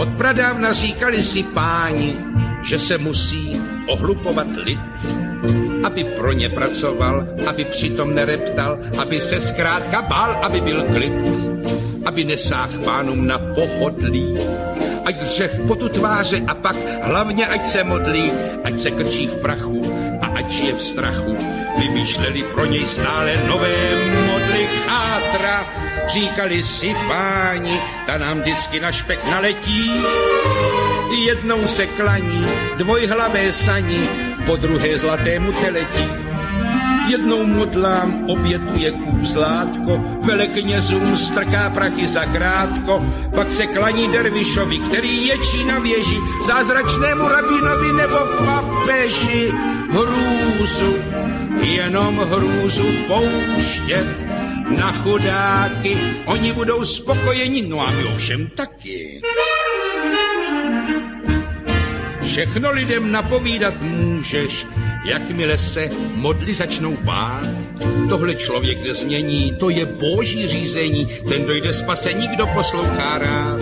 Od pradávna říkali si páni, že se musí ohlupovat lid, aby pro ně pracoval, aby přitom nereptal, aby se zkrátka bál, aby byl klid, aby nesáh pánům na pohodlí, ať dřev potu tváře a pak hlavně ať se modlí, ať se krčí v prachu ať žije v strachu. Vymýšleli pro něj stále nové modly chátra, říkali si páni, ta nám vždycky na špek naletí. Jednou se klaní dvojhlavé sani, po druhé zlatému teletí. Jednou modlám obětuje kůzlátko, veleknězům strká prachy za krátko, pak se klaní dervišovi, který ječí na věži, zázračnému rabinovi nebo papeži. Hrůzu, jenom hrůzu pouštět na chudáky, oni budou spokojeni, no a my ovšem taky. Všechno lidem napovídat můžeš, jakmile se modly začnou bát. Tohle člověk nezmění, to je boží řízení, ten dojde spasení, kdo poslouchá rád.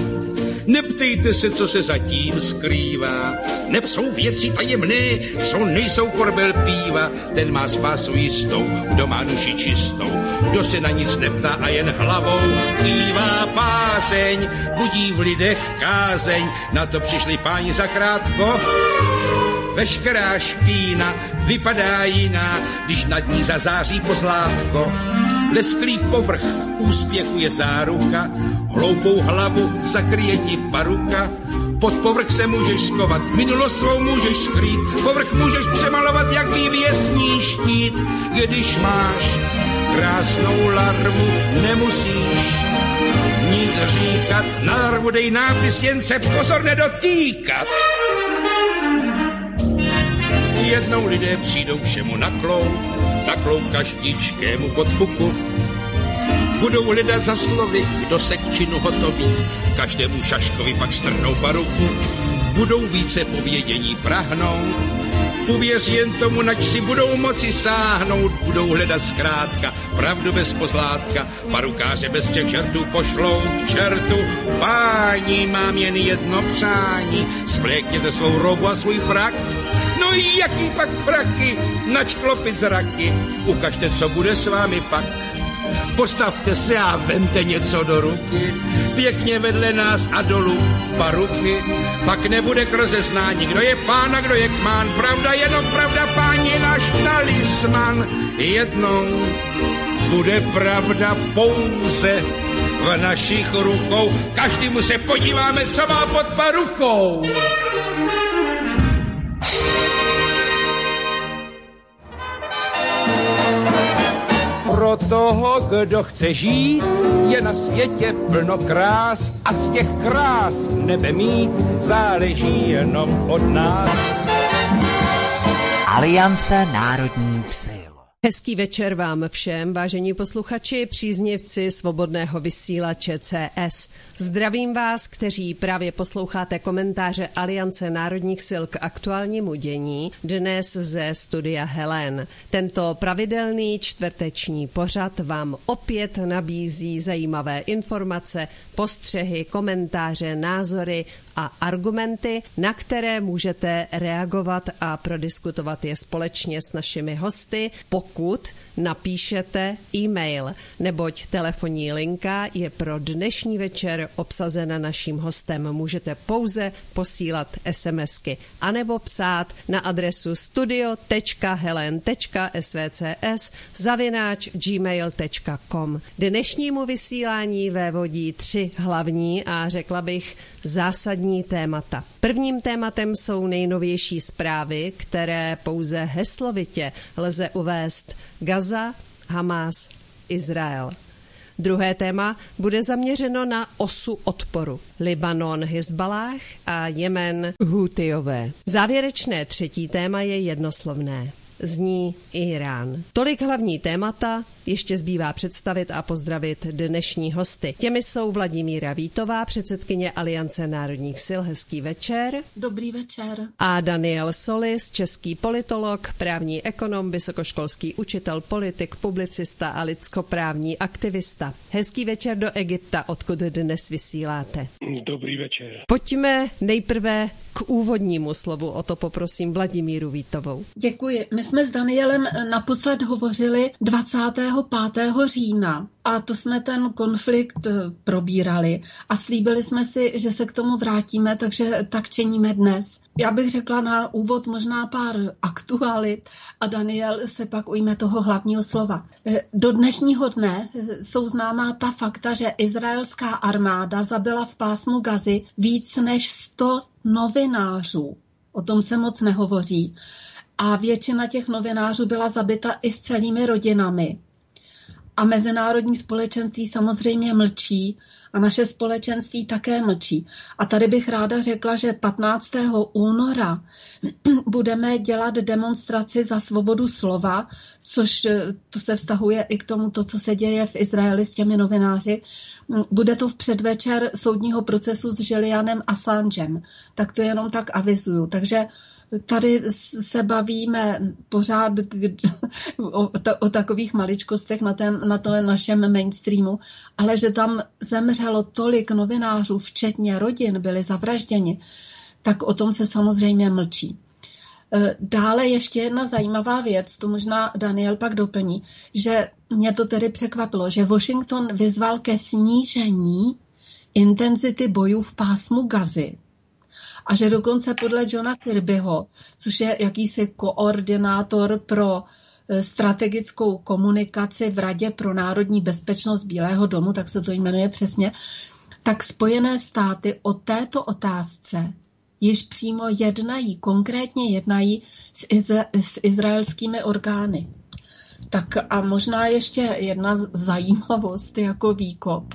Neptejte se, co se zatím skrývá. Neb jsou věci tajemné, co nejsou korbel píva. Ten má spásu jistou, kdo má duši čistou. Kdo se na nic neptá a jen hlavou kývá páseň. Budí v lidech kázeň, na to přišli páni zakrátko. Veškerá špína vypadá jiná, když nad ní zazáří pozlátko. Lesklý povrch úspěchu je záruka, hloupou hlavu zakryje ti paruka, pod povrch se můžeš skovat, minulost svou můžeš skrýt, povrch můžeš přemalovat jak vývěsní štít, když máš krásnou larvu, nemusíš nic říkat, na larvu dej nápis, jen se pozor nedotýkat. Jednou lidé přijdou všemu na klou, na klou každičkému podfuku. Budou hledat za slovy, kdo se k činu hotoví, každému šaškovi pak strhnou paruku. Budou více povědění prahnout, Uvěř jen tomu, nač si budou moci sáhnout, budou hledat zkrátka, pravdu bez pozlátka, parukáře bez těch žertů pošlou k čertu. Páni, mám jen jedno přání, splékněte svou robu a svůj frak, No jaký pak fraky, nač klopit zraky, ukažte, co bude s vámi pak. Postavte se a vente něco do ruky, pěkně vedle nás a dolů paruky, pak nebude k rozeznání, kdo je pán a kdo je kmán, pravda jenom pravda, pán je náš talisman. Jednou bude pravda pouze v našich rukou, každému se podíváme, co má pod parukou. Pro toho, kdo chce žít, je na světě plno krás a z těch krás nebe mít záleží jenom od nás. Aliance národních sil. Hezký večer vám všem, vážení posluchači, příznivci svobodného vysílače CS. Zdravím vás, kteří právě posloucháte komentáře Aliance národních sil k aktuálnímu dění, dnes ze studia Helen. Tento pravidelný čtvrteční pořad vám opět nabízí zajímavé informace, postřehy, komentáře, názory a argumenty, na které můžete reagovat a prodiskutovat je společně s našimi hosty, pokud napíšete e-mail, neboť telefonní linka je pro dnešní večer obsazena naším hostem. Můžete pouze posílat SMSky anebo psát na adresu studio.helen.svcs zavináč gmail.com. Dnešnímu vysílání vévodí tři hlavní a řekla bych zásadní témata. Prvním tématem jsou nejnovější zprávy, které pouze heslovitě lze uvést Gaza, Hamas, Izrael. Druhé téma bude zaměřeno na osu odporu. Libanon, Hezbalah a Jemen, Hutiové. Závěrečné třetí téma je jednoslovné. Zní Irán. Tolik hlavní témata, ještě zbývá představit a pozdravit dnešní hosty. Těmi jsou Vladimíra Vítová, předsedkyně Aliance národních sil. Hezký večer. Dobrý večer. A Daniel Solis, český politolog, právní ekonom, vysokoškolský učitel, politik, publicista a lidskoprávní aktivista. Hezký večer do Egypta, odkud dnes vysíláte. Dobrý večer. Pojďme nejprve k úvodnímu slovu. O to poprosím Vladimíru Vítovou. Děkuji. My jsme s Danielem naposled hovořili 25. října a to jsme ten konflikt eh, probírali a slíbili jsme si, že se k tomu vrátíme, takže tak činíme dnes. Já bych řekla na úvod možná pár aktuálit a Daniel se pak ujme toho hlavního slova. Eh, do dnešního dne eh, jsou známá ta fakta, že izraelská armáda zabila v pásmu Gazy víc než 100 novinářů. O tom se moc nehovoří. A většina těch novinářů byla zabita i s celými rodinami. A mezinárodní společenství samozřejmě mlčí a naše společenství také mlčí. A tady bych ráda řekla, že 15. února budeme dělat demonstraci za svobodu slova, což eh, to se vztahuje i k tomu, to, co se děje v Izraeli s těmi novináři. Bude to v předvečer soudního procesu s Julianem Assangem. Tak to jenom tak avizuju. Takže tady se bavíme pořád o, o takových maličkostech na, tém, na tom našem mainstreamu, ale že tam zemřelo tolik novinářů, včetně rodin, byli zavražděni, tak o tom se samozřejmě mlčí. E, dále ještě jedna zajímavá věc, to možná Daniel pak doplní, že mě to tedy překvapilo, že Washington vyzval ke snížení intenzity bojů v pásmu Gazy a že dokonce podle Johna Kirbyho, což je jakýsi koordinátor pro e, strategickou komunikaci v Radě pro národní bezpečnost Bílého domu, tak se to jmenuje přesně, tak Spojené státy o této otázce již přímo jednají, konkrétně jednají s, iz- s izraelskými orgány. Tak a možná ještě jedna zajímavost jako výkop.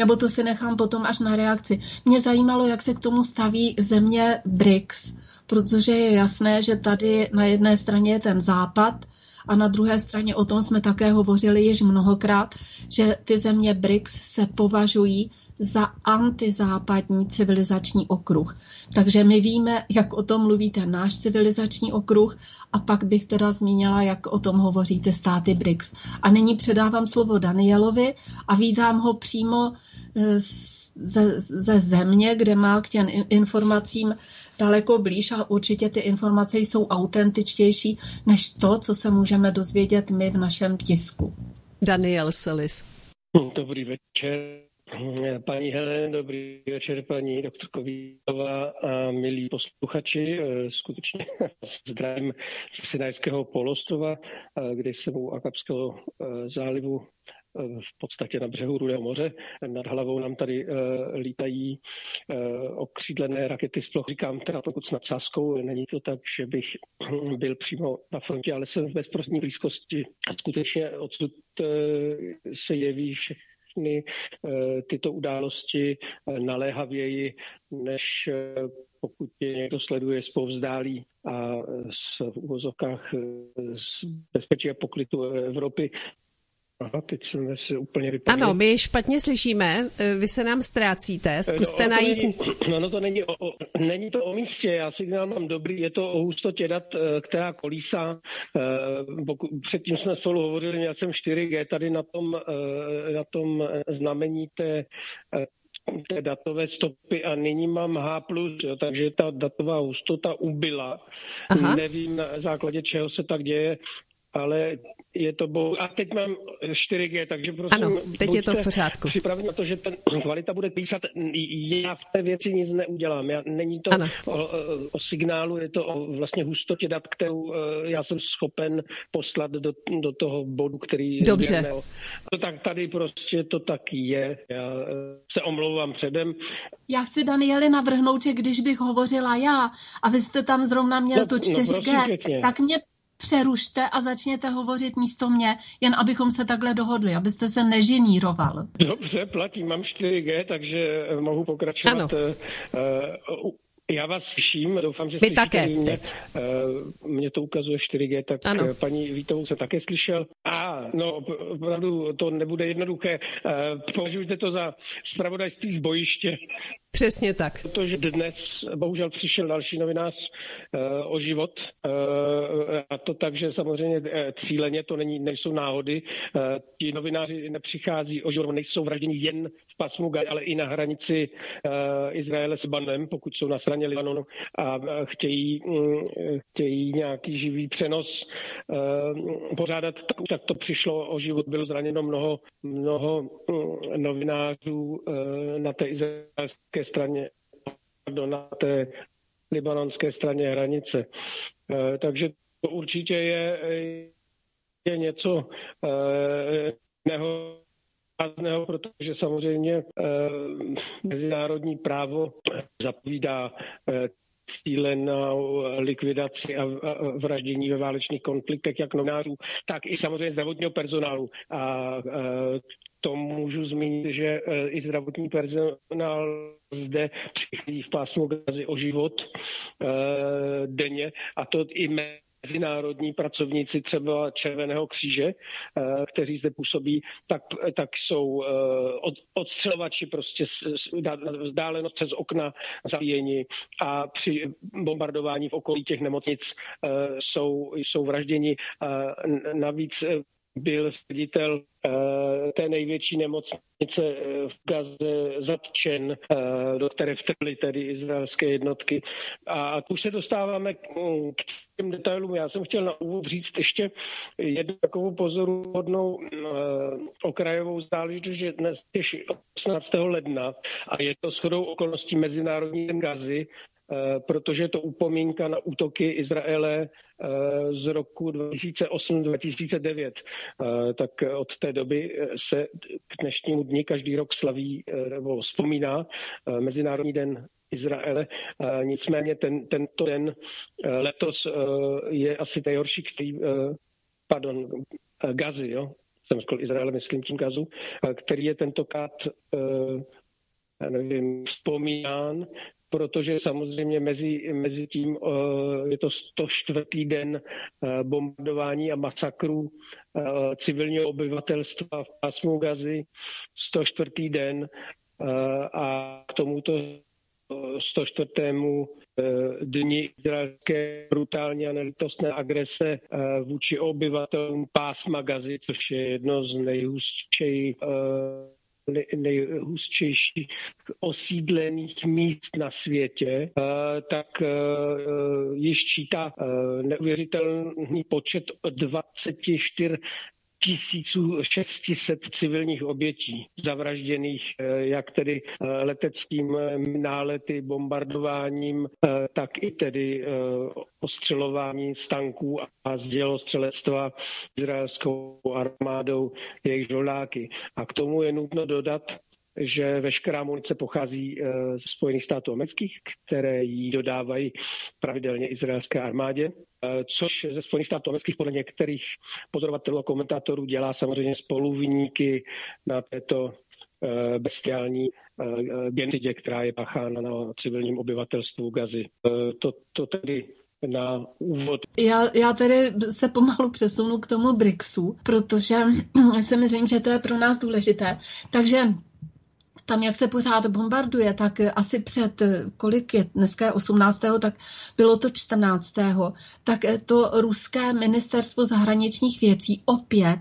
Nebo to si nechám potom až na reakci. Mě zajímalo, jak se k tomu staví země BRICS, protože je jasné, že tady na jedné straně je ten západ a na druhé straně o tom jsme také hovořili již mnohokrát, že ty země BRICS se považují za antizápadní civilizační okruh. Takže my víme, jak o tom mluví ten náš civilizační okruh a pak bych teda zmínila, jak o tom hovoří ty státy BRICS. A nyní předávám slovo Danielovi a vítám ho přímo ze, ze země, kde má k těm informacím daleko blíž a určitě ty informace jsou autentičtější než to, co se můžeme dozvědět my v našem tisku. Daniel Selis. Dobrý večer. Paní Helen, dobrý večer, paní doktorko Vítová a milí posluchači. Skutečně zdravím z Sinajského polostrova, kde jsem u Akapského zálivu v podstatě na břehu Rudého moře. Nad hlavou nám tady uh, lítají uh, okřídlené rakety z ploch. Říkám teda pokud s nadsázkou, není to tak, že bych byl přímo na frontě, ale jsem v bezprostřední blízkosti. A skutečně odsud se jeví všechny tyto události naléhavěji, než pokud je někdo sleduje zpovzdálí a v uvozovkách z bezpečí a poklitu Evropy, Aha, teď jsme se úplně vypadli. Ano, my špatně slyšíme, e, vy se nám ztrácíte, zkuste no, najít... Není, no, no to není o, o, není to o místě, já signál mám dobrý, je to o hustotě dat, e, která kolísá. Pokud, předtím jsme spolu hovořili, měl jsem 4G tady na tom, na tom znamení té té datové stopy a nyní mám H+, jo, takže ta datová hustota ubyla. Aha. Nevím na základě čeho se tak děje ale je to bo... A teď mám 4G, takže prosím, ano, teď je to v pořádku. připraveni na to, že ten kvalita bude písat. Já v té věci nic neudělám. Já, není to o, o, signálu, je to o vlastně hustotě dat, kterou eh, já jsem schopen poslat do, do toho bodu, který... Dobře. To tak tady prostě to tak je. Já eh, se omlouvám předem. Já chci Danieli navrhnout, že když bych hovořila já a vy jste tam zrovna měl no, tu 4G, no, tak mě přerušte a začněte hovořit místo mě, jen abychom se takhle dohodli, abyste se nežiníroval. Dobře, platí, mám 4G, takže mohu pokračovat. Ano. Uh, Já vás slyším, doufám, že Vy také mě. Mě to ukazuje 4G, tak ano. paní Vítovou se také slyšel. A no, opravdu to nebude jednoduché. Považujte to za spravodajství z bojiště. Přesně tak. Protože dnes bohužel přišel další novinář uh, o život. Uh, a to tak, že samozřejmě uh, cíleně to není, nejsou náhody. Ti novináři nepřichází o život, nejsou vražděni jen v pásmu Gaj, ale i na hranici Izraele s Banem, pokud jsou na straně Libanonu a chtějí, um, chtějí nějaký živý přenos pořádat. Tak, tak to přišlo o život. Bylo zraněno mnoho, mnoho um, novinářů na té izraelské straně, pardon, na té libanonské straně hranice. Eh, takže to určitě je, je něco eh, protože samozřejmě eh, mezinárodní právo zapovídá cílenou likvidaci a vraždění ve válečných konfliktech, jak novinářů, tak i samozřejmě zdravotního personálu. A to můžu zmínit, že e, i zdravotní personál zde přichází v pásmu gazy o život e, denně a to i mezinárodní pracovníci třeba Červeného kříže, e, kteří zde působí, tak, tak jsou odstřelovači prostě vzdálenost přes okna zabíjeni a při bombardování v okolí těch nemocnic jsou, jsou vražděni. Navíc byl ředitel eh, té největší nemocnice eh, v Gaze zatčen, eh, do které vtrhly tedy izraelské jednotky. A už se dostáváme k těm detailům. Já jsem chtěl na úvod říct ještě jednu takovou pozoruhodnou okrajovou záležitost, že dnes je 18. ledna a je to shodou okolností Mezinárodní den Gazy, protože je to upomínka na útoky Izraele eh, z roku 2008-2009. Eh, tak od té doby se k dnešnímu dni každý rok slaví nebo vzpomíná Mezinárodní den Izraele. Nicméně ten, tento den letos je asi nejhorší, který, pardon, Gazy, jo? jsem řekl Izraele, myslím tím Gazu, který je tentokrát nevím, vzpomínán protože samozřejmě mezi, mezi tím eh, je to 104. den eh, bombardování a masakrů eh, civilního obyvatelstva v pásmu Gazy, 104. den a k tomuto 104. dni izraelské brutální a nelitostné agrese vůči obyvatelům pásma Gazy, což je jedno z nejhustších nejhustších osídlených míst na světě, eh, tak eh, již čítá eh, neuvěřitelný počet 24 1600 civilních obětí zavražděných jak tedy leteckým nálety, bombardováním, tak i tedy ostřelování z tanků a z dělostřelectva izraelskou armádou jejich žoldáky. A k tomu je nutno dodat, že veškerá munice pochází eh, z Spojených států amerických, které ji dodávají pravidelně izraelské armádě, eh, což ze Spojených států amerických podle některých pozorovatelů a komentátorů dělá samozřejmě spoluviníky na této eh, bestiální genocidě, která je pachána na civilním obyvatelstvu Gazy. To, to tedy na úvod. Já, já tedy se pomalu přesunu k tomu BRICSu, protože si myslím, že to je pro nás důležité. Takže tam, jak se pořád bombarduje, tak asi před, kolik je, dneska je 18., tak bylo to 14., tak to ruské ministerstvo zahraničních věcí opět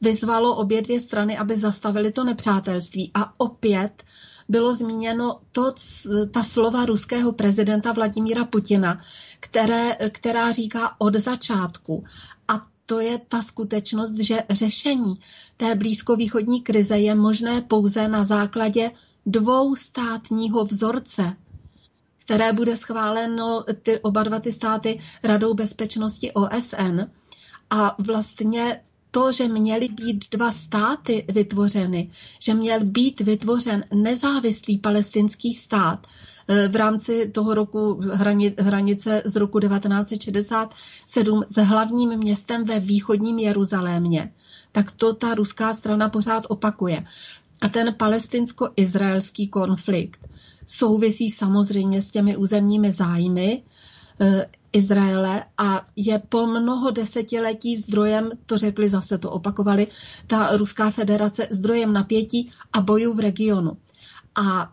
vyzvalo obě dvě strany, aby zastavili to nepřátelství a opět bylo zmíněno to, ta slova ruského prezidenta Vladimíra Putina, které, která říká od začátku. A to je ta skutečnost, že řešení té blízkovýchodní krize je možné pouze na základě dvou státního vzorce, které bude schváleno ty, oba dva ty státy Radou bezpečnosti OSN. A vlastně to, že měly být dva státy vytvořeny, že měl být vytvořen nezávislý palestinský stát v rámci toho roku hranice z roku 1967 s hlavním městem ve východním Jeruzalémě, tak to ta ruská strana pořád opakuje. A ten palestinsko-izraelský konflikt souvisí samozřejmě s těmi územními zájmy eh, Izraele a je po mnoho desetiletí zdrojem, to řekli zase, to opakovali, ta Ruská federace zdrojem napětí a bojů v regionu. A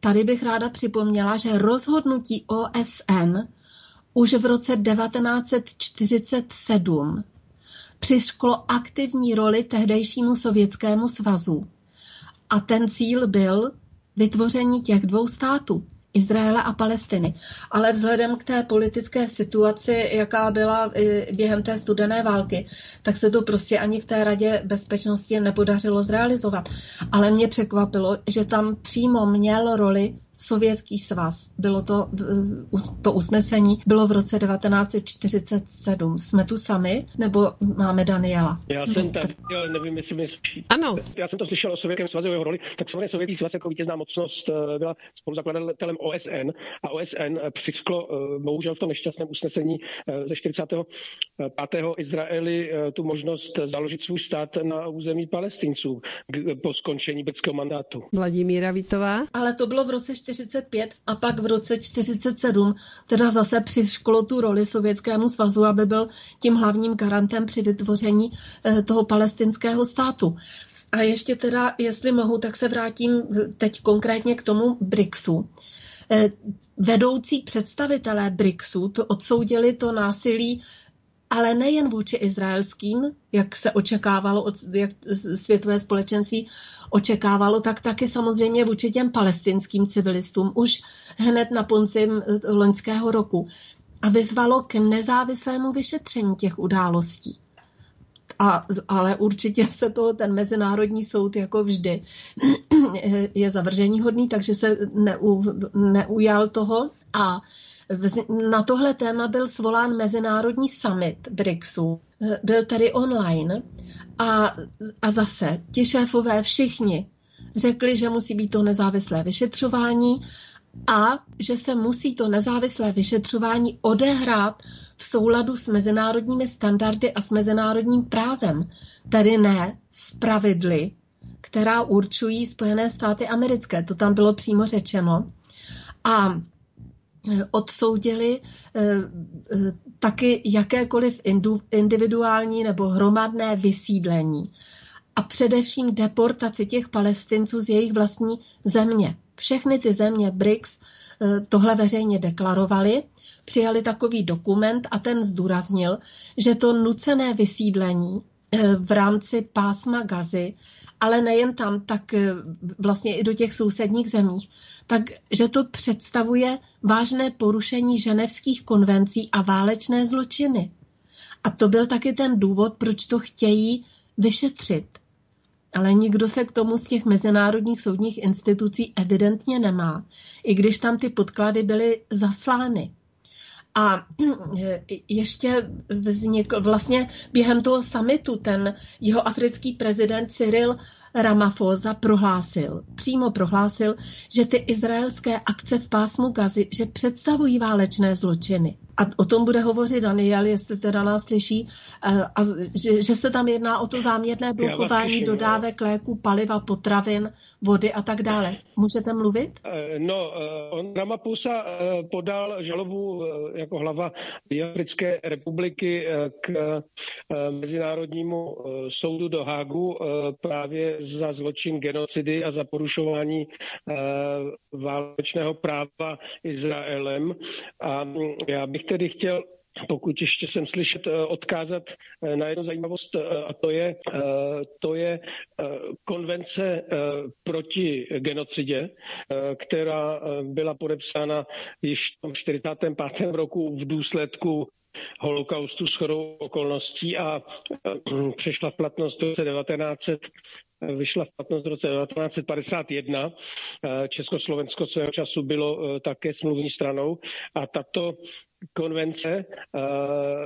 tady bych ráda připomněla, že rozhodnutí OSN už v roce 1947 přišklo aktivní roli tehdejšímu Sovětskému svazu. A ten cíl byl vytvoření těch dvou států. Izraele a Palestiny. Ale vzhledem k té politické situaci, jaká byla během té studené války, tak se to prostě ani v té radě bezpečnosti nepodařilo zrealizovat. Ale mě překvapilo, že tam přímo měl roli Sovětský svaz. Bylo to, to usnesení bylo v roce 1947. Jsme tu sami, nebo máme Daniela? Já jsem tady, nevím, jestli mě Ano. Já jsem to slyšel o Sovětském svazu, jeho roli, tak samozřejmě Sovětský svaz jako vítězná mocnost eh, byla spoluzakladatelem OSN a OSN eh, přisklo, eh, bohužel v tom nešťastném usnesení ze 45. Izraeli tu možnost založit svůj stát na území palestinců po skončení britského mandátu. Vladimíra Vítová. Ale to bylo v roce 45 a pak v roce 47 teda zase přišklo tu roli Sovětskému svazu, aby byl tím hlavním garantem při vytvoření eh, toho palestinského státu. A ještě teda, jestli mohu, tak se vrátím teď konkrétně k tomu BRICSu. Eh, vedoucí představitelé BRICSu to odsoudili to násilí ale nejen vůči izraelským, jak se očekávalo, jak světové společenství očekávalo, tak taky samozřejmě vůči těm palestinským civilistům už hned na poncim eh, loňského roku. A vyzvalo k nezávislému vyšetření těch událostí. A, ale určitě se to ten Mezinárodní soud jako vždy je zavržení hodný, takže se neu, neujal toho. A na tohle téma byl svolán mezinárodní summit BRICSu. Byl tady online a, a zase ti šéfové všichni řekli, že musí být to nezávislé vyšetřování a že se musí to nezávislé vyšetřování odehrát v souladu s mezinárodními standardy a s mezinárodním právem, tedy ne s pravidly, která určují Spojené státy americké. To tam bylo přímo řečeno. A odsoudili eh, eh, taky jakékoliv individuální nebo hromadné vysídlení a především deportaci těch palestinců z jejich vlastní země. Všechny ty země BRICS eh, tohle veřejně deklarovali, přijali takový dokument a ten zdůraznil, že to nucené vysídlení v rámci pásma Gazy ale nejen tam, tak eh, vlastně i do těch sousedních zemích, takže to představuje vážné porušení ženevských konvencí a válečné zločiny. A to byl taky ten důvod, proč to chtějí vyšetřit. Ale nikdo se k tomu z těch mezinárodních soudních institucí evidentně nemá, i když tam ty podklady byly zaslány. A ještě vznikl vlastně během toho samitu ten jeho africký prezident Cyril Ramaphosa prohlásil, přímo prohlásil, že ty izraelské akce v pásmu Gazy, že představují válečné zločiny. A o tom bude hovořit Daniel, jestli teda nás slyší, eh, a že, že se tam jedná o to záměrné blokování dodávek léků, paliva, potravin, vody a tak dále. Můžete mluvit? Eh, no, eh, on Ramaphosa podal žalobu jako hlava Africké republiky k Mezinárodnímu soudu do Hágu právě za zločin genocidy a za porušování válečného práva Izraelem. A já bych tedy chtěl pokud ještě jsem slyšet, eh, odkázat eh, na jednu zajímavost, eh, a to je, to je konvence proti genocidě, která byla podepsána již v 45. roku v důsledku holokaustu s chodou okolností a přešla v platnost v roce 1900 vyšla v platnost v roce 1951. Československo svého času bylo také smluvní stranou. A tato konvence eh,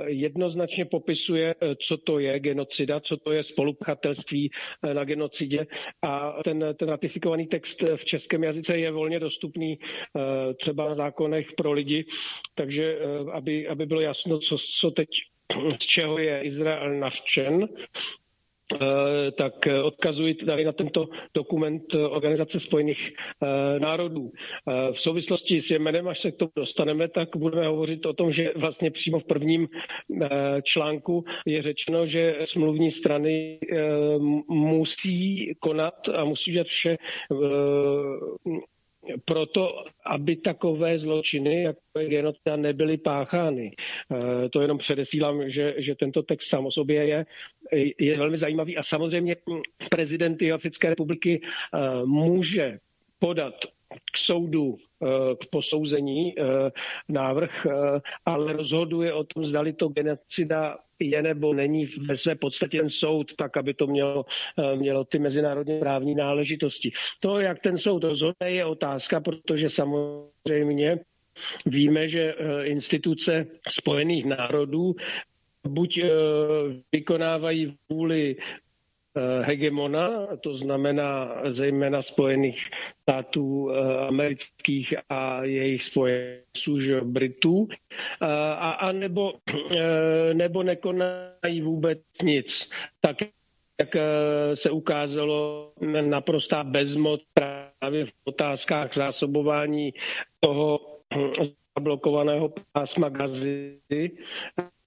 jednoznačně popisuje, eh, co to je genocida, co to je spolupchatelství eh, na genocidě. A ten, ten ratifikovaný text v českém jazyce je volně dostupný třeba na zákonech pro lidi, takže aby, aby bylo jasno, co, co teď z čeho je Izrael navčen, Eh, tak odkazuji tady na tento dokument Organizace spojených eh, národů. Eh, v souvislosti s Jemenem, až se k tomu dostaneme, tak budeme hovořit o tom, že vlastně přímo v prvním článku je řečeno, že smluvní strany musí konat a musí dělat vše proto, aby takové zločiny, jako je genocida, nebyly páchány. Eh, to jenom předesílám, že, že tento text sám o sobě je, je velmi zajímavý a samozřejmě prezident Africké republiky eh, může podat k soudu eh, k posouzení návrh, ale rozhoduje o tom, zdali to genocida je nebo není ve své podstatě ten soud, tak aby to mělo, eh, mělo ty mezinárodně právní náležitosti. To, jak ten soud rozhodne, je otázka, protože samozřejmě víme, že eh, instituce Spojených národů buď eh, vykonávají vůli Eh, hegemona, to znamená zejména Spojených států eh, amerických a jejich spojenců, Britů, eh, a, a nebo, nebo nekonají vůbec nic. Tak jak se ukázalo naprostá bezmoc právě v otázkách zásobování toho zablokovaného pásma gazy Eh,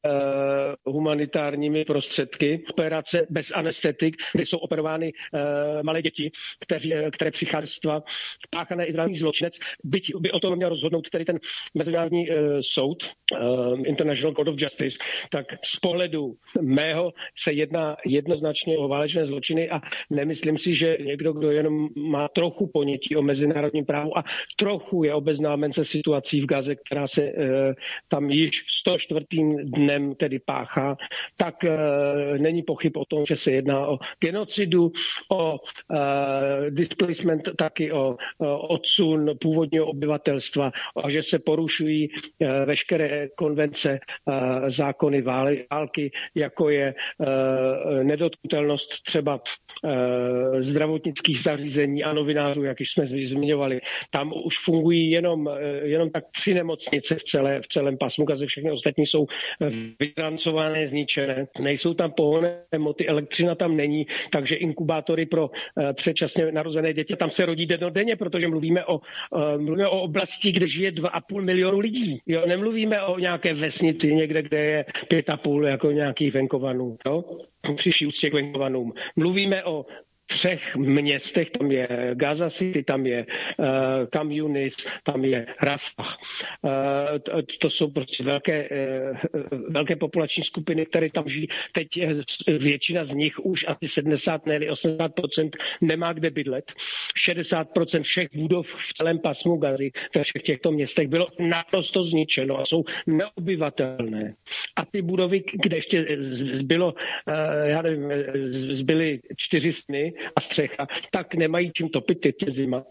humanitárními prostředky, operace bez anestetik, kde jsou operovány uh, malé děti, kteří, eh, které přichází páchané izraelský zločinec, byť by o tom měl rozhodnout tedy ten mezinárodní soud, International Court of Justice, tak z pohledu mého se jedná jednoznačně o válečné zločiny a nemyslím si, že někdo, kdo jenom má trochu ponětí o mezinárodním právu a trochu je obeznámen se situací v Gaze, která se tam již 104. dne dnem tedy páchá, tak e, není pochyb o tom, že se jedná o genocidu, o e, displacement, taky o, odsun původního obyvatelstva a že se porušují e, veškeré konvence, zákony války, jako je nedotknutelnost třeba zdravotnických zařízení a novinářů, jak jsme zmiňovali. Tam už fungují jenom, jenom tak tři nemocnice v, celé, v celém pasmu, a všechny ostatní jsou vytrancované, zničené, nejsou tam pohonné moty, elektřina tam není, takže inkubátory pro uh, předčasně narozené děti tam se rodí denně, protože mluvíme o, uh, mluvíme o oblasti, kde žije 2,5 milionu lidí. Jo? Nemluvíme o nějaké vesnici někde, kde je 5,5 jako nějakých venkovanů. Jo? přišli úctě k venkovanům. Mluvíme o třech městech, tam je Gaza City, tam je uh, Kam Yunis, tam je Rafah. Uh, to, to jsou prostě velké, uh, velké populační skupiny, které tam žijí. Teď většina z nich už asi 70, ne 80% nemá kde bydlet. 60% všech budov v celém pasmu Gazy ve všech těchto městech bylo naprosto zničeno a jsou neobyvatelné. A ty budovy, kde ještě zbylo, uh, já nevím, zbyly čtyři sny, a střecha, tak nemají čím topit, je zima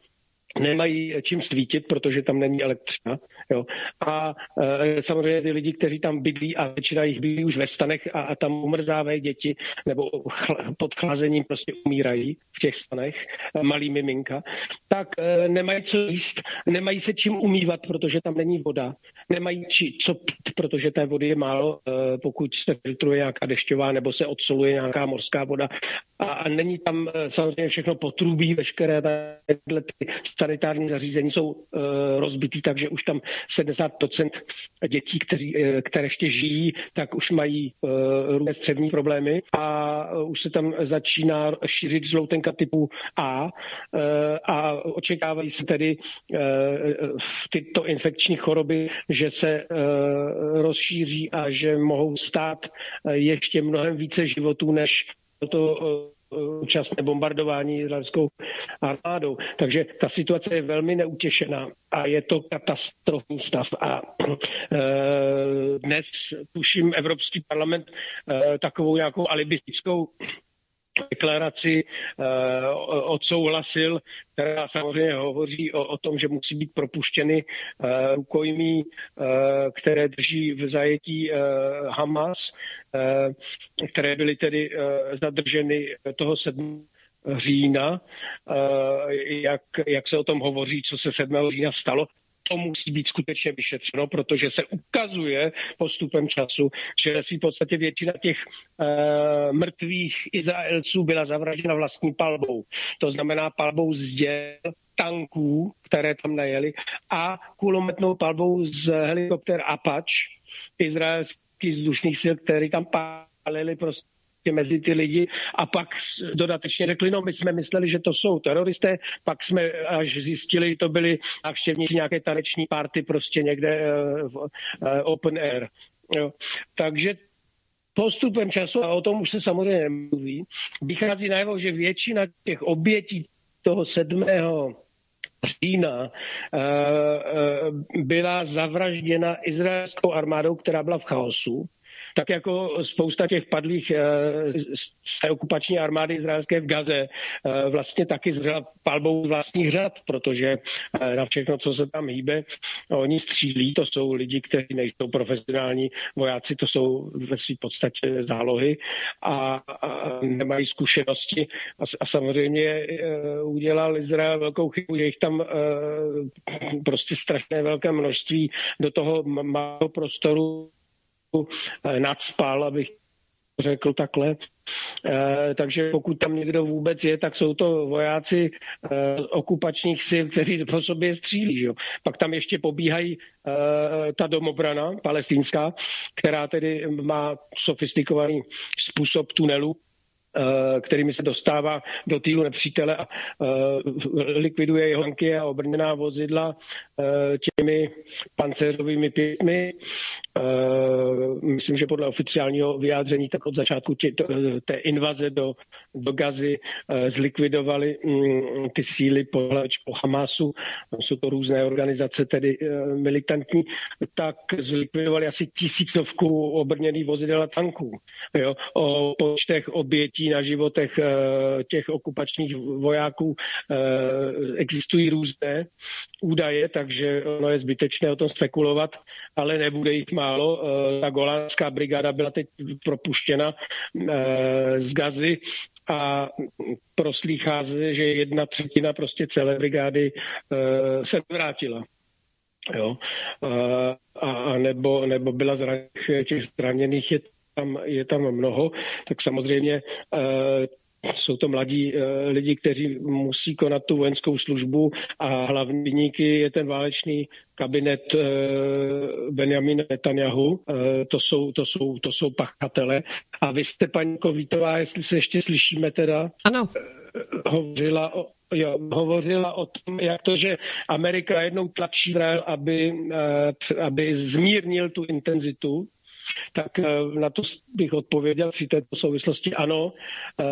nemají čím svítit, protože tam není elektřina. Jo. A e, samozřejmě ty lidi, kteří tam bydlí a většina jich bydlí už ve stanech a, a tam umrzávají děti nebo chl- pod chlazením prostě umírají v těch stanech, e, malý miminka, tak e, nemají co jíst, nemají se čím umývat, protože tam není voda, nemají či, co pít, protože té vody je málo, e, pokud se filtruje nějaká dešťová nebo se odsoluje nějaká morská voda a, a není tam e, samozřejmě všechno potrubí, veškeré tyhle ty sanitární zařízení jsou uh, rozbitý, takže už tam 70% dětí, kteří, uh, které ještě žijí, tak už mají uh, různé střevní problémy. A už se tam začíná šířit žloutenka typu A a očekávají se tedy tyto infekční choroby, že se rozšíří a že mohou stát ještě mnohem více životů, než to účastné bombardování izraelskou armádou. Takže ta situace je velmi neutěšená a je to katastrofní stav. A e, dnes tuším Evropský parlament e, takovou nějakou alibistickou deklaraci uh, odsouhlasil, která samozřejmě hovoří o, o tom, že musí být propuštěny uh, rukojmí, uh, které drží v zajetí uh, Hamas, uh, které byly tedy uh, zadrženy toho 7 října, jak, jak se o tom hovoří, co se 7. října stalo, to musí být skutečně vyšetřeno, protože se ukazuje postupem času, že v podstatě většina těch uh, mrtvých Izraelců byla zavražděna vlastní palbou. To znamená palbou z děl tanků, které tam najeli, a kulometnou palbou z helikopter Apache, izraelských vzdušných sil, které tam pálili prostě mezi ty lidi a pak dodatečně řekli, no my jsme mysleli, že to jsou teroristé, pak jsme až zjistili, to byli návštěvníci nějaké taneční party prostě někde uh, v uh, open air. Jo. Takže postupem času, a o tom už se samozřejmě nemluví, vychází najevo, že většina těch obětí toho sedmého října byla zavražděna izraelskou armádou, která byla v chaosu tak jako spousta těch padlých eh, z té okupační armády izraelské v Gaze eh, vlastně taky zřela palbou vlastních řad, protože eh, na všechno, co se tam hýbe, oni střílí, to jsou lidi, kteří nejsou profesionální vojáci, to jsou ve své podstatě zálohy a, nemají zkušenosti. A, a samozřejmě udělal Izrael velkou chybu, že jich tam prostě strašné velké množství do toho malého prostoru nadspal, abych řekl takhle. E, takže pokud tam někdo vůbec je, tak jsou to vojáci e, okupačních sil, kteří po sobě střílí. Že? Pak tam ještě pobíhají e, ta domobrana palestinská, která tedy má sofistikovaný způsob tunelu, Eh, kterými se dostává do týlu nepřítele a eh, likviduje jeho tanky a obrněná vozidla eh, těmi pancéřovými pětmi. Myslím, že podle oficiálního vyjádření tak od začátku tě, té invaze do, do Gazy zlikvidovali mm, ty síly po, po Hamasu, jsou to různé organizace, tedy militantní, tak zlikvidovali asi tisícovku obrněných vozidel a tanků. Jo? O počtech obětí na životech eh, těch okupačních vojáků eh, existují různé údaje, takže ono je zbytečné o tom spekulovat, ale nebude jich málo. Eh, ta golánská brigáda byla teď propuštěna z Gazy a proslýchá se, že jedna třetina prostě celé brigády se vrátila. Jo. A, a nebo, nebo byla zraněných, těch zraněných je tam, je tam mnoho, tak samozřejmě eh, jsou to mladí uh, lidi, kteří musí konat tu vojenskou službu a hlavní vyníky je ten válečný kabinet uh, Benjamin Netanyahu. Uh, to, jsou, to, jsou, to jsou pachatele. A vy jste, paní Kovítová, jestli se ještě slyšíme teda, ano. hovořila o, jo, hovořila o tom, jak to, že Amerika jednou tlačí Izrael, aby, aby zmírnil tu intenzitu tak eh, na to bych odpověděl při této souvislosti ano, eh,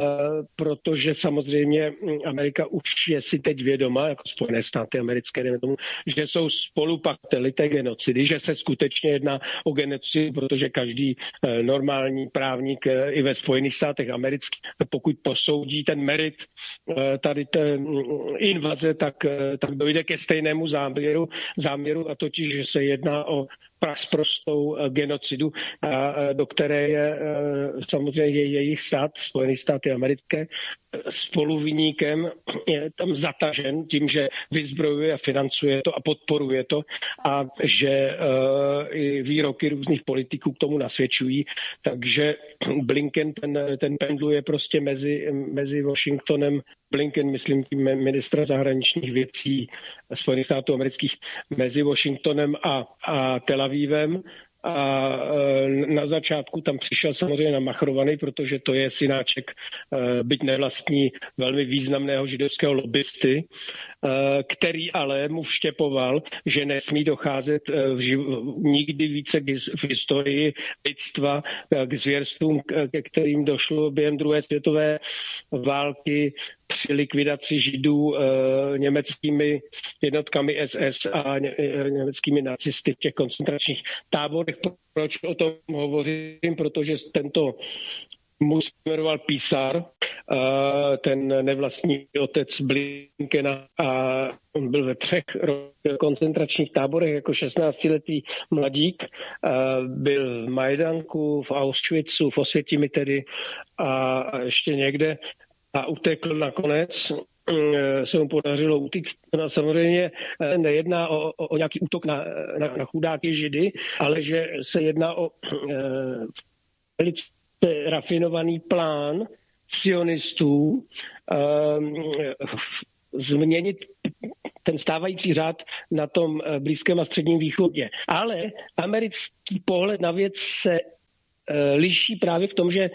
protože samozřejmě hm, Amerika už je si teď vědoma, jako Spojené státy americké, tomu, že jsou spolupachateli té genocidy, že se skutečně jedná o genocidu, protože každý eh, normální právník i ve Spojených státech amerických, pokud posoudí ten merit tady té hm, invaze, tak, tak dojde ke stejnému záměru, záměru a totiž, že se jedná o prostou eh, genocidu, do které je eh, samozřejmě jejich stát, Spojené státy americké, spoluviníkem, je tam zatažen tím, že vyzbrojuje a financuje to a podporuje to a že uh, i výroky různých politiků k tomu nasvědčují. Takže Blinken, ten, ten pendluje prostě mezi, mezi Washingtonem, Blinken, myslím tím ministra zahraničních věcí Spojených států amerických, mezi Washingtonem a, a Tel Avivem a na začátku tam přišel samozřejmě namachrovaný, protože to je synáček, byť nevlastní, velmi významného židovského lobbysty, který ale mu vštěpoval, že nesmí docházet v živ- nikdy více v historii lidstva k zvěrstvům, ke kterým došlo během druhé světové války při likvidaci židů e, německými jednotkami SS a ně, německými nacisty v těch koncentračních táborech. Proč o tom hovořím? Protože tento muž jmenoval Písar, e, ten nevlastní otec Blinkena a on byl ve třech koncentračních táborech jako 16-letý mladík. Byl v Majdanku, v Auschwitzu, v Osvětimi tedy a ještě někde a utekl nakonec se mu podařilo utíct. No, samozřejmě nejedná o, o, o nějaký útok na, na, na chudáky židy, ale že se jedná o velice rafinovaný plán sionistů změnit ten stávající řád na tom eh, Blízkém a Středním východě. Ale americký pohled na věc se eh, liší právě v tom, že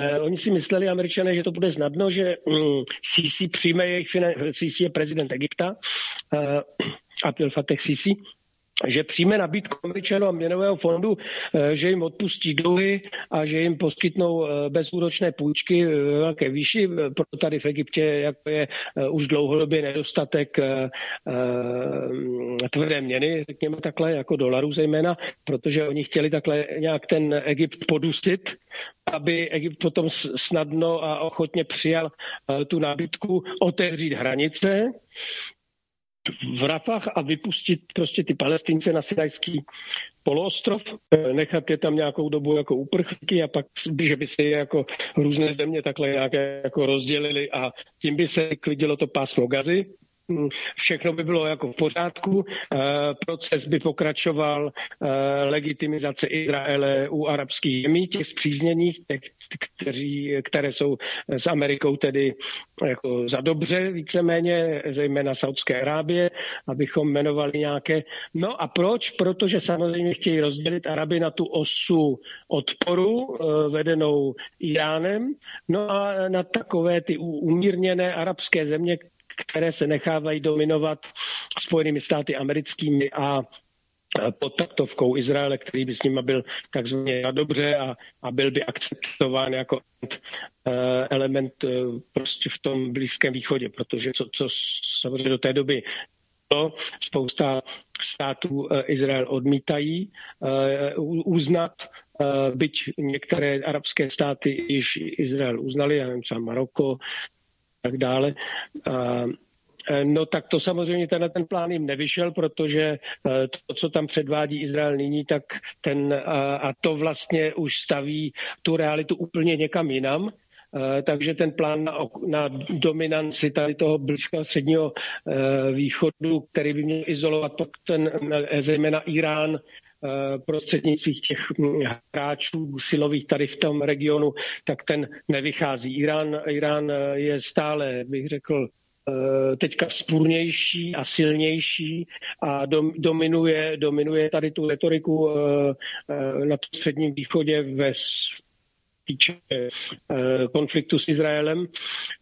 eh, oni si mysleli, američané, že to bude snadno, že Sisi mm, přijme jejich Sisi je prezident Egypta, Abdel Fattah Sisi, že přijme nabídku Američanů a měnového fondu, eh, že jim odpustí dluhy a že jim poskytnou eh, bezúročné půjčky ve velké výši. Proto tady v Egyptě jako je eh, už dlouhodobě nedostatek tvrdé měny, řekněme takhle, jako dolarů zejména, protože oni chtěli takhle nějak ten Egypt podusit, aby Egypt potom snadno a ochotně přijal tu nabídku otevřít hranice, v Rafah a vypustit prostě ty palestince na Sinajský poloostrov, eh, nechat je tam nějakou dobu jako uprchlíky a pak, že by se jako různé země takhle nějaké jako rozdělili a tím by se klidilo to pásmo gazy všechno by bylo jako v pořádku, eh, proces by pokračoval eh, legitimizace Izraele u arabských zemí, těch zpřízněných, těch, kteří, které jsou s Amerikou tedy jako za dobře víceméně, zejména Saudské Arábie, abychom jmenovali nějaké. No a proč? Protože samozřejmě chtějí rozdělit Araby na tu osu odporu eh, vedenou Iránem, no a na takové ty umírněné arabské země, které se nechávají dominovat Spojenými státy americkými a pod taktovkou Izraele, který by s nimi byl takzvaně dobře a, a byl by akceptován jako uh, element uh, prostě v tom Blízkém východě, protože co, co samozřejmě do té doby to spousta států uh, Izrael odmítají uznat, byť některé arabské státy již Izrael uznali, já nevím, třeba Maroko, tak dále. E, no tak to samozřejmě tenhle ten plán jim nevyšel, protože e, to, co tam předvádí Izrael nyní, tak ten a to vlastně už staví tu realitu úplně někam jinam. E, takže ten plán na, na dominanci tady toho blízkého středního východu, který by měl izolovat ten, zejména Irán, prostřednictvím těch hráčů silových tady v tom regionu, tak ten nevychází. Irán, Irán eh, je stále, bych řekl, eh, teďka spůrnější a silnější a dominuje, dominuje tady tu retoriku na středním východě ve týče eh, konfliktu s Izraelem.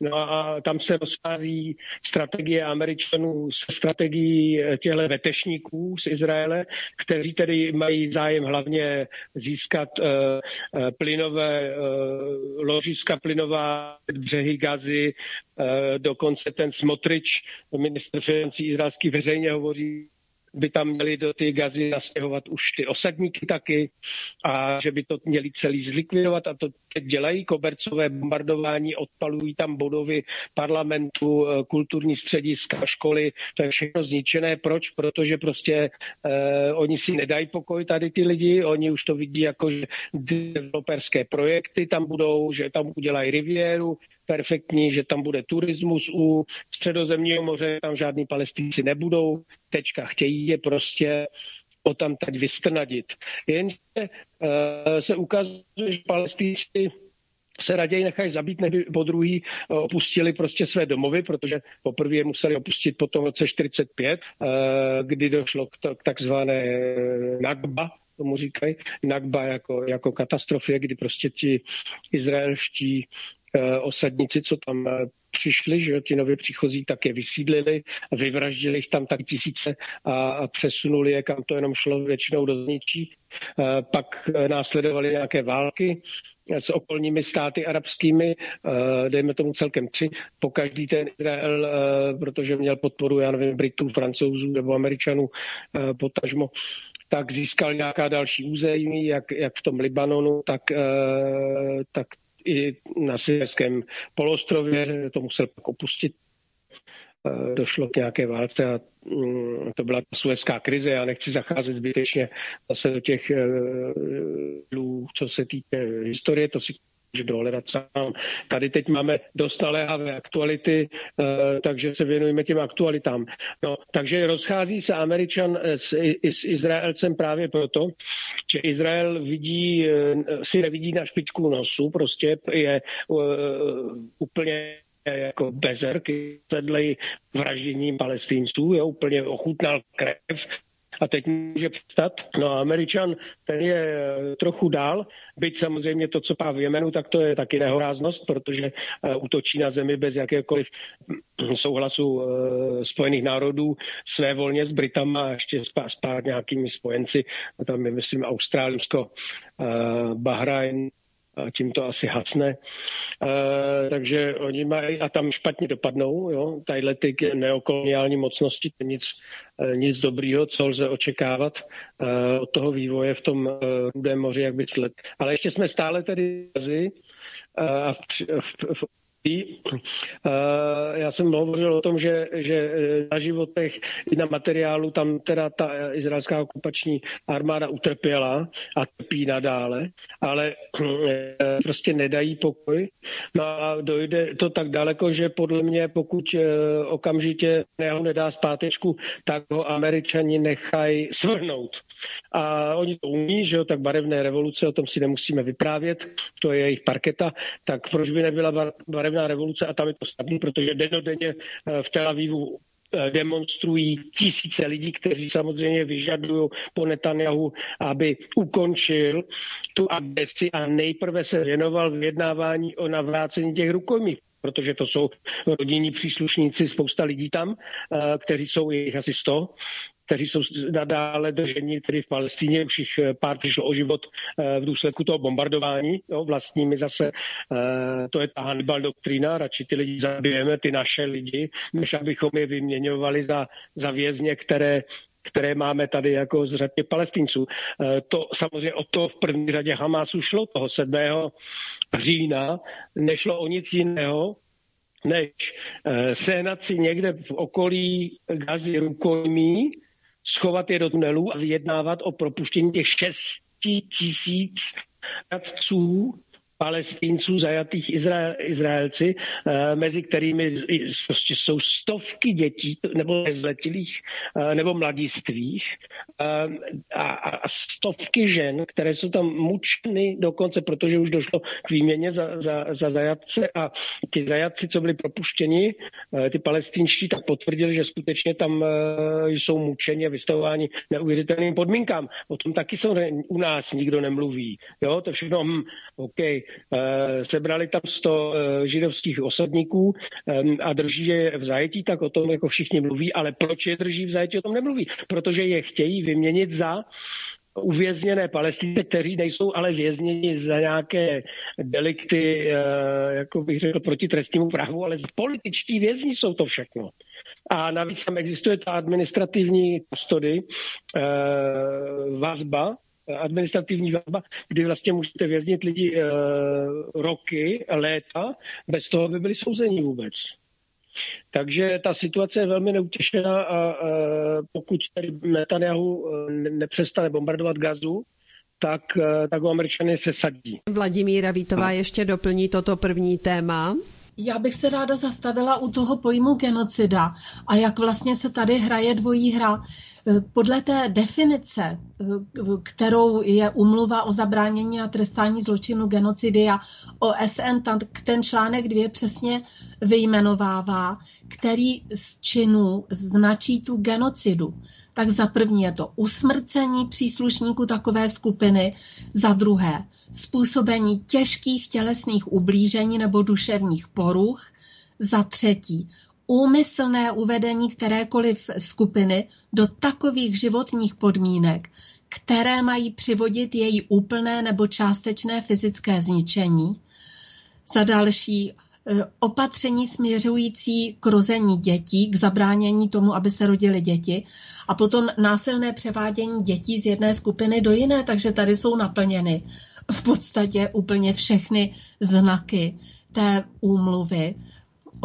No a tam se rozchází strategie Američanů se strategií eh, těchto vetešníků z Izraele, kteří tedy mají zájem hlavně získat uh, plynové ložiska, plynová břehy Gazy, dokonce ten Smotrič, ministr financí izraelský, veřejně hovoří by tam měli do ty gazy nastěhovat už ty osadníky taky a že by to měli celý zlikvidovat a to teď dělají kobercové bombardování, odpalují tam budovy parlamentu, eh, kulturní střediska, školy, to je všechno zničené. Proč? Protože prostě eh, oni si nedají pokoj tady ty lidi, oni už to vidí jako, že developerské projekty tam budou, že tam udělají riviéru, perfektní, že tam bude turismus u středozemního moře, tam žádní palestinci nebudou, tečka, chtějí je prostě o tam teď vystrnadit. Jenže uh, se ukazuje, že palestinci se raději nechají zabít, než po druhý eh, opustili prostě své domovy, protože poprvé je museli opustit po tom roce 45, uh, kdy došlo k, takzvané Nagba, tomu říkají, Nagba jako, jako katastrofě, kdy prostě ti izraelští Eh, osadníci, co tam eh, přišli, že ti nově příchozí, tak je vysídlili, vyvraždili jich tam tak tisíce a přesunuli je, kam to jenom šlo většinou do zničí. Eh, pak následovaly nějaké války, s okolními státy arabskými, dejme tomu celkem tři, po každý ten Izrael, protože měl podporu, já nevím, Britů, Francouzů nebo Američanů, potažmo, tak získal nějaká další území, jak, jak v tom Libanonu, tak, tak i na Syrijském polostrově, to musel pak opustit. Eh, došlo k nějaké válce a mm, to byla suezká krize. Já nechci zacházet zbytečně zase do těch, eh, co se týče historie, to si dohledat sám. Tady teď máme dost naléhavé aktuality, eh, takže se věnujeme těm aktualitám. No, takže rozchází se Američan s, s Izraelcem právě proto, že Izrael vidí, si nevidí na špičku nosu, prostě je úplně jako bezerk, sedlej vražděním palestinců, je úplně ochutnal krev, a teď může přestat. No a Američan, ten je trochu dál, byť samozřejmě to, co pá v Jemenu, tak to je taky nehoráznost, protože uh, útočí na zemi bez jakéhokoliv souhlasu uh, Spojených národů své volně s Britama a ještě s, pár nějakými spojenci, tam je, myslím, Austrálsko, Bahrajn, tím to asi hasne. E, takže oni mají a tam špatně dopadnou, jo, tadyhle ty neokoloniální mocnosti, nic, e, nic dobrýho, co lze očekávat e, od toho vývoje v tom e, Rudém moři, jak by let. Ale ještě jsme stále tady a v, v, v já jsem hovořil o tom, že, že na životech i na materiálu tam teda ta izraelská okupační armáda utrpěla a trpí nadále, ale eh, prostě nedají pokoj. No a dojde to tak daleko, že podle mě, pokud eh, okamžitě ho nedá zpátečku, tak ho američani nechají svrhnout. A oni to umí, že jo, tak barevné revoluce, o tom si nemusíme vyprávět, to je jejich parketa, tak proč by nebyla barevná revoluce a tam je to snadné, protože denodenně eh, v Tel Avivu eh, demonstrují tisíce lidí, kteří samozřejmě vyžadují po Netanyahu, aby ukončil tu agresi a nejprve se věnoval vyjednávání o navrácení těch rukojmí protože to jsou rodinní příslušníci, spousta lidí tam, eh, kteří jsou jich asi 100, kteří jsou nadále drženi tedy v Palestíně, už jich eh, pár přišlo o život eh, v důsledku toho bombardování jo, vlastními zase. Eh, to je ta Hannibal doktrína, radši ty lidi zabijeme, ty naše lidi, než abychom je vyměňovali za, za vězně, které které máme tady jako z řadě palestinců. To samozřejmě o to v první řadě Hamásu šlo toho 7. října. Nešlo o nic jiného, než sehnat si někde v okolí Gazy rukojmí, schovat je do tunelů a vyjednávat o propuštění těch 6 tisíc radců palestinců zajatých Izrael, Izraelci, eh, mezi kterými prostě jsou stovky dětí nebo nezletilých eh, nebo mladistvých eh, a, a stovky žen, které jsou tam mučeny dokonce, protože už došlo k výměně za, za, za zajatce a ty zajatci, co byli propuštěni, ty palestinští, tak potvrdili, že skutečně tam jsou mučeni a vystavováni neuvěřitelným podmínkám. O tom taky jsou u nás nikdo nemluví. Jo, to všechno, hm, OK, sebrali tam 100 eh, židovských osadníků a drží je v zajetí, tak o tom jako všichni mluví, ale proč je drží v zajetí, o tom nemluví. Protože je chtějí vyměnit za uvězněné palestince, kteří nejsou ale vězněni za nějaké delikty, eh, jako bych řekl, proti trestnímu právu, ale političtí vězni jsou to všechno. A navíc tam existuje ta administrativní kustody, vazba, administrativní vazba, kdy vlastně můžete věznit lidi e, roky, léta, bez toho, aby byli souzeni vůbec. Takže ta situace je velmi neutěšená a e, pokud tady Netanyahu eh, nepřestane bombardovat gazu, tak, tak ho američany se sadí. Vladimíra Vítová ještě doplní toto první téma. Já bych se ráda zastavila u toho pojmu genocida a jak vlastně se tady hraje dvojí hra. Podle té definice, kterou je umluva o zabránění a trestání zločinu genocidy a OSN, ten článek dvě přesně vyjmenovává, který z činů značí tu genocidu. Tak za první je to usmrcení příslušníků takové skupiny, za druhé způsobení těžkých tělesných ublížení nebo duševních poruch, za třetí úmyslné uvedení kterékoliv skupiny do takových životních podmínek, které mají přivodit její úplné nebo částečné fyzické zničení. Za další eh, opatření směřující k rození dětí, k zabránění tomu, aby se rodily děti a potom násilné převádění dětí z jedné skupiny do jiné, takže tady jsou naplněny v podstatě úplně všechny znaky té úmluvy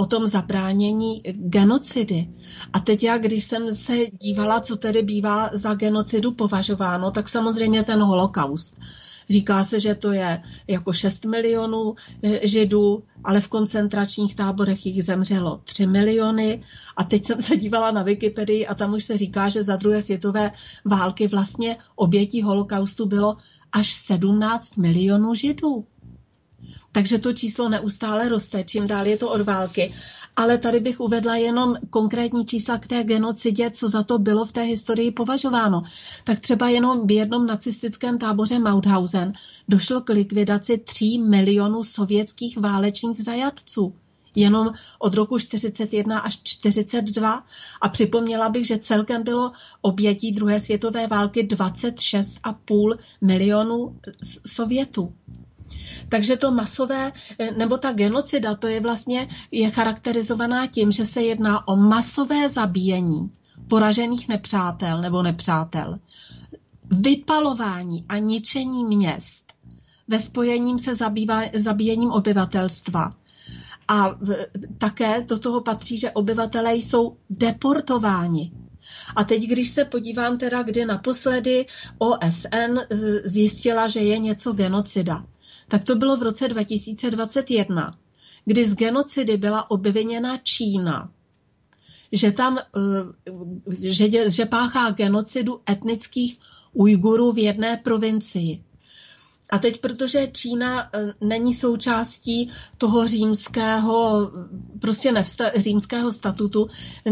o tom zabránění genocidy. A teď já, když jsem se dívala, co tedy bývá za genocidu považováno, tak samozřejmě ten holokaust. Říká se, že to je jako 6 milionů eh, židů, ale v koncentračních táborech jich zemřelo 3 miliony. A teď jsem se dívala na Wikipedii a tam už se říká, že za druhé světové války vlastně obětí holokaustu bylo až 17 milionů židů. Takže to číslo neustále roste, čím dál je to od války. Ale tady bych uvedla jenom konkrétní čísla k té genocidě, co za to bylo v té historii považováno. Tak třeba jenom v jednom nacistickém táboře Mauthausen došlo k likvidaci 3 milionů sovětských válečných zajatců jenom od roku 41 až 42 a připomněla bych, že celkem bylo obětí druhé světové války 26,5 milionů Sovětů. Takže to masové, eh, nebo ta genocida, to je vlastně je charakterizovaná tím, že se jedná o masové zabíjení poražených nepřátel nebo nepřátel, vypalování a ničení měst ve spojením se zabývá, zabíjením obyvatelstva. A v, také do toho patří, že obyvatelé jsou deportováni. A teď, když se podívám teda, kdy naposledy OSN eh, zjistila, že je něco genocida, tak to bylo v roce 2021, kdy z genocidy byla obviněna Čína, že tam, eh, že, že páchá genocidu etnických Ujgurů v jedné provincii. A teď, protože Čína eh, není součástí toho římského, prostě nevsta, římského statutu,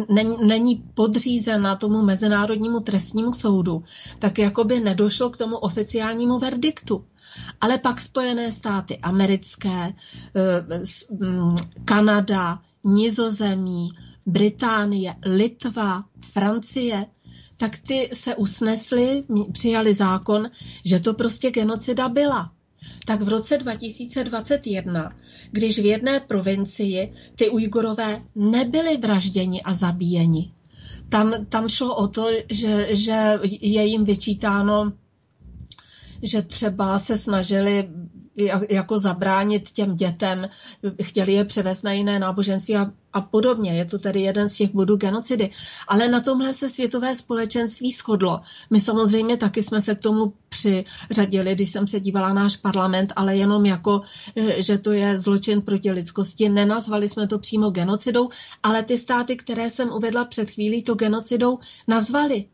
není, není podřízena tomu mezinárodnímu trestnímu soudu, tak jakoby nedošlo k tomu oficiálnímu verdiktu. Ale pak Spojené státy americké, eh, mm, Kanada, Nizozemí, Británie, Litva, Francie, tak ty se usnesli, přijali zákon, že to prostě genocida byla. Tak v roce 2021, když v jedné provincii ty Ujgurové nebyli vražděni a zabíjeni, tam, tam šlo o to, že, že je jim vyčítáno že třeba se snažili jako zabránit těm dětem, chtěli je převést na jiné náboženství a, a podobně. Je to tedy jeden z těch bodů genocidy. Ale na tomhle se světové společenství shodlo. My samozřejmě taky jsme se k tomu přiřadili, když jsem se dívala náš parlament, ale jenom jako, že to je zločin proti lidskosti. Nenazvali jsme to přímo genocidou, ale ty státy, které jsem uvedla před chvílí, to genocidou nazvali.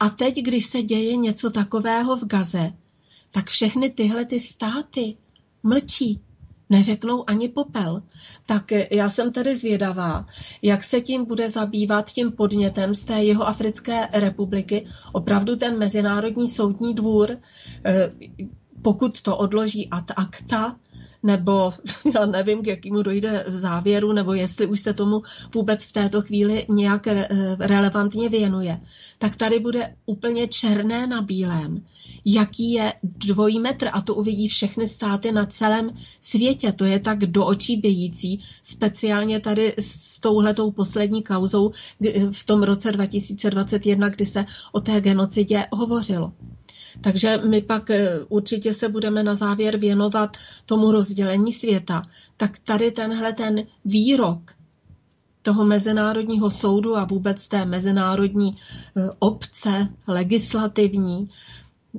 A teď, když se děje něco takového v Gaze, tak všechny tyhle ty státy mlčí, neřeknou ani popel. Tak já jsem tady zvědavá, jak se tím bude zabývat tím podnětem z té jeho Africké republiky opravdu ten Mezinárodní soudní dvůr, eh, pokud to odloží ad acta, nebo já nevím, k jakému dojde závěru, nebo jestli už se tomu vůbec v této chvíli nějak relevantně věnuje, tak tady bude úplně černé na bílém, jaký je dvojí metr a to uvidí všechny státy na celém světě. To je tak do očí bějící, speciálně tady s touhletou poslední kauzou v tom roce 2021, kdy se o té genocidě hovořilo. Takže my pak eh, určitě se budeme na závěr věnovat tomu rozdělení světa. Tak tady tenhle ten výrok toho mezinárodního soudu a vůbec té mezinárodní eh, obce legislativní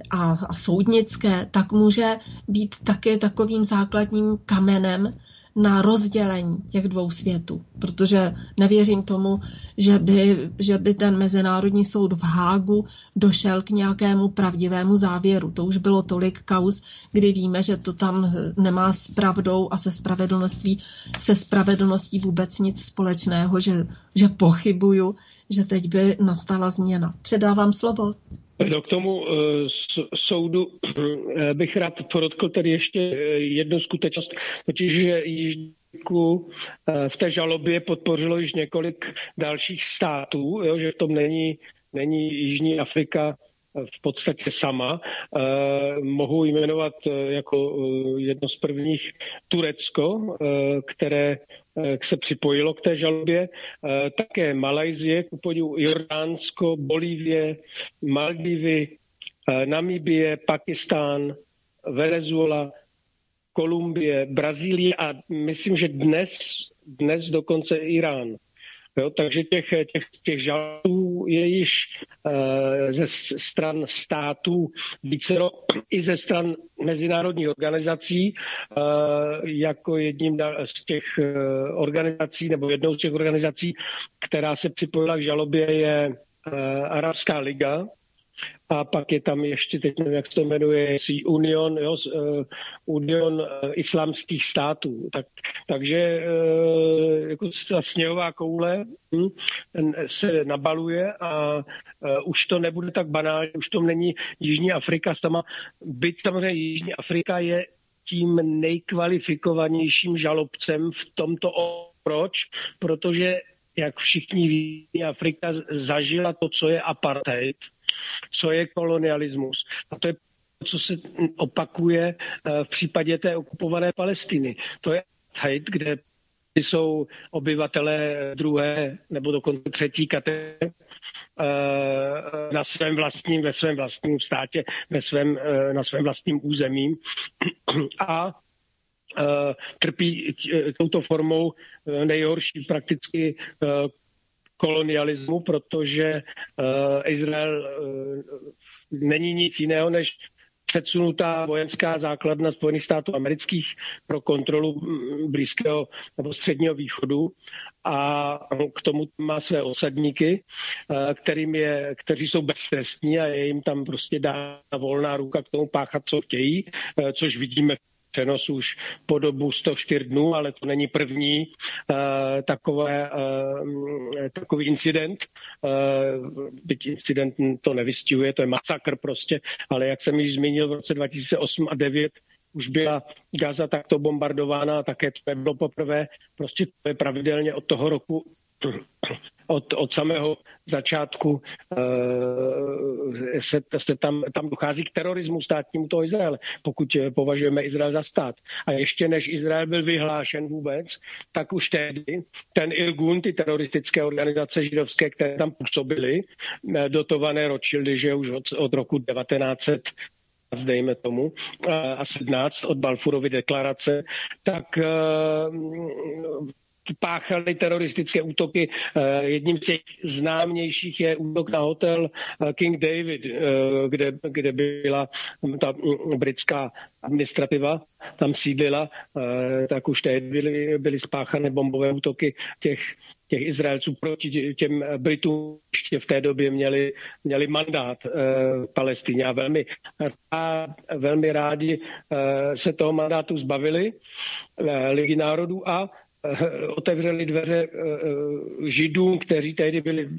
a, a soudnické, tak může být také takovým základním kamenem na rozdělení těch dvou světů, protože nevěřím tomu, že by, že by ten Mezinárodní soud v Hágu došel k nějakému pravdivému závěru. To už bylo tolik kaus, kdy víme, že to tam nemá s pravdou a se spravedlností, se spravedlností vůbec nic společného, že, že pochybuju, že teď by nastala změna. Předávám slovo. No k tomu uh, soudu uh, bych rád podotkl tady ještě uh, jednu skutečnost, totiž, že v té žalobě podpořilo již několik dalších států, jo, že v tom není, není Jižní Afrika v podstatě sama. Mohu jmenovat jako jedno z prvních Turecko, které se připojilo k té žalobě. Také Malajzie, ku podivu Jordánsko, Bolívie, Maldivy, Namibie, Pakistán, Venezuela, Kolumbie, Brazílie a myslím, že dnes, dnes dokonce Irán. Jo, takže těch, těch, těch žalů je již ze stran států vícero i ze stran mezinárodních organizací jako jedním z těch organizací nebo jednou z těch organizací, která se připojila k žalobě je Arabská liga, a pak je tam ještě, teď nevím, jak se to jmenuje, Union, jo, uh, Union uh, islámských států. Tak, takže uh, jako ta sněhová koule hm, se nabaluje a už to nebude tak banální, už to není Jižní Afrika sama. Byť samozřejmě Jižní Afrika je tím nejkvalifikovanějším žalobcem v tomto. Proč? Protože jak všichni ví, Afrika zažila to, co je apartheid, co je kolonialismus. A to je co se opakuje eh, v případě té okupované Palestiny. To je Haid, kde jsou obyvatelé druhé nebo dokonce třetí kategorie eh, na svém vlastním, ve svém vlastním státě, ve svém, eh, na svém vlastním území a trpí touto formou nejhorší prakticky kolonialismu, protože uh, Izrael uh, není nic jiného než předsunutá vojenská základna Spojených států amerických pro kontrolu mm, Blízkého nebo Středního východu. A k tomu má své osadníky, eh, kterým je, kteří jsou beztrestní a je jim tam prostě dá volná ruka k tomu páchat, co chtějí, což vidíme přenos už po dobu 104 dnů, ale to není první uh, takové, uh, takový incident. Uh, byť incident to nevystihuje, to je masakr prostě, ale jak jsem již zmínil v roce 2008 a 2009, už byla Gaza takto bombardována také to bylo poprvé. Prostě to je pravidelně od toho roku od, od samého začátku uh, se, se tam, tam dochází k terorismu státnímu toho Izraele, pokud eh, považujeme Izrael za stát. A ještě než Izrael byl vyhlášen vůbec, tak už tehdy ten Irgun, ty teroristické organizace židovské, které tam působily, eh, dotované Rothschildy, že už od, od roku 1900 dejme tomu, a 17 od Balfurovy deklarace, tak páchali teroristické útoky. Eh, jedním z těch známějších je útok na hotel eh, King David, eh, kde, kde byla ta britská administrativa, tam sídlila, tak už tehdy byly, byly spáchané bombové útoky těch těch Izraelců proti těm Britům ještě v té době měli, měli mandát e, Palestině a velmi, a velmi rádi e, se toho mandátu zbavili e, Ligy národů a otevřeli dveře eh, eh, židům, kteří tehdy byli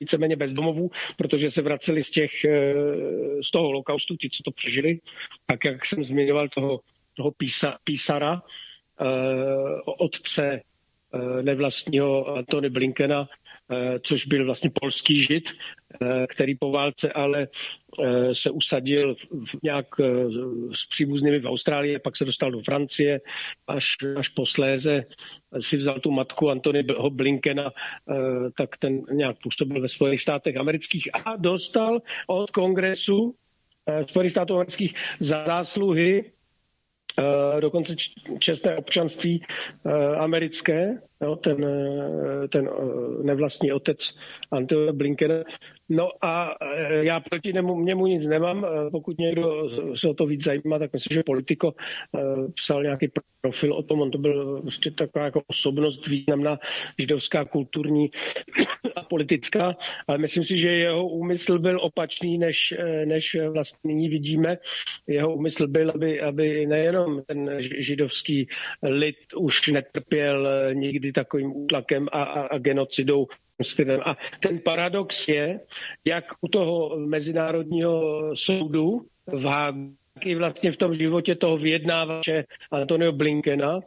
víceméně bezdomovů, protože se vraceli z, těch, z toho holokaustu, ti, co to přežili. Tak jak jsem zmiňoval toho, toho písa, písara, otce nevlastního Antony Blinkena, což byl vlastně polský žid, který po válce ale Eh, se usadil nějak eh, s příbuznými v Austrálii, pak se dostal do Francie, až, až posléze si vzal tu matku Antonyho Blinkena, eh, tak ten nějak působil ve Spojených státech amerických a dostal od kongresu Spojených států amerických za zásluhy dokonce čestné občanství americké, jo, ten, ten nevlastní otec Antonyho Blinkena No a e, já proti němu, němu nic nemám. E, pokud někdo se o to víc zajímá, tak myslím, že Politiko e, psal nějaký profil o tom. On to byl prostě taková jako osobnost významná židovská, kulturní a politická, ale myslím si, že jeho úmysl byl opačný, než, než vlastně nyní vidíme. Jeho úmysl byl, aby, aby nejenom ten židovský lid už netrpěl nikdy takovým útlakem a, a, a genocidou a ten paradox je, jak u toho Mezinárodního soudu v Hágu, i vlastně v tom životě toho vyjednávače Antonio Blinkena,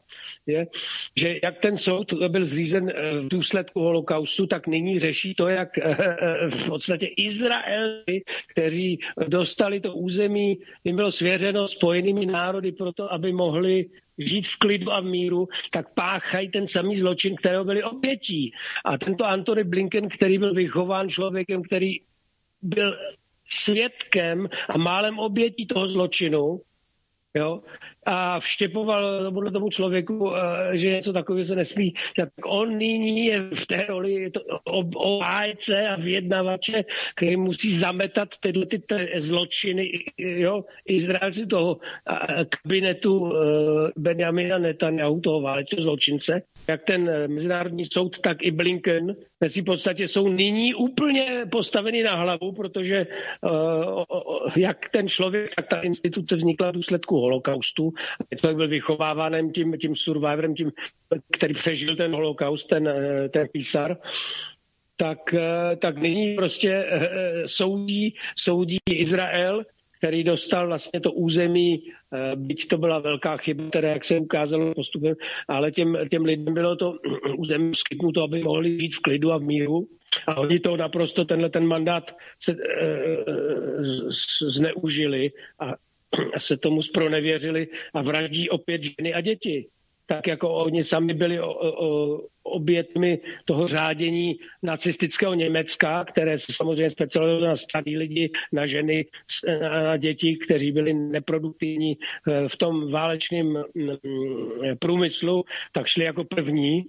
je, že jak ten soud byl zřízen eh, v důsledku holokaustu, tak nyní řeší to, jak eh, eh, v podstatě Izraeli, kteří dostali to území, jim bylo svěřeno spojenými národy proto, aby mohli žít v klidu a v míru, tak páchají ten samý zločin, kterého byli obětí. A tento Antony Blinken, který byl vychován člověkem, který byl svědkem a málem obětí toho zločinu, jo, a vštěpoval tomu, tomu člověku, eh, že něco takového se nesmí. Tak on nyní je v té roli obhájce a vyjednavače, který musí zametat tyhle ty zločiny jo, Izraelci toho kabinetu eh, Benjamina Netanyahu, toho válečného zločince. Jak ten eh, mezinárodní soud, tak i Blinken v podstatě jsou nyní úplně postaveny na hlavu, protože jak ten člověk, tak ta instituce vznikla v důsledku holokaustu člověk byl vychovávaným tím, tím survivorem, tím, který přežil ten holokaust, ten, ten písar, tak, tak nyní prostě eh, soudí, soudí Izrael, který dostal vlastně to území, eh, byť to byla velká chyba, teda jak se ukázalo postupem, ale těm, těm lidem bylo to území skytnuto, aby mohli žít v klidu a v míru. A oni to naprosto, tenhle ten mandát se, e, zneužili a se tomu spronevěřili a vraždí opět ženy a děti. Tak jako oni sami byli obětmi toho řádění nacistického Německa, které se samozřejmě specializovalo na starý lidi, na ženy, na děti, kteří byli neproduktivní eh, v tom válečném mm, průmyslu, tak šli jako první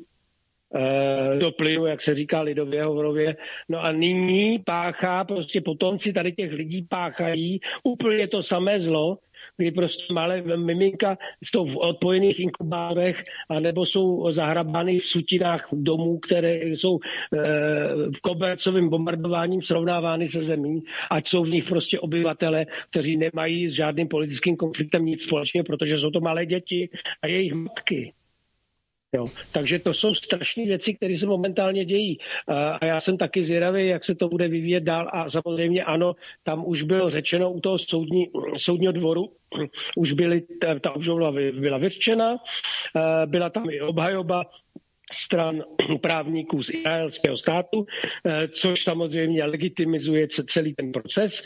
do plynu, jak se říká lidově hovorově. No a nyní páchá, prostě potomci tady těch lidí páchají úplně to samé zlo, kdy prostě malé miminka jsou v odpojených inkubárech anebo jsou zahrabány v sutinách domů, které jsou e, kobercovým bombardováním srovnávány se zemí, ať jsou v nich prostě obyvatele, kteří nemají s žádným politickým konfliktem nic společného, protože jsou to malé děti a jejich matky. Jo. Takže to jsou strašné věci, které se momentálně dějí. A já jsem taky zvědavý, jak se to bude vyvíjet dál. A samozřejmě ano, tam už bylo řečeno u toho soudní, soudního dvoru, už byly, ta obžaloba byla vyřčena, byla tam i obhajoba stran právníků z izraelského státu, což samozřejmě legitimizuje celý ten proces.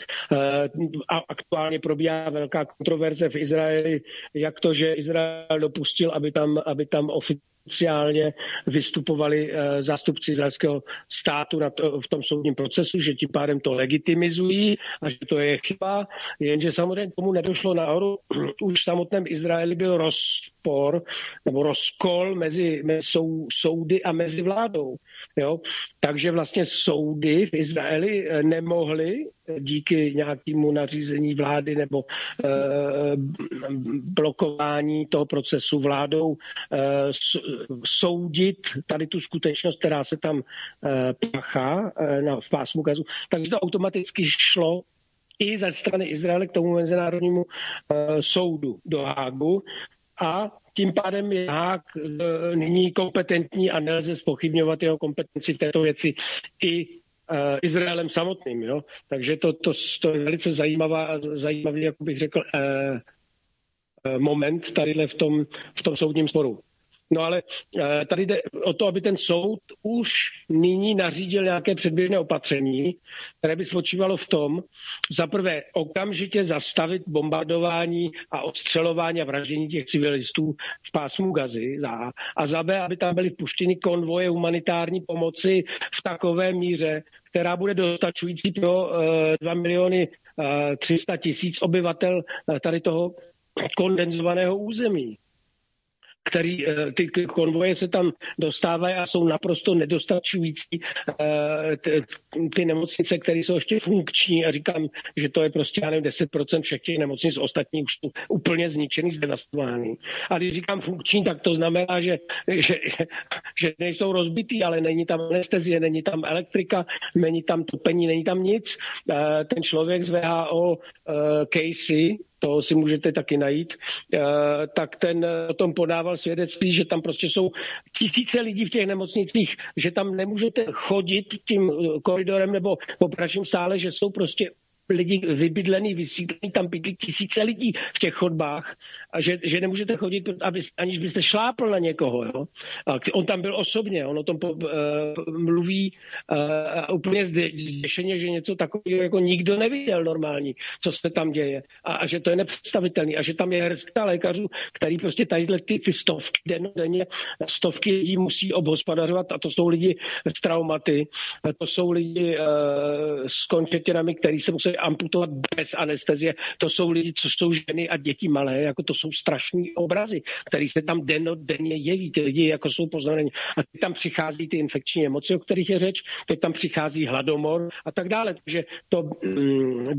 A aktuálně probíhá velká kontroverze v Izraeli, jak to, že Izrael dopustil, aby tam, aby tam oficiálně oficiálně vystupovali eh, zástupci izraelského státu v tom soudním procesu, že tím pádem to legitimizují a že to je chyba, jenže samozřejmě tomu nedošlo nahoru. Už v samotném Izraeli byl rozpor nebo rozkol mezi, mezi sou, soudy a mezi vládou. Jo? Takže vlastně soudy v Izraeli eh, nemohly díky nějakému nařízení vlády nebo e, blokování toho procesu vládou e, soudit tady tu skutečnost, která se tam e, pachá e, na, v pásmu gazu. Takže to automaticky šlo i ze strany Izraele k tomu mezinárodnímu e, soudu do Hágu a tím pádem je Hák e, nyní kompetentní a nelze spochybňovat jeho kompetenci v této věci i uh, Izraelem samotným. Jo? Takže to, to, to je velice zajímavá, zajímavý, jak bych řekl, uh, moment tady v tom, v tom soudním sporu. No ale tady jde o to, aby ten soud už nyní nařídil nějaké předběžné opatření, které by spočívalo v tom, za prvé okamžitě zastavit bombardování a odstřelování a vraždění těch civilistů v pásmu Gazy a. Za B, aby tam byly vpuštěny konvoje humanitární pomoci v takové míře, která bude dostačující pro 2 eh, miliony 300 tisíc obyvatel eh, tady toho kondenzovaného území který eh, ty konvoje se tam dostávají a jsou naprosto nedostačující. Eh, ty nemocnice, které jsou ještě funkční a říkám, že to je prostě, já nevím, 10% všech těch nemocnic ostatních už jsou úplně zničený, zdevastovaný. A když říkám funkční, tak to znamená, že, že, že nejsou rozbitý, ale není tam anestezie, není tam elektrika, není tam topení, není tam nic. Eh, ten člověk z VHO Casey, to si můžete taky najít, eh, tak ten eh, o tom podával svědectví, že tam prostě jsou tisíce lidí v těch nemocnicích, že tam nemůžete chodit tím eh, koridorem nebo po pražím sále, že jsou prostě lidi vybydlený, vysídlený, tam bydlí tisíce lidí v těch chodbách a že, že nemůžete chodit, aby, aniž byste šlápl na někoho. Jo? A on tam byl osobně, on o tom po, uh, mluví uh, úplně zděšeně, že něco takového jako nikdo neviděl normální, co se tam děje a, a že to je nepředstavitelný a že tam je hrstka lékařů, který prostě tadyhle ty, ty stovky denně, stovky lidí musí obhospodařovat a to jsou lidi s traumaty, to jsou lidi uh, s končetinami, který se musí amputovat bez anestezie. To jsou lidi, co jsou ženy a děti malé, jako to jsou strašní obrazy, které se tam denně jeví. Ty lidi jako jsou poznamení. A teď tam přichází ty infekční emoce, o kterých je řeč, teď tam přichází hladomor a tak dále. Takže to, mm,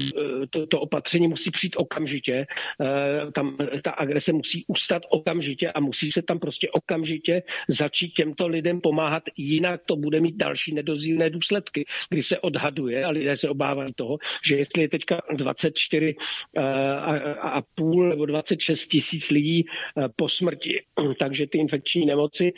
to, to opatření musí přijít okamžitě. Eh, tam ta agrese musí ustat okamžitě a musí se tam prostě okamžitě začít těmto lidem pomáhat, jinak to bude mít další nedozírné důsledky, kdy se odhaduje a lidé se obávají toho, že jestli je teďka 24 eh, a, půl nebo 26 tisíc lidí eh, po smrti, takže ty infekční nemoci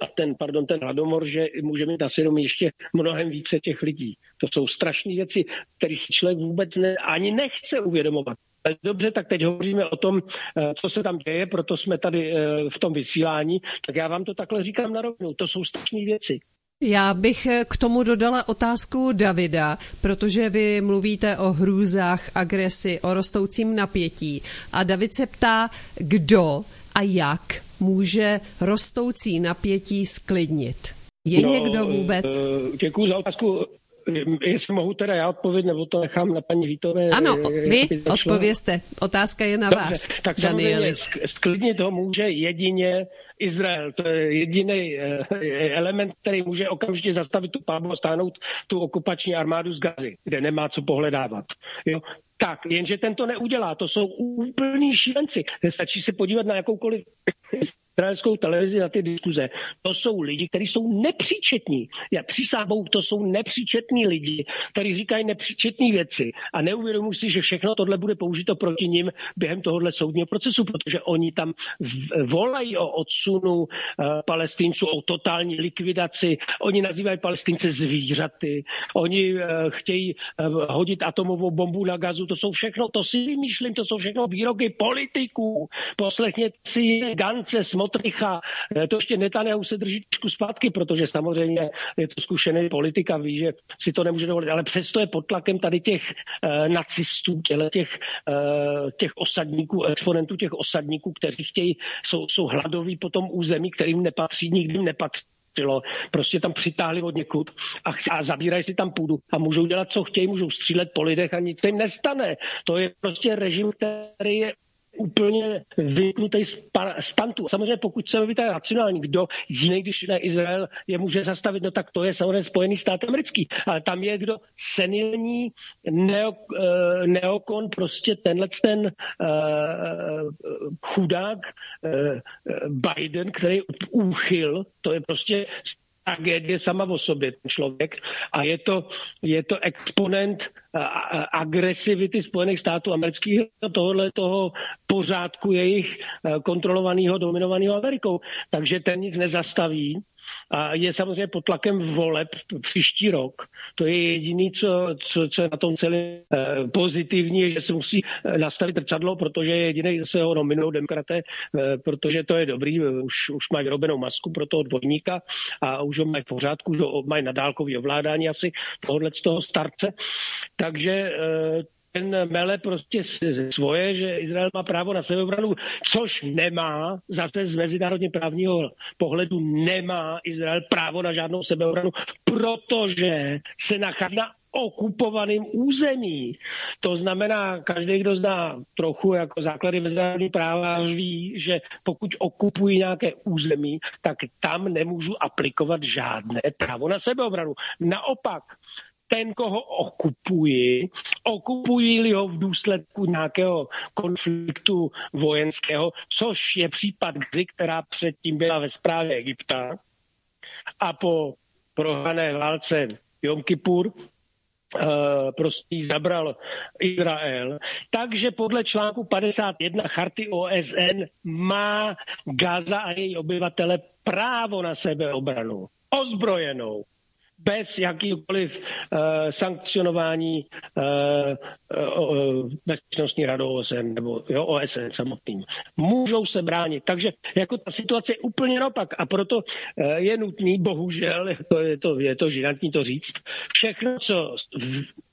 a ten, pardon, ten hladomor, že může mít na svědomí ještě mnohem více těch lidí. To jsou strašné věci, které si člověk vůbec ne, ani nechce uvědomovat. Dobře, tak teď hovoříme o tom, eh, co se tam děje, proto jsme tady v tom vysílání. Tak já vám to takhle říkám na rovinu. To jsou strašné věci. Já bych eh, k tomu dodala otázku Davida, protože vy mluvíte o hrůzách, agresi, o rostoucím napětí. A David se ptá, kdo a jak může rostoucí napětí sklidnit. Je no, někdo vůbec? Eh, děkuji za otázku. Jestli mohu teda já odpovědět, nebo to nechám na paní Vítové. Ano, vy odpověste. Otázka je na Dobře, vás, tak Danieli. sklidnit ho může jedině Izrael. To je jediný eh, element, který může okamžitě zastavit tu pábu a stáhnout tu okupační armádu z Gazy, kde nemá co pohledávat. Jo? Tak, jenže ten to neudělá. To jsou úplní šílenci. Stačí se podívat na jakoukoliv izraelskou televizi na ty diskuze. To jsou lidi, kteří jsou nepříčetní. Já přísahou, to jsou nepříčetní lidi, kteří říkají nepříčetní věci a neuvědomují si, že všechno tohle bude použito proti nim během tohohle soudního procesu, protože oni tam volají o odsunu uh, palestinců, o totální likvidaci. Oni nazývají palestince zvířaty. Oni uh, chtějí uh, hodit atomovou bombu na gazu. To jsou všechno, to si vymýšlím, to jsou všechno výroky politiků. Poslechněte si Gance, Smotricha, eh, to ještě Netanyahu se drží trošku zpátky, protože samozřejmě je to zkušený politika, ví, že si to nemůže dovolit, ale přesto je pod tlakem tady těch uh, nacistů, těle těch, uh, těch osadníků, exponentů těch osadníků, kteří chtějí, jsou, jsou hladoví po tom území, kterým nepatří, nikdy nepatří Prostě tam přitáhli od někud a, a zabírají si tam půdu a můžou dělat, co chtějí, můžou střílet po lidech a nic se jim nestane. To je prostě režim, který je úplně vyknutý z, z pantu. Samozřejmě pokud se být racionální, kdo jiný, když ne Izrael, je může zastavit, no tak to je samozřejmě Spojený stát americký. Ale tam je kdo senilní neo, uh, neokon, prostě tenhle ten uh, chudák uh, Biden, který úchyl, to je prostě tragédie sama o sobě, ten člověk. A je to, je to exponent agresivity Spojených států amerických tohohle toho pořádku jejich kontrolovaného, dominovaného Amerikou. Takže ten nic nezastaví a je samozřejmě pod tlakem voleb příští rok. To je jediný, co, co, co je na tom celé eh, pozitivní, že se musí eh, nastavit trcadlo, protože je jediný, se ho nominují demokraté, eh, protože to je dobrý, už, už mají vyrobenou masku pro toho dvojníka a už ho mají v pořádku, že mají nadálkový ovládání asi tohohle z toho starce. Takže ten mele prostě svoje, že Izrael má právo na sebeobranu, což nemá, zase z mezinárodně právního pohledu nemá Izrael právo na žádnou sebeobranu, protože se nachází na okupovaným území. To znamená, každý, kdo zná trochu jako základy mezinárodní práva, ví, že pokud okupují nějaké území, tak tam nemůžu aplikovat žádné právo na sebeobranu. Naopak, ten, koho okupuji, okupují ho v důsledku nějakého konfliktu vojenského, což je případ Gzy, která předtím byla ve správě Egypta a po prohrané válce Jom Kippur Uh, prostě zabral Izrael. Takže podle článku 51 charty OSN má Gaza a její obyvatele právo na sebeobranu. Ozbrojenou bez jakýkoliv uh, sankcionování uh, uh, bezpečnostní radou OSN nebo jo, OSN samotným. Můžou se bránit. Takže jako ta situace je úplně naopak a proto uh, je nutný, bohužel, to je to, je to žinantní to říct, všechno, co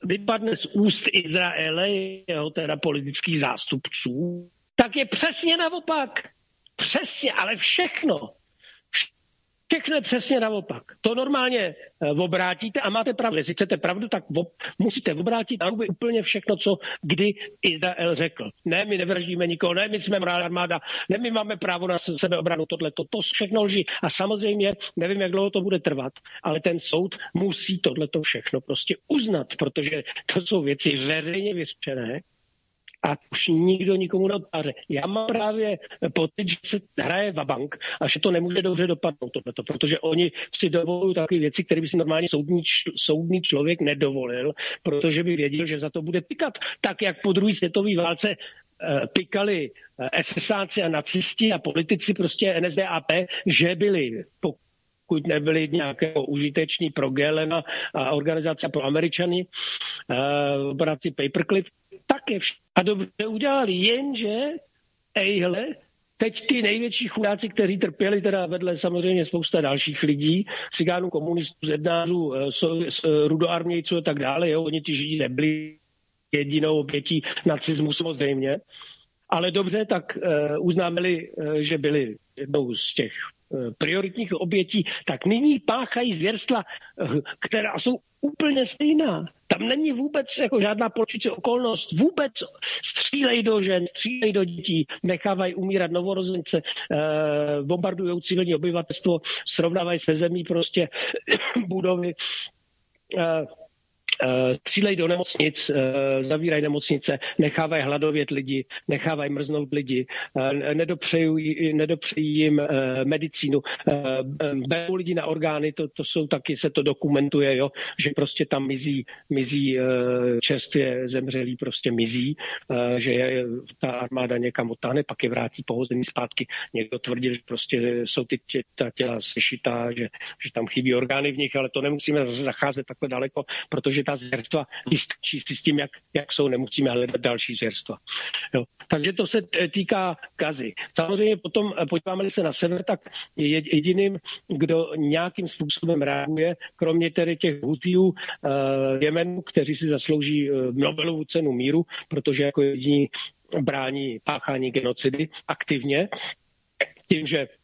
vypadne z úst Izraele, jeho teda politických zástupců, tak je přesně naopak. Přesně, ale všechno Všechno je přesně naopak. To normálně eh, obrátíte a máte pravdu. Jestli chcete pravdu, tak ob, musíte obrátit a úplně všechno, co kdy Izrael řekl. Ne, my nevraždíme nikoho, ne, my jsme morální armáda, ne, my máme právo na sebeobranu, tohle, to, to všechno lží. A samozřejmě, nevím, jak dlouho to bude trvat, ale ten soud musí tohle všechno prostě uznat, protože to jsou věci veřejně vyřčené, a už nikdo nikomu neodpáře. Já mám právě pocit, že se hraje vabank a že to nemůže dobře dopadnout tohleto, protože oni si dovolují takové věci, které by si normálně soudní, soudný člověk nedovolil, protože by věděl, že za to bude pikat. Tak, jak po druhé světové válce eh, pikali eh, SSáci a nacisti a politici prostě NSDAP, že byli pokud nebyli nějaké užiteční pro Gelena a organizace pro Američany, uh, operaci Paperclip, tak je vš- a dobře udělali, jenže ejhle, teď ty největší chudáci, kteří trpěli teda vedle samozřejmě spousta dalších lidí, cigánů, komunistů, zednářů, eh, rudoarmějců a tak dále, jo, oni ti židi nebyli jedinou obětí nacismu samozřejmě, ale dobře, tak uh, uznámili, uh, že byli jednou z těch prioritních obětí, tak nyní páchají zvěrstva, uh, která jsou úplně stejná. Tam není vůbec jako žádná počíče okolnost. Vůbec střílej do žen, střílej do dětí, nechávají umírat novorozence, eh, bombardují civilní obyvatelstvo, srovnávají se zemí prostě budovy. Eh, Eh, střílej do nemocnic, eh, zavírají nemocnice, nechávají hladovět lidi, nechávají mrznout lidi, eh, nedopřejí, nedopřejí jim medicínu, berou lidi na orgány, to, to jsou taky, se to dokumentuje, jo, že prostě tam mizí, mizí čerstvě zemřelí, prostě mizí, že je, ta armáda někam otáhne, pak je vrátí pohození zpátky. Někdo tvrdil, že prostě jsou ty tě, ta těla sešitá, že, že tam chybí orgány v nich, ale to nemusíme zacházet takhle daleko, protože ta zvěrstva vystačí si s tím, jak, jak jsou, nemusíme hledat další zvěrstva. Jo. Takže to se týká Gazy. Samozřejmě potom, eh, podíváme se na sever, tak jediným, kdo nějakým způsobem reaguje, kromě tedy těch Hutijů uh, Jemenu, kteří si zaslouží uh, Nobelovu cenu míru, protože jako jediní brání páchání genocidy aktivně, tím, že Eh,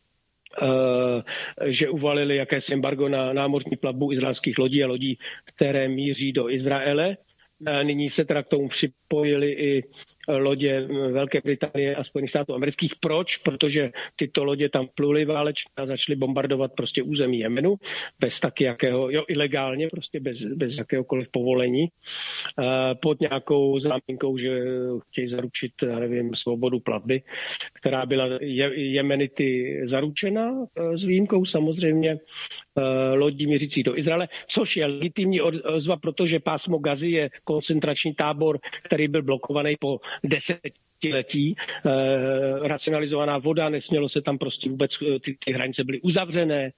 že uvalili jakési embargo na námořní plavbu izraelských lodí a lodí, které míří do Izraele. Nyní se teda k tomu připojili i lodě Velké Británie a Spojených států amerických. Proč? Protože tyto lodě tam pluly válečně a začaly bombardovat prostě území Jemenu bez taky jakého, jo, ilegálně, prostě bez, bez jakéhokoliv povolení, pod nějakou záminkou, že chtějí zaručit, já nevím, svobodu platby, která byla Jemenity zaručena s výjimkou samozřejmě Eh, lodí mířící do Izraele, což je legitimní odzva, protože pásmo Gazy je koncentrační tábor, který byl blokovaný po desetiletí. E, racionalizovaná voda, nesmělo se tam prostě vůbec, eh, ty, ty hranice byly uzavřené,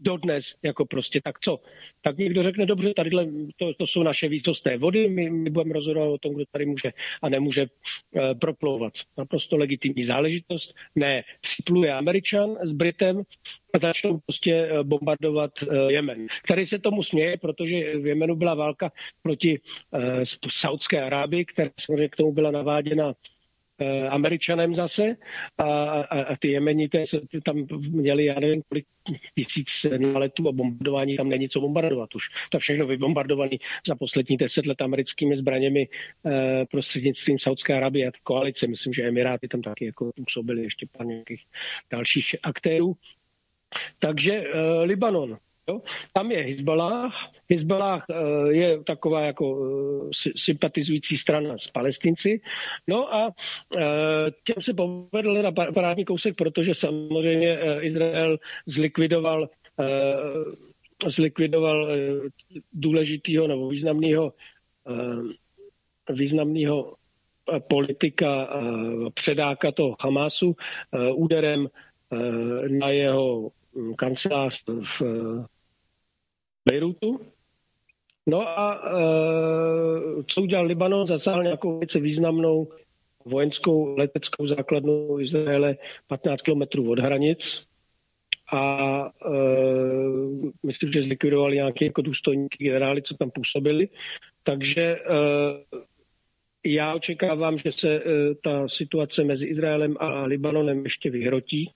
dodnes, jako prostě tak co? Tak někdo řekne, dobře, tady to, to jsou naše výsostné vody, my, my budeme rozhodovat o tom, kdo tady může a nemůže uh, proplouvat. Naprosto legitimní záležitost. Ne, připluje Američan s Britem a začnou prostě bombardovat uh, Jemen. Který se tomu směje, protože v Jemenu byla válka proti uh, Saudské Arábii, která samozřejmě k tomu byla naváděna Eh, Američanem zase a, a, a ty Jemenité se tam měli, já nevím, kolik tisíc náletů a bombardování, tam není co bombardovat už. To všechno vybombardované za poslední deset let americkými zbraněmi eh, prostřednictvím Saudské Arabie a koalice. Myslím, že Emiráty tam taky jako působili ještě pár nějakých dalších aktérů. Takže eh, Libanon. Jo? Tam je Hezbollah. Hezbollah eh, je taková jako eh, sympatizující strana s palestinci. No a eh, těm se povedl na parádní kousek, protože samozřejmě Izrael zlikvidoval zlikvidoval důležitýho nebo významného významného politika předáka toho Hamásu úderem na jeho kancelář v Beirutu. No a e, co udělal Libanon? Zasáhl nějakou velice významnou vojenskou leteckou základnu Izraele 15 kilometrů od hranic a e, myslím, že zlikvidovali nějaké jako důstojníky generály, co tam působili. Takže e, já očekávám, že se e, ta situace mezi Izraelem a Libanonem ještě vyhrotí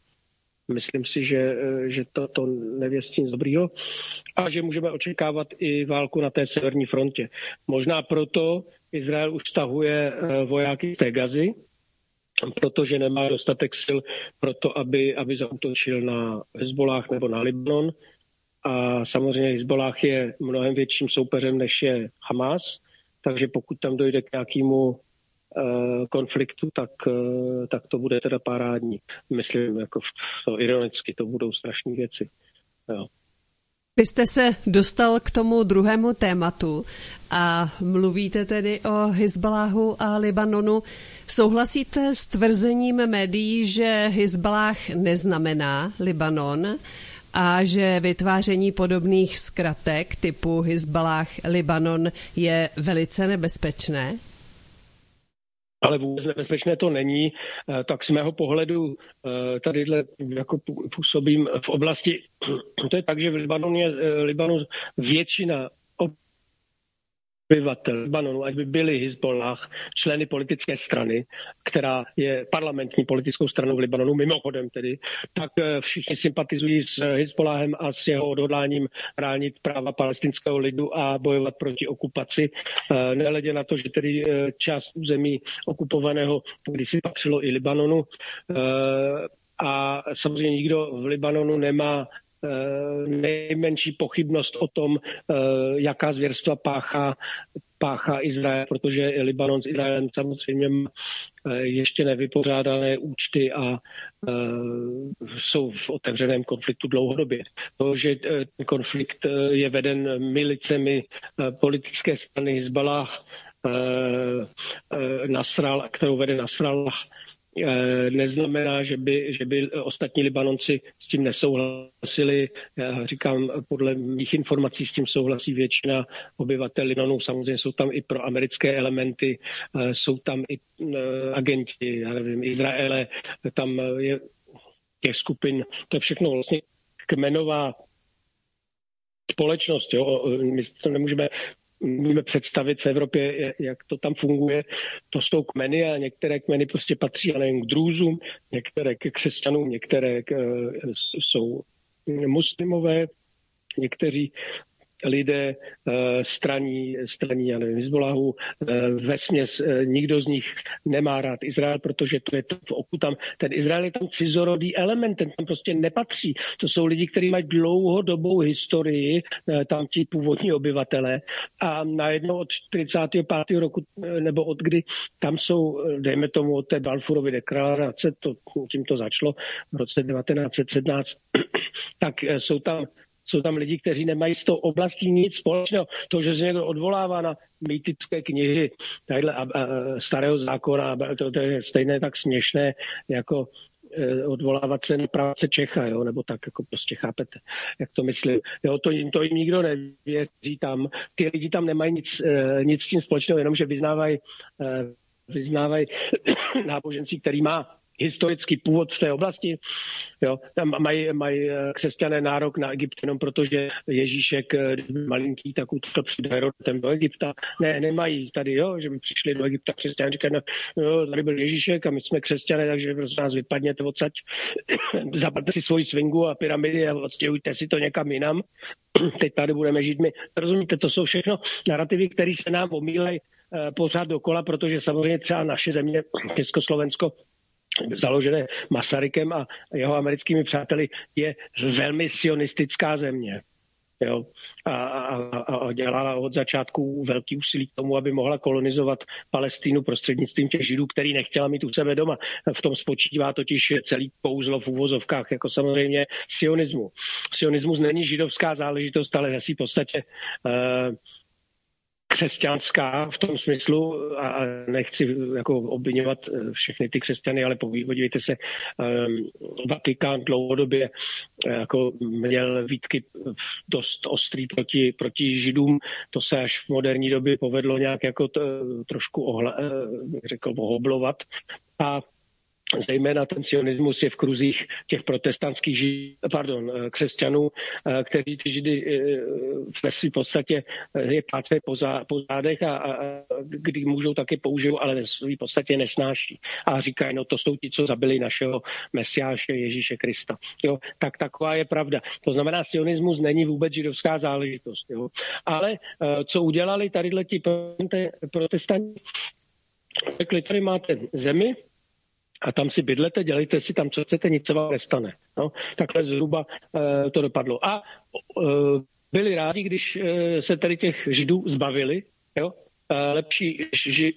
Myslím si, že, že to, to nevěstí nic dobrýho a že můžeme očekávat i válku na té severní frontě. Možná proto Izrael už stahuje vojáky z té gazy, protože nemá dostatek sil pro to, aby, aby zautočil na Hezbolách nebo na Libanon. A samozřejmě Hezbolách je mnohem větším soupeřem, než je Hamas, takže pokud tam dojde k nějakému konfliktu, tak, uh, tak to bude teda parádní. Myslím, jako to ironicky, to budou strašné věci. Jo. Vy jste se dostal k tomu druhému tématu a mluvíte tedy o Hezbaláhu a Libanonu. Souhlasíte s tvrzením médií, že Hezbalách neznamená Libanon a že vytváření podobných zkratek typu Hezbalách Libanon je velice nebezpečné? Ale vůbec nebezpečné to není. Eh, tak z mého pohledu eh, tadyhle jako působím v oblasti, to je tak, že v Libanonu je eh, Libanon většina obyvatel Libanonu, ať by byli Hezbollah členy politické strany, která je parlamentní politickou stranou v Libanonu, mimochodem tedy, tak eh, všichni sympatizují s Hezbollahem a s jeho odhodláním bránit práva palestinského lidu a bojovat proti okupaci. Eh, nehledě na to, že tedy eh, část území okupovaného kdysi patřilo i Libanonu. A samozřejmě nikdo v Libanonu nemá Eh, nejmenší pochybnost o tom, eh, jaká zvěrstva páchá, páchá Izrael, protože Libanon s Izraelem samozřejmě eh, ještě nevypořádané účty a jsou v otevřeném konfliktu dlouhodobě. To, že ten konflikt je veden milicemi politické strany Hezbalah, Nasral, kterou vede Nasrallah, Eh, neznamená, že by, že by ostatní Libanonci s tím nesouhlasili. Já říkám, podle mých informací s tím souhlasí většina obyvatel Libanonu. Samozřejmě jsou tam i pro americké elementy, eh, jsou tam i eh, agenti, já nevím, Izraele, tam je těch skupin, to je všechno vlastně kmenová společnost. Jo? My to nemůžeme můžeme představit v Evropě, jak to tam funguje. To jsou kmeny a některé kmeny prostě patří, jen k drůzům, některé k křesťanům, některé k, jsou muslimové, někteří lidé eh, straní, straní já nevím, Hezbolahu, eh, ve směs eh, nikdo z nich nemá rád Izrael, protože to je to v oku tam, ten Izrael je tam cizorodý element, ten tam prostě nepatří. To jsou lidi, kteří mají dlouhodobou historii, tam ti původní obyvatele a najednou od 45. roku, nebo od kdy tam jsou, dejme tomu od té Balfurovy deklarace, to, tím to začalo v roce 1917, tak jsou tam jsou tam lidi, kteří nemají s tou oblastí nic společného. To, že se někdo odvolává na mýtické knihy tadyhle, a, a, starého zákona, to, to je stejné tak směšné, jako e, odvolávat se na práce Čecha, jo, nebo tak, jako prostě chápete, jak to myslím. Jo, to, jim, to jim nikdo nevěří tam. Ty lidi tam nemají nic, e, nic s tím společného, jenom že vyznávají e, vyznávají náboženství, který má historický původ v té oblasti. Jo, tam mají, mají eh, křesťané nárok na Egypt jenom protože Ježíšek, eh, když byl malinký, tak to přijde Herodem do Egypta. Ne, nemají tady, jo, že by přišli do Egypta křesťané, říkají, no, jo, tady byl Ježíšek a my jsme křesťané, takže prostě nás vypadněte odsaď, zapadne si svoji svingu a pyramidy a odstěhujte si to někam jinam. Teď tady budeme žít my. Rozumíte, to jsou všechno narrativy, které se nám omílejí eh, pořád dokola, protože samozřejmě třeba naše země, Československo, založené Masarykem a jeho americkými přáteli, je velmi sionistická země. Jo? A, a, a dělala od začátku velký úsilí k tomu, aby mohla kolonizovat Palestínu prostřednictvím těch židů, který nechtěla mít u sebe doma. V tom spočívá totiž celý kouzlo v úvozovkách, jako samozřejmě sionismu. Sionismus není židovská záležitost, ale v podstatě uh, křesťanská v tom smyslu a nechci jako obvinovat eh, všechny ty křesťany, ale podívejte se, um, Vatikán dlouhodobě eh, jako měl výtky dost ostrý proti, proti židům. To se až v moderní době povedlo nějak jako to, trošku ohla, eh, řekl, ohoblovat. A zejména ten sionismus je v kruzích těch protestantských žid, pardon, eh, křesťanů, eh, kteří ty židy eh, ve své podstatě je pláce po, zá, po zádech a, a, kdy můžou taky použijou, ale ve své podstatě nesnáší. A říkají, no to jsou ti, co zabili našeho mesiáše Ježíše Krista. Jo, tak taková je pravda. To znamená, sionismus není vůbec židovská záležitost. Jo. Ale co udělali tady ti protestanti, řekli, tady máte zemi, a tam si bydlete, dělejte si tam, co chcete, nic se vám nestane. No, takhle zhruba e, to dopadlo. A e, byli rádi, když e, se tady těch židů zbavili, jo? Lepší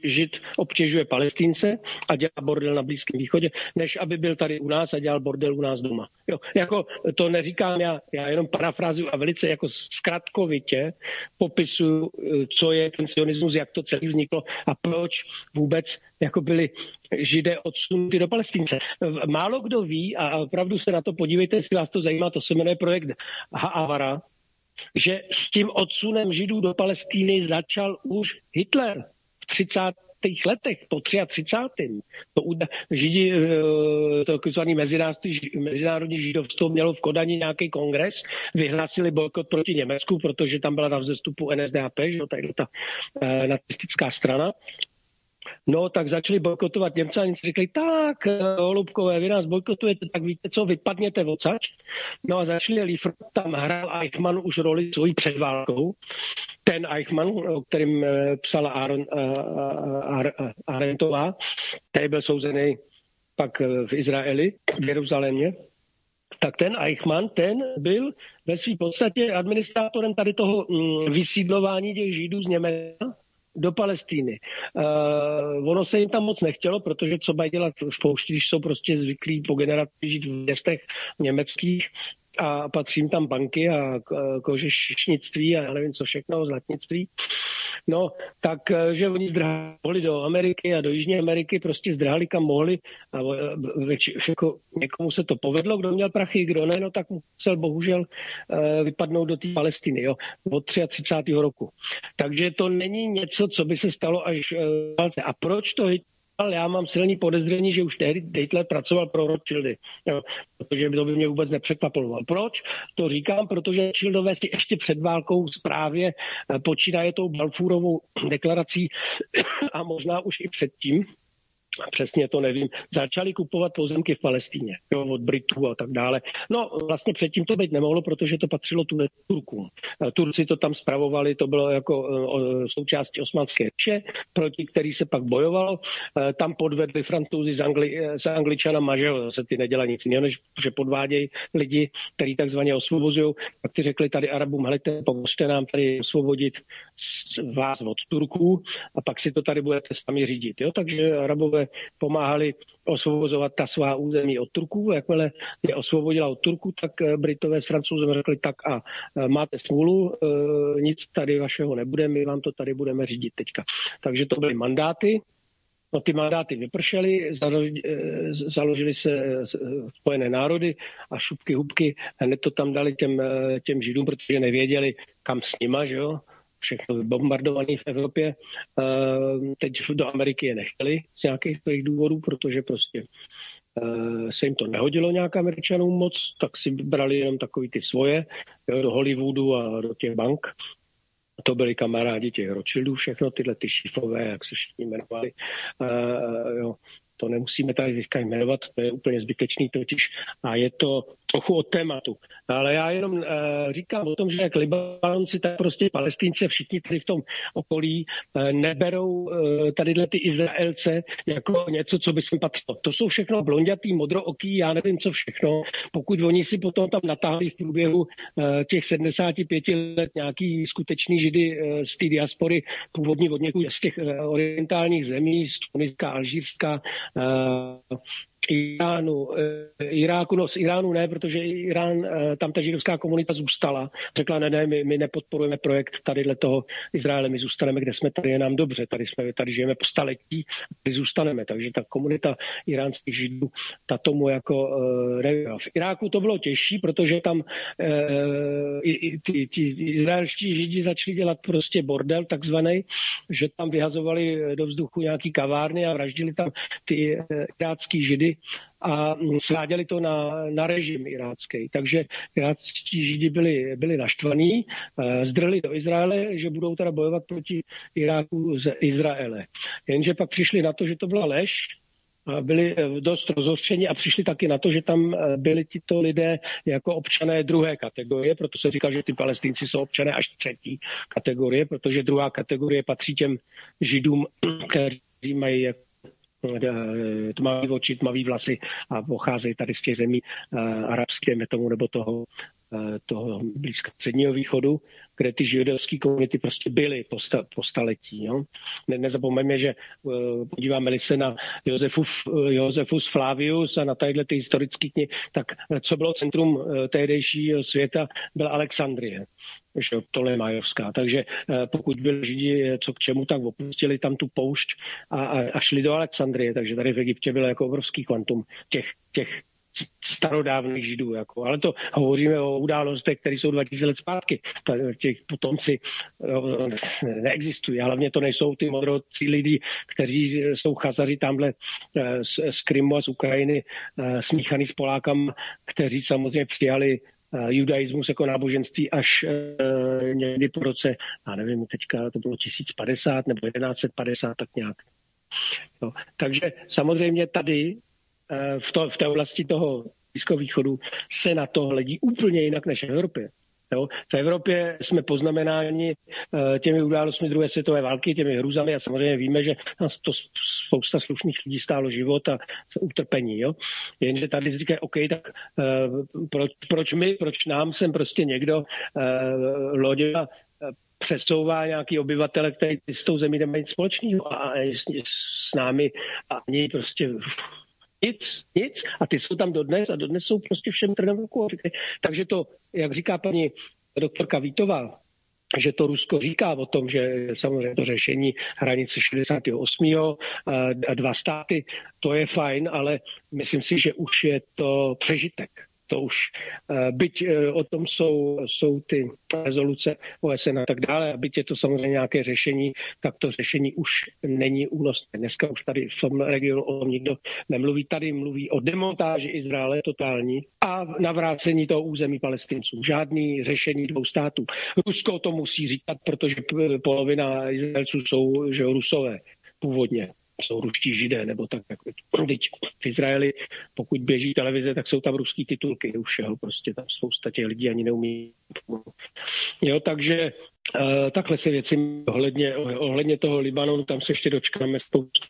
žid obtěžuje palestince a dělá bordel na Blízkém východě, než aby byl tady u nás a dělal bordel u nás doma. Jo, jako to neříkám já, já jenom parafrázuju a velice jako zkratkovitě popisuju, co je ten sionismus, jak to celý vzniklo a proč vůbec jako byli židé odsunuty do Palestince. Málo kdo ví, a opravdu se na to podívejte, jestli vás to zajímá, to se jmenuje projekt Haavara, že s tím odsunem židů do Palestíny začal už Hitler v 30 letech, po 33. To židi, eh, takzvaný mezinárodní židovstvo mělo v Kodani nějaký kongres, vyhlásili bojkot proti Německu, protože tam byla na vzestupu NSDAP, že tady ta eh, nacistická strana. No, tak začali bojkotovat Němce a Němci řekli, tak, eh, Holubkové, vy nás bojkotujete, tak víte co, vypadněte odsaď. No a začali Liefert, tam hrál Eichmann už roli svojí před válkou. Ten Eichmann, o kterým eh, psala Aron, uh, Arentová, který byl souzený pak v Izraeli, v Jeruzalémě, tak ten Eichmann, ten byl ve své podstatě administrátorem tady toho mm, vysídlování těch Židů z Německa do Palestíny. Uh, ono se jim tam moc nechtělo, protože co mají dělat v poušti, když jsou prostě zvyklí po generaci žít v městech německých, a patří jim tam banky a kožešnictví a já nevím co všechno, zlatnictví. No, tak, eh, že oni zdrhali do Ameriky a do Jižní Ameriky, prostě zdrhali kam mohli a eh, več, jako někomu se to povedlo, kdo měl prachy, kdo ne, no tak musel bohužel uh, vypadnout do té Palestiny, jo, od 33. roku. Takže to není něco, co by se stalo až uh, a proč to ale já mám silný podezření, že už tehdy Hitler pracoval pro Rothschildy, protože to by mě vůbec nepřekvapilo. Proč? To říkám, protože Rothschildové si ještě před válkou právě eh, počínaje tou Balfourovou deklarací a možná už i předtím, přesně to nevím, začali kupovat pozemky v Palestíně jo, od Britů a tak dále. No vlastně předtím to být nemohlo, protože to patřilo tu Turkům. Turci to tam spravovali, to bylo jako e, součástí osmanské říše, proti který se pak bojovalo. E, tam podvedli francouzi z, Angli, e, z Angličana, že se ty nedělá nic jiného, než že podvádějí lidi, kteří takzvaně osvobozují. Tak ty řekli tady Arabům, helejte, pomůžte nám tady osvobodit vás od Turků a pak si to tady budete sami řídit. Jo? Takže Arabové pomáhali osvobozovat ta svá území od Turků. Jakmile je osvobodila od Turků, tak eh, Britové s Francouzem řekli tak a eh, máte smůlu, eh, nic tady vašeho nebude, my vám to tady budeme řídit teďka. Takže to byly mandáty, No, ty mandáty vypršely, založili se Spojené národy a šupky, hubky hned to tam dali těm, těm židům, protože nevěděli, kam s nima, že jo všechno vybombardované v Evropě. Eh, teď do Ameriky je nechtěli z nějakých svých důvodů, protože prostě eh, se jim to nehodilo nějak američanům moc, tak si brali jenom takový ty svoje jo, do Hollywoodu a do těch bank. To byli kamarádi těch Rothschildů, všechno tyhle ty šifové, jak se všichni jmenovali. Uh, jo to nemusíme tady teďka jmenovat, to je úplně zbytečný totiž a je to trochu od tématu. Ale já jenom uh, říkám o tom, že jak Libanonci, tak prostě Palestince, všichni tady v tom okolí uh, neberou uh, tadyhle ty Izraelce jako něco, co by sem patřilo. To jsou všechno blondětý, modrooký, já nevím co všechno. Pokud oni si potom tam natáhli v průběhu uh, těch 75 let nějaký skutečný židy uh, z té diaspory, původní od někud z těch uh, orientálních zemí, z Tuniska, Alžírska, uh, Iránu, eh, Iráku, no z Iránu ne, protože Irán, eh, tam ta židovská komunita zůstala. Řekla, ne, ne, my, my nepodporujeme projekt tady toho Izraele, my zůstaneme, kde jsme, tady je nám dobře, tady jsme, tady žijeme po staletí, tady zůstaneme. Takže ta komunita iránských židů, ta tomu jako uh, V Iráku to bylo těžší, protože tam uh, i, i, ty, ty izraelští židi začali dělat prostě bordel takzvaný, že tam vyhazovali do vzduchu nějaký kavárny a vraždili tam ty irácký židy židy a sváděli to na, na režim irácký. Takže iráčtí židi byli, byli naštvaní, eh, zdrli do Izraele, že budou teda bojovat proti Iráku z Izraele. Jenže pak přišli na to, že to byla lež, byli eh, dost rozhořčeni a přišli taky na to, že tam eh, byli tito lidé jako občané druhé kategorie, proto se říká, že ty palestinci jsou občané až třetí kategorie, protože druhá kategorie patří těm židům, kteří mají jako tmavý oči, tmavý vlasy a pocházejí tady z těch zemí uh, arabské, tomu, nebo toho, toho blízko středního východu, kde ty židovské komunity prostě byly po, sta, po staletí. Jo? Ne, nezapomeňme, že uh, podíváme-li se na Josefus, uh, Josefus Flavius a na tadyhle ty historické knihy, tak co bylo centrum tehdejšího světa, byla Alexandrie že Tolemajovská. Takže eh, pokud byli Židi eh, co k čemu, tak opustili tam tu poušť a, a, a šli do Alexandrie. Takže tady v Egyptě bylo jako obrovský kvantum těch, těch starodávných židů. Jako. Ale to hovoříme o událostech, které jsou 2000 let zpátky. Těch potomci jo, neexistují. A hlavně to nejsou ty modrocí lidi, kteří jsou chazaři tamhle eh, z, z Krymu a z Ukrajiny smíchaný s Polákama, kteří samozřejmě přijali Eh, judaismus jako náboženství až někdy po roce, já nevím, teďka to bylo 1050 nebo 1150, tak nějak. No, takže samozřejmě tady v, to, v té oblasti toho Blízkého východu se na to hledí úplně jinak než v Evropě. Jo? V Evropě jsme poznamenáni uh, těmi událostmi druhé světové války, těmi hrůzami a samozřejmě víme, že nás to spousta slušných lidí stálo život a utrpení. Jo? Jenže tady říká, OK, tak uh, proč, proč my, proč nám sem prostě někdo lodě přesouvá nějaký obyvatele, který s tou zemí nemají nic společného a s námi ani prostě nic, nic. A ty jsou tam dodnes a dodnes jsou prostě všem trnem. Takže to, jak říká paní doktorka Vítová, že to Rusko říká o tom, že samozřejmě to řešení hranice 68. a dva státy, to je fajn, ale myslím si, že už je to přežitek to už, eh, byť eh, o tom jsou, jsou ty rezoluce OSN a tak dále, a byť je to samozřejmě nějaké řešení, tak to řešení už není únosné. Dneska už tady v tom regionu o tom nikdo nemluví. Tady mluví o demontáži Izraele totální a navrácení toho území palestinců. Žádný řešení dvou států. Rusko to musí říkat, protože polovina Izraelců jsou že rusové původně jsou ruští židé, nebo tak. Teď v Izraeli, pokud běží televize, tak jsou tam ruský titulky už, jo, prostě tam spousta těch lidí ani neumí. Jo, takže uh, takhle se věci ohledně, ohledně toho Libanonu, tam se ještě dočkáme spoustu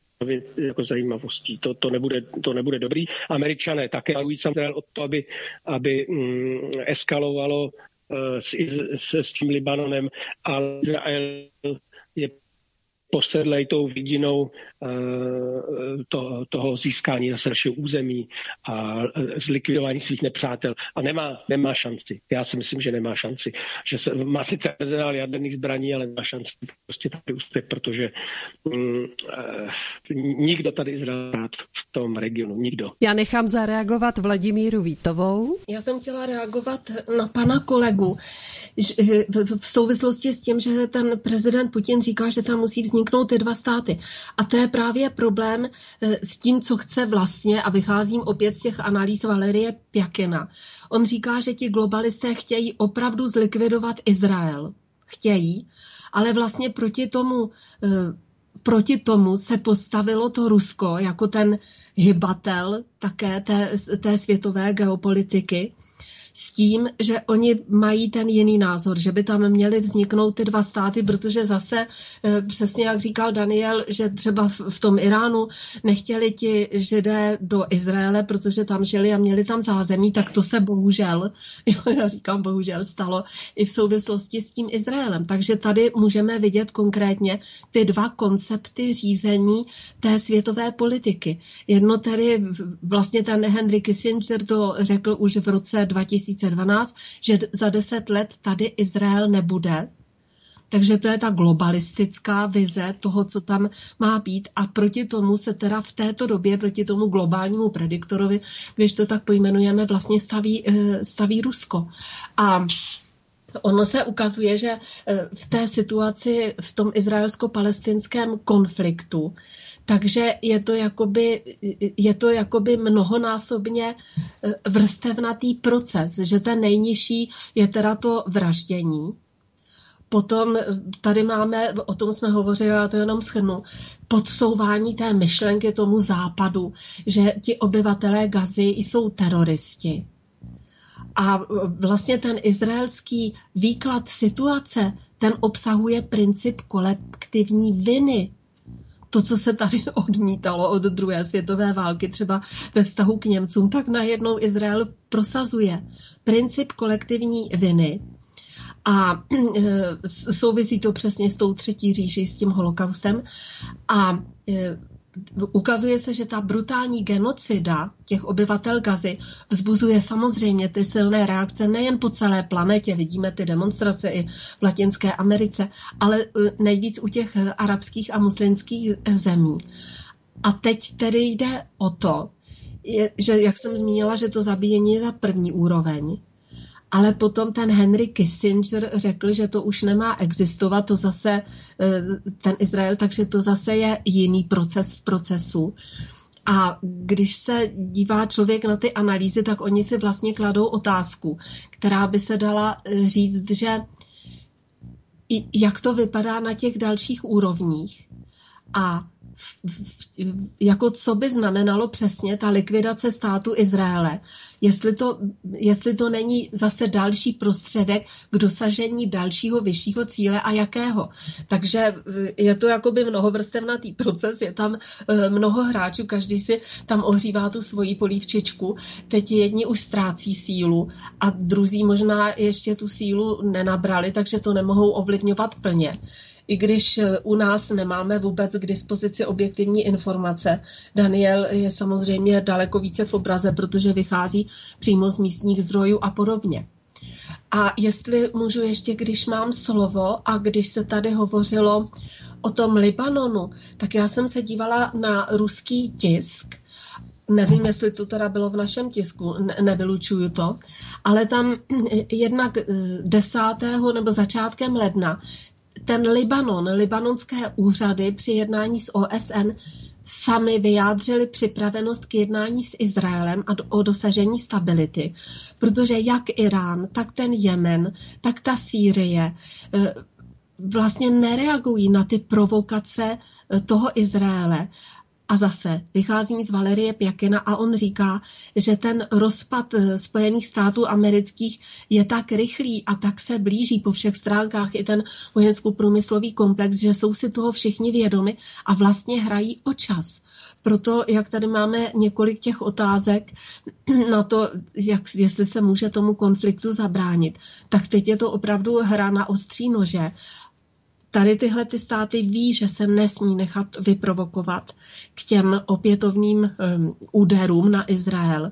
jako zajímavostí. To, to, nebude, to nebude dobrý. Američané také varují samozřejmě o to, aby, aby mm, eskalovalo uh, s, s, s tím Libanonem, ale Izrael je posedlej tou vidinou eh, to, toho získání zase našeho území a eh, zlikvidování svých nepřátel. A nemá, nemá šanci. Já si myslím, že nemá šanci. Že se, má sice arzenál jaderných zbraní, ale nemá šanci prostě tady úspěch, protože mm, eh, nikdo tady Izrael v tom regionu. Nikdo. Já nechám zareagovat Vladimíru Vítovou. Já jsem chtěla reagovat na pana kolegu v souvislosti s tím, že ten prezident Putin říká, že tam musí vzniknout vzniknou ty dva státy. A to je právě problém eh, s tím, co chce vlastně, a vycházím opět z těch analýz Valerie Pjakina. On říká, že ti globalisté chtějí opravdu zlikvidovat Izrael. Chtějí, ale vlastně proti tomu, eh, proti tomu se postavilo to Rusko jako ten hybatel také té, té světové geopolitiky s tím, že oni mají ten jiný názor, že by tam měly vzniknout ty dva státy, protože zase eh, přesně jak říkal Daniel, že třeba v tom Iránu nechtěli ti židé do Izraele, protože tam žili a měli tam zázemí, tak to se bohužel, já říkám bohužel, stalo i v souvislosti s tím Izraelem. Takže tady můžeme vidět konkrétně ty dva koncepty řízení té světové politiky. Jedno tedy vlastně ten Henry Kissinger to řekl už v roce 2000 2012, že za deset let tady Izrael nebude. Takže to je ta globalistická vize toho, co tam má být. A proti tomu se teda v této době, proti tomu globálnímu prediktorovi, když to tak pojmenujeme, vlastně staví, eh, staví Rusko. A ono se ukazuje, že eh, v té situaci, v tom izraelsko-palestinském konfliktu, takže je to jakoby, je to jakoby mnohonásobně eh, vrstevnatý proces, že ten nejnižší je teda to vraždění, Potom eh, tady máme, o tom jsme hovořili, já to jenom schrnu, podsouvání té myšlenky tomu západu, že ti obyvatelé Gazy jsou teroristi. A eh, vlastně ten izraelský výklad situace, ten obsahuje princip kolektivní viny. To, co se tady odmítalo od druhé světové války, třeba ve vztahu k Němcům, tak najednou Izrael prosazuje princip kolektivní viny a e, souvisí to přesně s tou třetí říši, s tím holokaustem. A e, ukazuje se, že ta brutální genocida těch obyvatel Gazy vzbuzuje samozřejmě ty silné reakce nejen po celé planetě, vidíme ty demonstrace i v Latinské Americe, ale e, nejvíc u těch arabských a muslimských zemí. A teď tedy jde o to, že, jak jsem zmínila, že to zabíjení je ta první úroveň, ale potom ten Henry Kissinger řekl, že to už nemá existovat, to zase eh, ten Izrael, takže to zase je jiný proces v procesu. A když se dívá člověk na ty analýzy, tak oni si vlastně kladou otázku, která by se dala eh, říct, že jak to vypadá na těch dalších úrovních. A jako co by znamenalo přesně ta likvidace státu Izraele, jestli to, jestli to není zase další prostředek k dosažení dalšího vyššího cíle a jakého. Takže eh, je to jakoby mnohovrstevnatý proces, je tam eh, mnoho hráčů, každý si tam ohřívá tu svoji polívčičku. Teď jedni už ztrácí sílu a druzí možná ještě tu sílu nenabrali, takže to nemohou ovlivňovat plně i když eh, u nás nemáme vůbec k dispozici objektivní informace. Daniel je samozřejmě daleko více v obraze, protože vychází přímo z místních zdrojů a podobně. A jestli můžu ještě, když mám slovo a když se tady hovořilo o tom Libanonu, tak já jsem se dívala na ruský tisk Nevím, jestli to teda bylo v našem tisku, ne, nevylučuju to, ale tam jednak 10. Eh, nebo začátkem ledna ten Libanon, libanonské úřady při jednání s OSN sami vyjádřili připravenost k jednání s Izraelem a o dosažení stability, protože jak Irán, tak ten Jemen, tak ta Sýrie eh, vlastně nereagují na ty provokace eh, toho Izraele a zase vycházím z Valerie Pjakina a on říká, že ten rozpad eh, Spojených států amerických je tak rychlý a tak se blíží po všech stránkách i ten vojensko-průmyslový komplex, že jsou si toho všichni vědomi a vlastně hrají o čas. Proto, jak tady máme několik těch otázek na to, jak, jestli se může tomu konfliktu zabránit, tak teď je to opravdu hra na ostří nože Tady tyhle ty státy ví, že se nesmí nechat vyprovokovat k těm opětovným um, úderům na Izrael,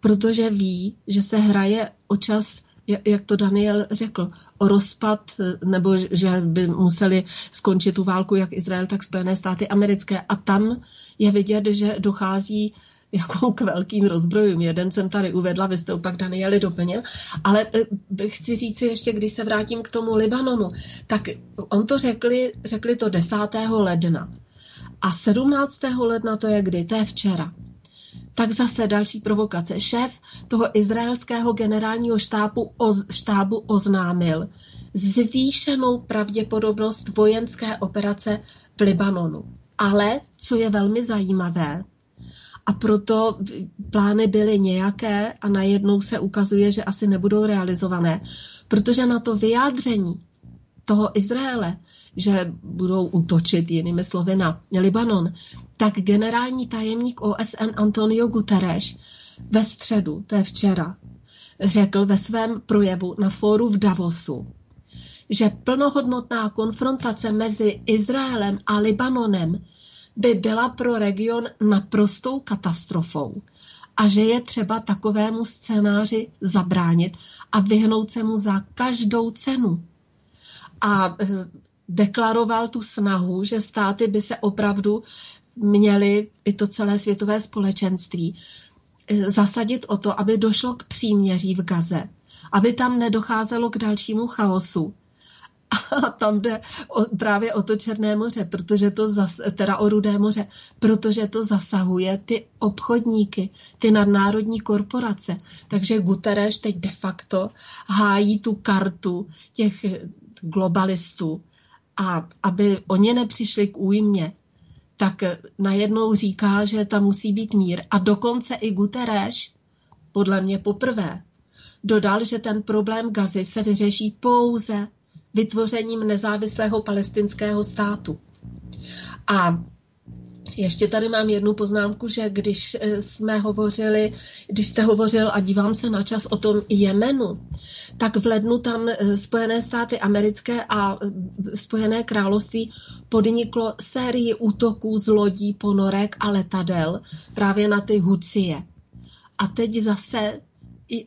protože ví, že se hraje o čas, jak to Daniel řekl, o rozpad, nebo že by museli skončit tu válku jak Izrael, tak Spojené státy americké. A tam je vidět, že dochází jako k velkým rozbrojům. Jeden jsem tady uvedla, vy jste opak Danieli doplnil, ale eh, chci říct ještě, když se vrátím k tomu Libanonu, tak on to řekli, řekli to 10. ledna. A 17. ledna to je kdy? To je včera. Tak zase další provokace. Šéf toho izraelského generálního štábu, oz, štábu oznámil zvýšenou pravděpodobnost vojenské operace v Libanonu. Ale, co je velmi zajímavé, a proto plány byly nějaké a najednou se ukazuje, že asi nebudou realizované, protože na to vyjádření toho Izraele, že budou útočit jinými slovy na Libanon, tak generální tajemník OSN Antonio Guterres ve středu, to je včera, řekl ve svém projevu na fóru v Davosu, že plnohodnotná konfrontace mezi Izraelem a Libanonem by byla pro region naprostou katastrofou a že je třeba takovému scénáři zabránit a vyhnout se mu za každou cenu. A eh, deklaroval tu snahu, že státy by se opravdu měly, i to celé světové společenství, eh, zasadit o to, aby došlo k příměří v Gaze aby tam nedocházelo k dalšímu chaosu. A tam jde o, právě o to Černé moře, protože to zas, teda o Rudé moře, protože to zasahuje ty obchodníky, ty nadnárodní korporace. Takže Guterres teď de facto hájí tu kartu těch globalistů. A aby oni nepřišli k újmě, tak najednou říká, že tam musí být mír. A dokonce i Guterres, podle mě poprvé, dodal, že ten problém Gazy se vyřeší pouze vytvořením nezávislého palestinského státu. A ještě tady mám jednu poznámku, že když eh, jsme hovořili, když jste hovořil a dívám se na čas o tom Jemenu, tak v lednu tam eh, Spojené státy americké a eh, Spojené království podniklo sérii útoků z lodí, ponorek a letadel právě na ty Hucie. A teď zase,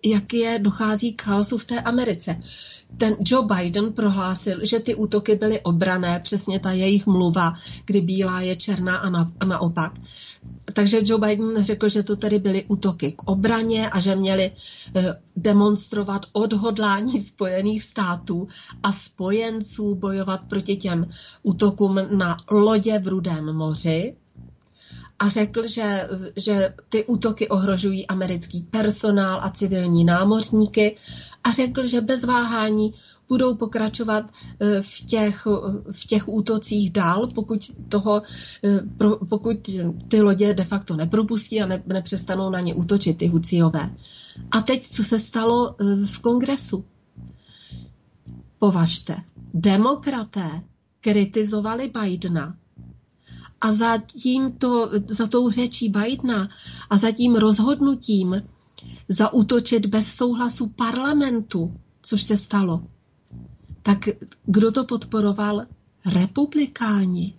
jak je, dochází k chaosu v té Americe ten Joe Biden prohlásil, že ty útoky byly obrané, přesně ta jejich mluva, kdy bílá je černá a, na, a naopak. Takže Joe Biden řekl, že to tady byly útoky k obraně a že měli eh, demonstrovat odhodlání Spojených států a spojenců bojovat proti těm útokům na lodě v Rudém moři a řekl, že, že ty útoky ohrožují americký personál a civilní námořníky a řekl, že bez váhání budou pokračovat eh, v těch, v těch útocích dál, pokud, toho, eh, pokud ty lodě de facto nepropustí a ne, nepřestanou na ně útočit, ty Huciové. A teď, co se stalo eh, v kongresu? Považte, demokraté kritizovali Bidena a za, tímto, za tou řečí Bidena a za tím rozhodnutím zaútočit bez souhlasu parlamentu, což se stalo, tak kdo to podporoval? Republikáni.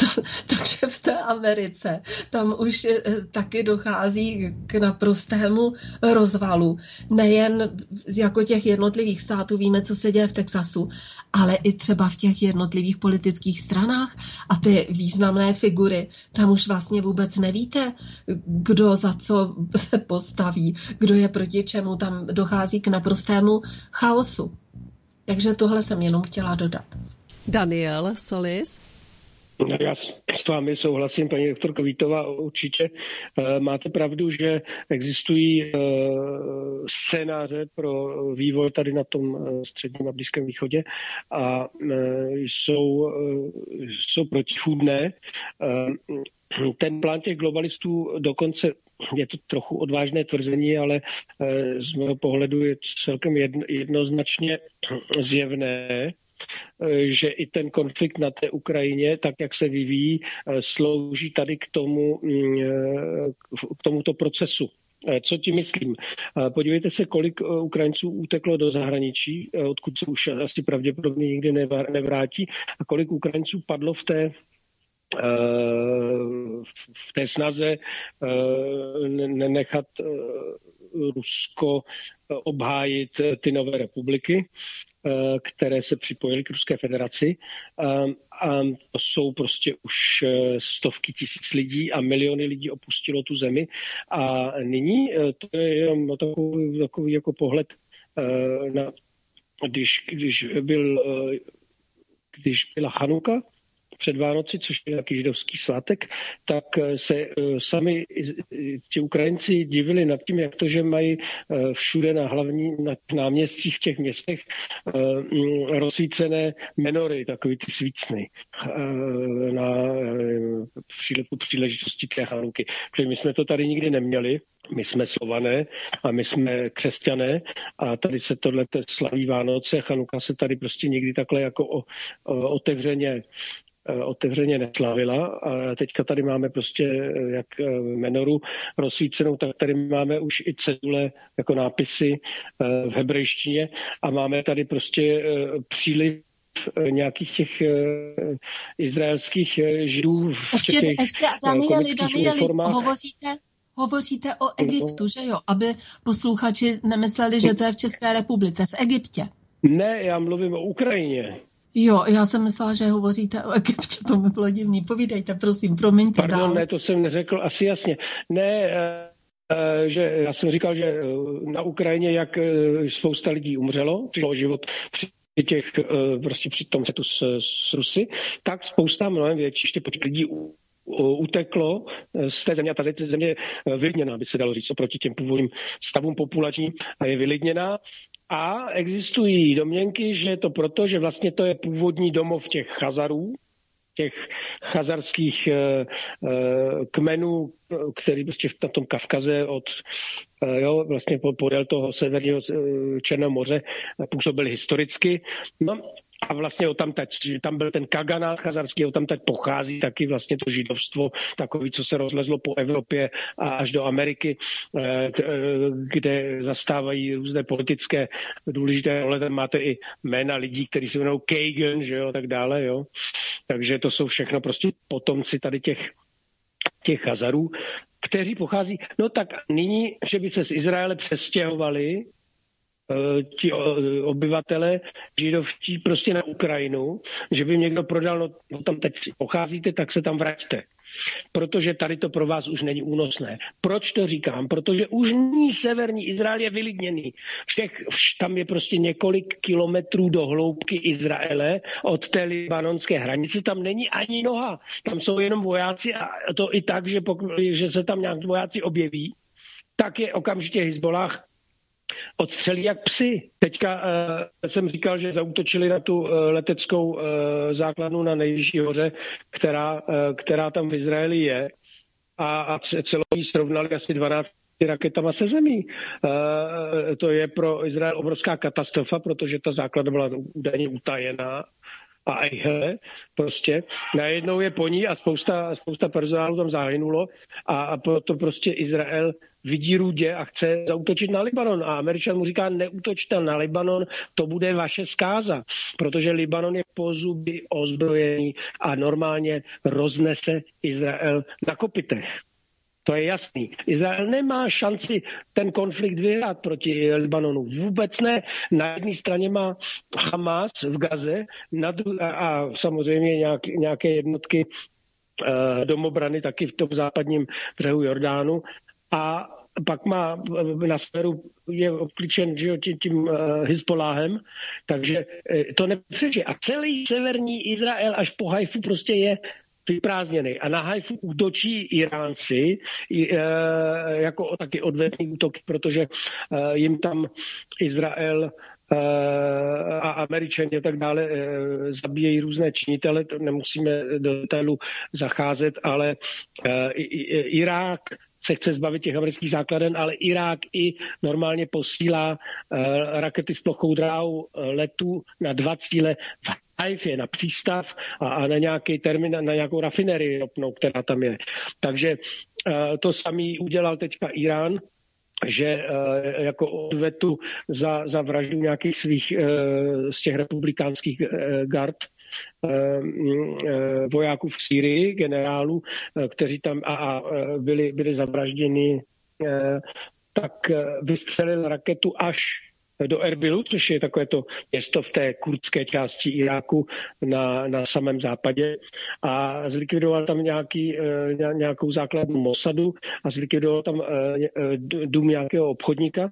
To, takže v té Americe tam už eh, taky dochází k naprostému rozvalu. Nejen jako těch jednotlivých států, víme, co se děje v Texasu, ale i třeba v těch jednotlivých politických stranách a ty významné figury. Tam už vlastně vůbec nevíte, kdo za co se postaví, kdo je proti čemu. Tam dochází k naprostému chaosu. Takže tohle jsem jenom chtěla dodat. Daniel Solis. Já s vámi souhlasím, paní doktorko Vítová, určitě. Eh, máte pravdu, že existují eh, scénáře pro vývoj tady na tom eh, středním a Blízkém východě a jsou, jsou protichůdné. Ten plán těch globalistů dokonce je to trochu odvážné tvrzení, ale z mého pohledu je celkem jednoznačně zjevné, že i ten konflikt na té Ukrajině, tak jak se vyvíjí, eh, slouží tady k tomu, mm, eh, k tomuto procesu. Co ti myslím? Podívejte se, kolik Ukrajinců uteklo do zahraničí, odkud se už asi pravděpodobně nikdy nevrátí, a kolik Ukrajinců padlo v té v té snaze nechat Rusko obhájit ty nové republiky. Eh, které se připojily k Ruské federaci. Ehm, a to jsou prostě už eh, stovky tisíc lidí a miliony lidí opustilo tu zemi. A nyní eh, to je jenom takový, takový jako pohled na když, když, byl, když byla Hanuka, před Vánoci, což je nějaký židovský svátek, tak eh, se eh, sami ti Ukrajinci divili nad tím, jak to, že mají eh, všude na hlavní na náměstích v těch městech mm, rozsvícené menory, takový ty svícny na přílepu příležitosti té Hanuky. Protože my jsme to tady nikdy neměli, my jsme slované a my jsme křesťané a tady se tohle slaví Vánoce, Chanuka se tady prostě nikdy takhle jako o, o, otevřeně Eh, otevřeně neslavila. A teďka tady máme prostě eh, jak eh, menoru rozsvícenou, tak tady máme už i cedule jako nápisy v hebrejštině a máme tady prostě příliv nějakých těch izraelských židů. Ještě, ještě Danieli, Danieli, hovoříte, hovoříte o Egyptu, že jo? Aby posluchači nemysleli, že to je v České republice, v Egyptě. Ne, já mluvím o Ukrajině. Jo, já jsem myslela, že hovoříte o Egyptě, to mi bylo divný. Povídejte, prosím, promiňte Pardon, dál. ne, to jsem neřekl asi jasně. Ne, eh, že já jsem říkal, že na Ukrajině, jak spousta lidí umřelo, přišlo život při těch, prostě při tom setu s, s Rusy, tak spousta mnohem větší ještě počet lidí uteklo z té země a ta země je vylidněná, by se dalo říct, oproti těm původním stavům populačním a je vylidněná. A existují domněnky, že je to proto, že vlastně to je původní domov těch Chazarů, těch chazarských eh, eh, kmenů, který prostě na tom Kavkaze od eh, jo, vlastně podél toho severního Černého moře působili historicky. No a vlastně o tam, teď, tam byl ten kaganát chazarský, o tam teď pochází taky vlastně to židovstvo, takový, co se rozlezlo po Evropě a až do Ameriky, eh, eh, kde zastávají různé politické důležité role. Tam máte i jména lidí, kteří se jmenují Kagan, že jo, tak dále, jo. Takže to jsou všechno prostě potomci tady těch těch Chazarů, kteří pochází, no tak nyní, že by se z Izraele přestěhovali ti obyvatele židovští prostě na Ukrajinu, že by někdo prodal, no, no tam teď pocházíte, tak se tam vraťte. Protože tady to pro vás už není únosné. Proč to říkám? Protože už ní severní Izrael je vylidněný. Všech, tam je prostě několik kilometrů do hloubky Izraele od té libanonské hranice. Tam není ani noha. Tam jsou jenom vojáci a to i tak, že, pokud, že se tam nějak vojáci objeví, tak je okamžitě Hezbollah odstřelí jak psy. Teďka uh, jsem říkal, že zautočili na tu uh, leteckou uh, základnu na nejvyšší hoře, která, uh, která tam v Izraeli je a, a celou ji srovnali asi 12 raketama se zemí. Uh, to je pro Izrael obrovská katastrofa, protože ta základna byla údajně utajená a ehle, prostě najednou je po ní a spousta, spousta personálu tam zahynulo a, a proto prostě Izrael vidí rudě a chce zautočit na Libanon. A Američan mu říká, neútočte na Libanon, to bude vaše zkáza, protože Libanon je po zuby ozbrojený a normálně roznese Izrael na kopitech. To je jasný. Izrael nemá šanci ten konflikt vyhrát proti Libanonu. Vůbec ne. Na jedné straně má Hamas v Gaze na dru- a, a samozřejmě nějak, nějaké jednotky uh, domobrany taky v tom západním břehu Jordánu a pak má na severu je obklíčen že, tím, tím uh, Hezboláhem, takže to nepřežije. A celý severní Izrael až po Haifu prostě je vyprázdněný. A na Haifu útočí Iránci uh, jako taky odvetný útok, protože uh, jim tam Izrael a američani a tak dále zabíjejí různé činitele, to nemusíme do detailu zacházet, ale Irák se chce zbavit těch amerických základen, ale Irák i normálně posílá uh, rakety s plochou dráhou uh, letu na dva cíle Haifě, na přístav a, a na nějaký termín, na nějakou rafinerii ropnou, která tam je. Takže uh, to samý udělal teďka Irán, že jako odvetu za, za vraždu nějakých svých z těch republikánských gard Eh, eh, vojáků v Sýrii, generálů, eh, kteří tam a, a byli, byli zavražděni, tak vystřelil raketu až do Erbilu, což je takové to město v té kurdské části Iráku na, na samém západě. A zlikvidoval tam nějaký, nějakou základnu Mossadu a zlikvidoval tam dům nějakého obchodníka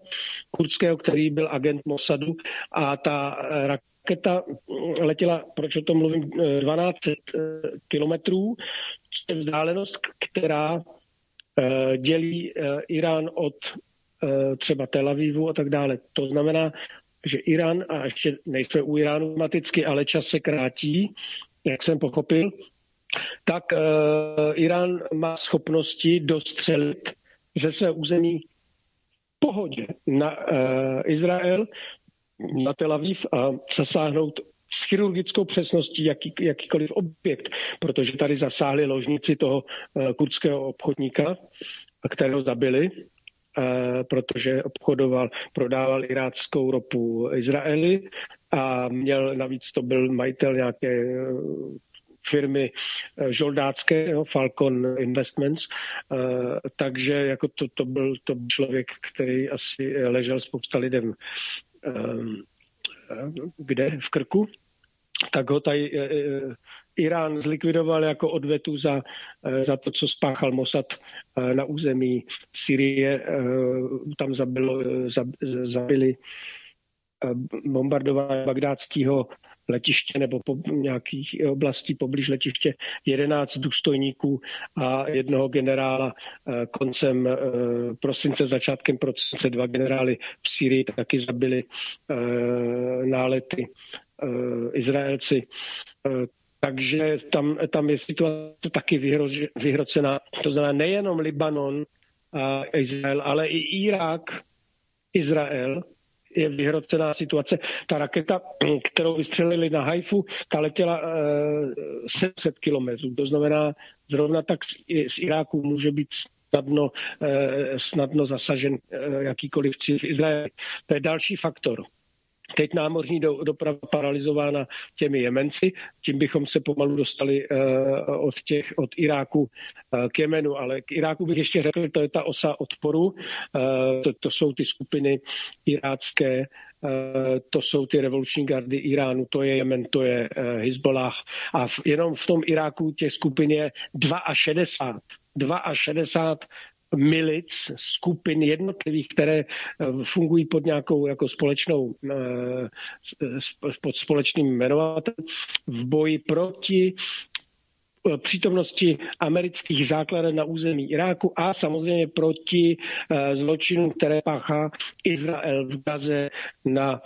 kurdského, který byl agent Mossadu a ta raketa letěla, proč o tom mluvím, 12 eh, kilometrů, je vzdálenost, která eh, dělí eh, Irán od třeba Tel Avivu a tak dále. To znamená, že Irán, a ještě nejsme u Iránu automaticky, ale čas se krátí, jak jsem pochopil, tak Irán má schopnosti dostřelit ze své území pohodě na Izrael na Tel Aviv a zasáhnout s chirurgickou přesností jaký, jakýkoliv objekt, protože tady zasáhli ložnici toho uh, kurdského obchodníka, kterého zabili, uh, protože obchodoval, prodával iráckou ropu Izraeli a měl, navíc to byl majitel nějaké uh, firmy žoldácké, jo, Falcon Investments, takže jako to, to, byl, to byl člověk, který asi ležel spousta lidem kde v Krku, tak ho tady eh, eh, Irán zlikvidoval jako odvetu za, za to, co spáchal Mossad na území Syrie. Tam zabilo, zabili bombardování bagdátského letiště nebo po nějakých oblastí poblíž letiště 11 důstojníků a jednoho generála eh, koncem eh, prosince, začátkem prosince dva generály v Sýrii taky zabili eh, nálety Izraelci. Takže tam, tam je situace taky vyhrocená. To znamená nejenom Libanon a Izrael, ale i Irák, Izrael je vyhrocená situace. Ta raketa, kterou vystřelili na Haifu, ta letěla uh, eh, 700 kilometrů. To znamená, zrovna tak z, Iráku může být snadno, uh, snadno zasažen uh, jakýkoliv cíl v Izraeli. To je další faktor. Teď námořní do, doprava paralizována těmi Jemenci, tím bychom se pomalu dostali uh, od, těch, od Iráku uh, k Jemenu, ale k Iráku bych ještě řekl, to je ta osa odporu, uh, to, to jsou ty skupiny irácké, to jsou ty revoluční gardy Iránu, to je Jemen, to je Hezbollah a v, jenom v tom Iráku těch skupin je 62. 62 milic, skupin jednotlivých, které eh, fungují pod nějakou jako společnou, eh, pod společným jmenovatelem v boji proti eh, přítomnosti amerických základen na území Iráku a samozřejmě proti zločinům, které páchá Izrael v Gaze na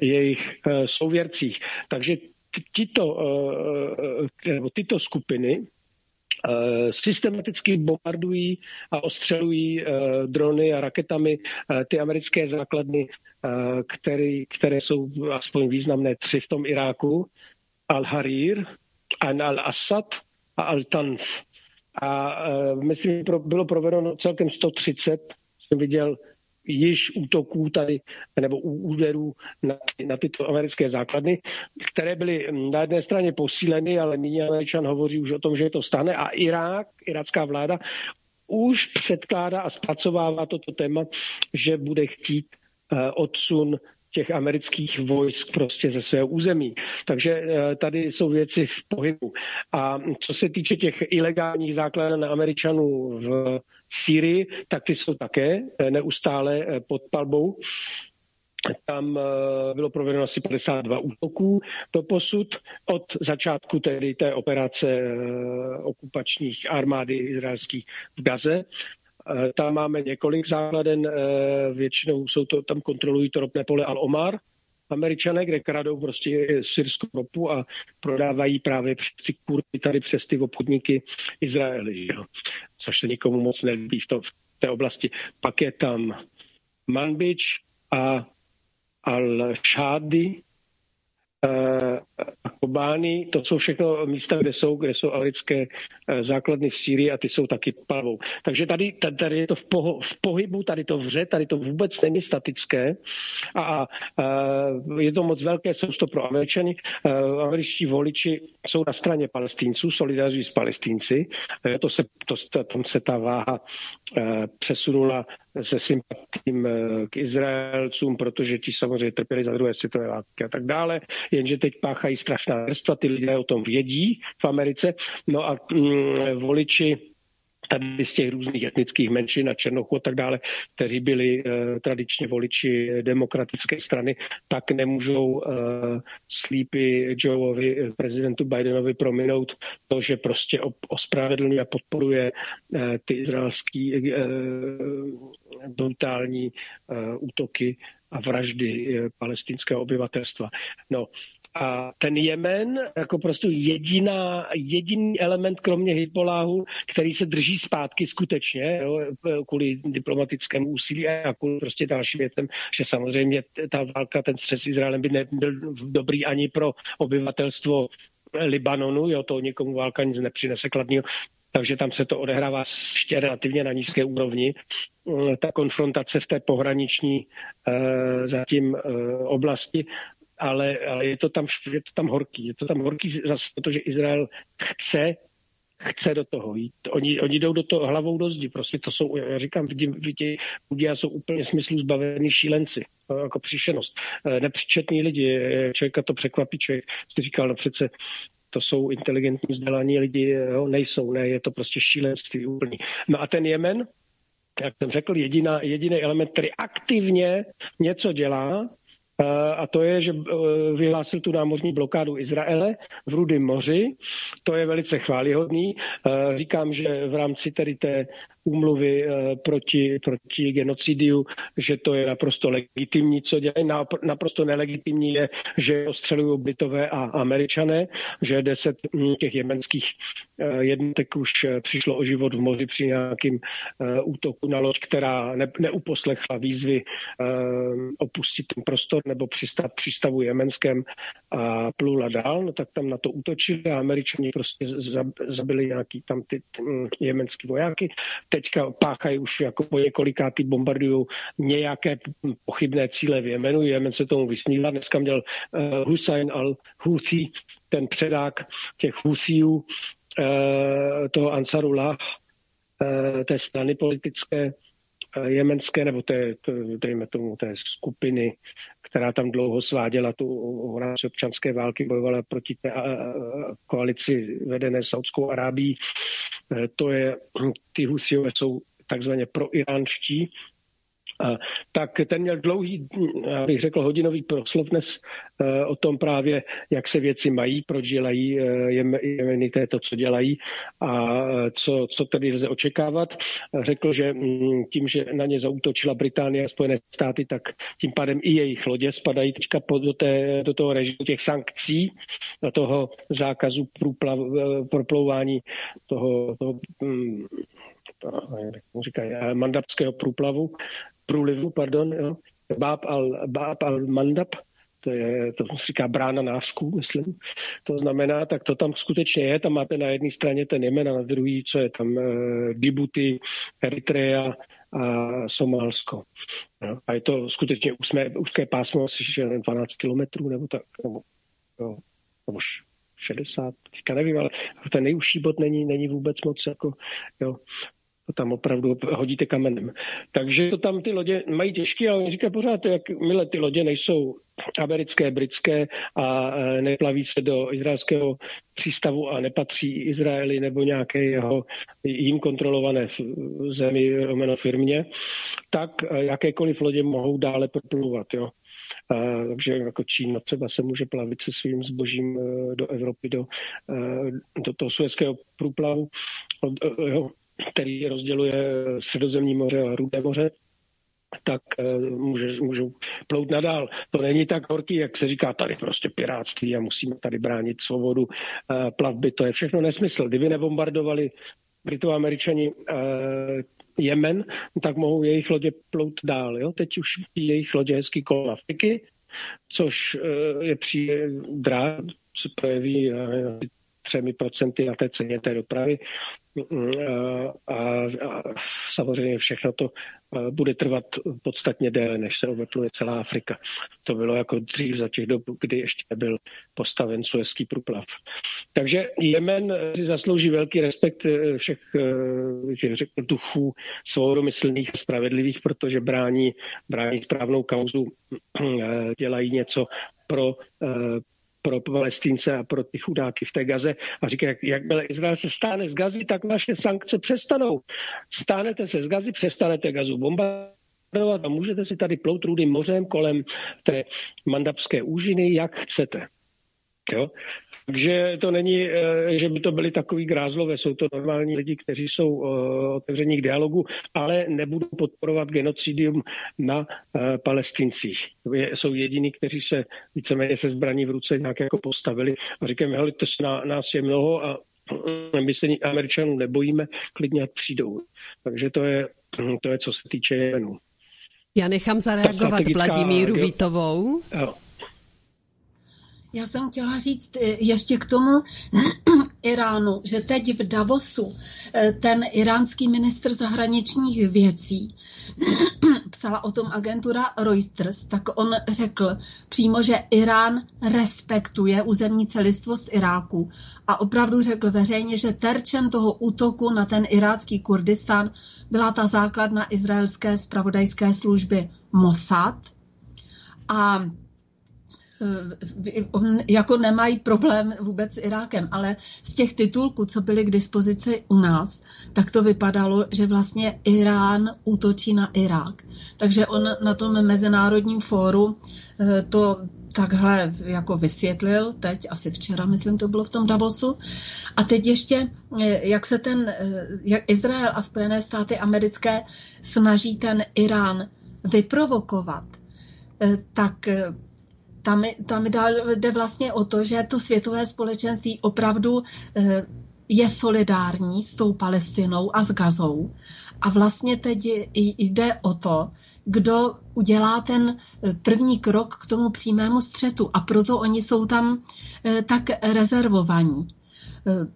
jejich souvěrcích. Takže tyto, tyto skupiny systematicky bombardují a ostřelují eh, drony a raketami eh, ty americké základny, které, které jsou aspoň významné tři v tom Iráku. Al-Harir, Al-Assad a Al-Tanf. A myslím, bylo provedeno celkem 130, jsem viděl již útoků tady, nebo úderů na, na tyto americké základny, které byly na jedné straně posíleny, ale nyní Američan hovoří už o tom, že to stane a Irák, irácká vláda už předkládá a zpracovává toto téma, že bude chtít uh, odsun těch amerických vojsk prostě ze svého území. Takže eh, tady jsou věci v pohybu. A co se týče těch ilegálních základen Američanů v Sýrii, tak ty jsou také eh, neustále eh, pod palbou. Tam bylo provedeno asi 52 útoků do posud od začátku tedy té operace okupačních armády izraelských v Gaze. Eh, tam máme několik základen, eh, většinou jsou to, tam kontrolují to ropné pole Al-Omar, američané, kde kradou prostě syrskou ropu a prodávají právě přes ty kurty tady přes ty obchodníky Izraeli, jo. Což se nikomu moc nelíbí v, to, v té oblasti. Pak je tam Manbič a Al-Shadi, Kobány, to jsou všechno místa, kde jsou, kde jsou alické eh, základny v Sýrii a ty jsou taky plavou. Takže tady, tady je to v, poho, v pohybu, tady to vře, tady to vůbec není statické a, a je to moc velké sousto pro Američany. Eh, američtí voliči jsou na straně palestínců, solidarizují s palestínci. To se, to, tam se ta váha přesunula se sympatím eh, k Izraelcům, protože ti samozřejmě trpěli za druhé světové války a tak dále, jenže teď páchají strašná vrstva, ty lidé o tom vědí v Americe, no a mm, voliči tady z těch různých etnických menšin a černochů a tak dále, kteří byli uh, tradičně voliči demokratické strany, tak nemůžou uh, slípy Joeovi, eh, prezidentu Bidenovi prominout to, že prostě ospravedlňuje a podporuje uh, ty izraelský uh, brutální uh, útoky a vraždy uh, palestinského obyvatelstva. No, a ten Jemen jako prostě jediná, jediný element, kromě Hezbollahu, který se drží zpátky skutečně, jo, kvůli diplomatickému úsilí a kvůli prostě dalším věcem, že samozřejmě ta válka, ten střes s Izraelem by nebyl dobrý ani pro obyvatelstvo Libanonu, jo, to nikomu válka nic nepřinese kladního, takže tam se to odehrává ještě relativně na nízké úrovni. Ta konfrontace v té pohraniční uh, zatím uh, oblasti ale, ale je, to tam, je to tam horký. Je to tam horký zase, protože Izrael chce chce do toho jít. Oni, oni jdou do toho hlavou do zdi. Prostě to jsou, já říkám, vidím, vidí, lidé jsou úplně smyslu zbavení šílenci. No, jako příšenost. E, nepřičetní lidi. E, člověka to překvapí. Člověk si říkal, no přece to jsou inteligentní vzdělaní lidi, jo, nejsou, ne, je to prostě šílenství úplný. No a ten Jemen, jak jsem řekl, jediná, jediný element, který aktivně něco dělá, a to je, že e, vyhlásil tu námořní blokádu Izraele v Rudém moři. To je velice chválihodný. E, říkám, že v rámci tedy té úmluvy eh, proti, proti genocidiu, že to je naprosto legitimní, co dělají. Naprosto nelegitimní je, že ostřelují Britové a Američané, že deset hm, těch jemenských eh, jednotek už eh, přišlo o život v moři při nějakým útoku na loď, která ne, neuposlechla výzvy opustit ten prostor nebo přistat přístavu jemenském a plula dál, no tak tam na to útočili a američani prostě zabili nějaký tam ty, hm, jemenský vojáky teďka páchají už jako po několikátý bombardují nějaké pochybné cíle v Jemenu. Jemen se tomu vysnívá. Dneska měl uh, Hussein al-Houthi, ten předák těch Houthijů, uh, toho Ansarullah, uh, té strany politické, jemenské, nebo té, dejme tomu, té skupiny, která tam dlouho sváděla tu rámci občanské války, bojovala proti té koalici vedené Saudskou Arábií. E, to je, ty Husiové jsou takzvaně proiránští, tak ten měl dlouhý, abych řekl, hodinový proslov dnes e, o tom právě, jak se věci mají, proč dělají e, Jemeny to, co dělají a co, co tedy lze očekávat. Řekl, že mm, tím, že na ně zautočila Británie a Spojené státy, tak tím pádem i jejich lodě spadají teďka do, té, do toho režimu těch sankcí, do toho zákazu průplav, proplouvání toho, toho mm, říkají, mandabského průplavu průlivu, pardon, jo, Bab al, Bab al Mandab, to, je, to se říká brána nářků, myslím. To znamená, tak to tam skutečně je, tam máte na jedné straně ten Jemen a na druhé, co je tam, e, Djibouti, Eritrea a Somálsko. No, a je to skutečně úzké, úzké pásmo, asi 12 kilometrů nebo tak, nebo, jo, nebo 60, teďka nevím, ale ten nejužší bod není, není vůbec moc jako, jo, tam opravdu hodíte kamenem. Takže to tam ty lodě mají těžké, ale říkají pořád, jak milé ty lodě nejsou americké, britské a e, neplaví se do izraelského přístavu a nepatří Izraeli nebo nějaké jeho jim kontrolované zemi, romeno firmě, tak e, jakékoliv lodě mohou dále propluvat. Jo. A, takže jako Čína třeba se může plavit se svým zbožím e, do Evropy, do, do toho suezského průplavu. Jo, který rozděluje Středozemní moře a Rudé moře, tak uh, může, můžou plout nadál. To není tak horký, jak se říká tady prostě piráctví a musíme tady bránit svobodu uh, plavby. To je všechno nesmysl. Kdyby nebombardovali Brito-Američani uh, Jemen, tak mohou jejich lodě plout dál. Jo? Teď už jejich lodě hezký kolem Afriky, což je přijde drát, se projeví třemi procenty na té ceně té dopravy. A, a samozřejmě všechno to bude trvat podstatně déle, než se obetluje celá Afrika. To bylo jako dřív za těch dob, kdy ještě byl postaven suezký průplav. Takže Jemen si zaslouží velký respekt e, všech že řekl, duchů svobodomyslných a spravedlivých, protože brání, brání správnou kauzu, e, dělají něco pro e, pro Palestince a pro ty chudáky v té Gaze a říká, jak, jakmile Izrael se stáne z Gazy, tak naše sankce přestanou. Stánete se z Gazy, přestanete Gazu bombardovat a můžete si tady plout rudým mořem kolem té mandabské úžiny, jak chcete. Jo? Takže to není, eh, že by to byli takový grázlové, jsou to normální lidi, kteří jsou eh, otevření k dialogu, ale nebudou podporovat genocidium na eh, palestincích. Jsou jediní, kteří se víceméně se zbraní v ruce nějak jako postavili a říkáme, hele, to na, nás je mnoho a my se Američanů nebojíme, klidně ať přijdou. Takže to je, to je co se týče Jemenu. Já nechám zareagovat Vladimíru Vítovou. Jo. Já jsem chtěla říct eh, ještě k tomu Iránu, že teď v Davosu eh, ten iránský ministr zahraničních věcí psala o tom agentura Reuters, tak on řekl přímo, že Irán respektuje územní celistvost Iráku. A opravdu řekl veřejně, že terčem toho útoku na ten irácký Kurdistán byla ta základna izraelské spravodajské služby Mossad. A jako nemají problém vůbec s Irákem, ale z těch titulků, co byly k dispozici u nás, tak to vypadalo, že vlastně Irán útočí na Irák. Takže on na tom mezinárodním fóru to takhle jako vysvětlil teď, asi včera, myslím, to bylo v tom Davosu. A teď ještě, eh, jak se ten, eh, jak Izrael a Spojené státy americké snaží ten Irán vyprovokovat, eh, tak tam, tam jde vlastně o to, že to světové společenství opravdu je solidární s tou Palestinou a s Gazou. A vlastně teď jde o to, kdo udělá ten eh, první krok k tomu přímému střetu. A proto oni jsou tam eh, tak rezervovaní. Eh,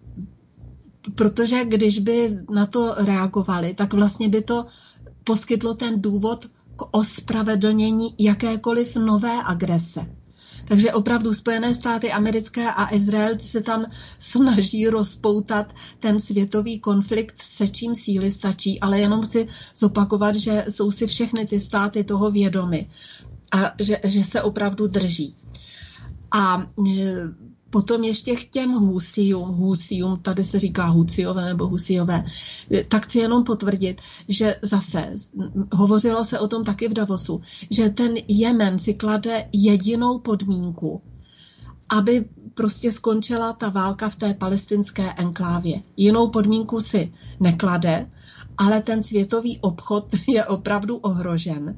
protože když by na to reagovali, tak vlastně by to poskytlo ten důvod k ospravedlnění jakékoliv nové agrese. Takže opravdu Spojené státy americké a Izrael se tam snaží rozpoutat ten světový konflikt, se čím síly stačí, ale jenom chci zopakovat, že jsou si všechny ty státy toho vědomy a že, že se opravdu drží. A e, Potom ještě k těm husijům, husijům, tady se říká husiové nebo husijové, tak chci jenom potvrdit, že zase hovořilo se o tom taky v Davosu, že ten Jemen si klade jedinou podmínku, aby prostě skončila ta válka v té palestinské enklávě. Jinou podmínku si neklade, ale ten světový obchod je opravdu ohrožen.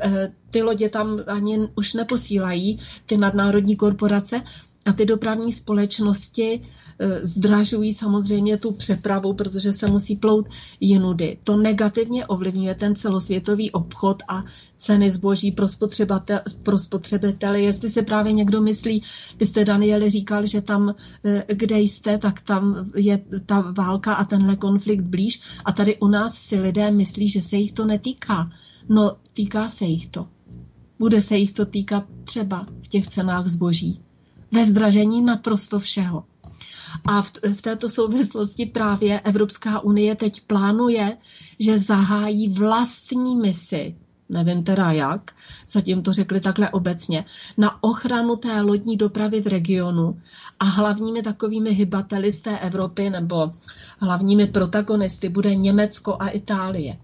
Eh, ty lodě tam ani už neposílají, ty nadnárodní korporace, a ty dopravní společnosti e, zdražují samozřejmě tu přepravu, protože se musí plout jinudy. To negativně ovlivňuje ten celosvětový obchod a ceny zboží pro, pro spotřebitele. Jestli se právě někdo myslí, byste Danieli říkal, že tam, e, kde jste, tak tam je ta válka a tenhle konflikt blíž a tady u nás si lidé myslí, že se jich to netýká. No, týká se jich to. Bude se jich to týkat třeba v těch cenách zboží ve zdražení naprosto všeho. A v, v této souvislosti právě Evropská unie teď plánuje, že zahájí vlastní misi, nevím teda jak, zatím to řekli takhle obecně, na ochranu té lodní dopravy v regionu a hlavními takovými hybateli z té Evropy nebo hlavními protagonisty bude Německo a Itálie.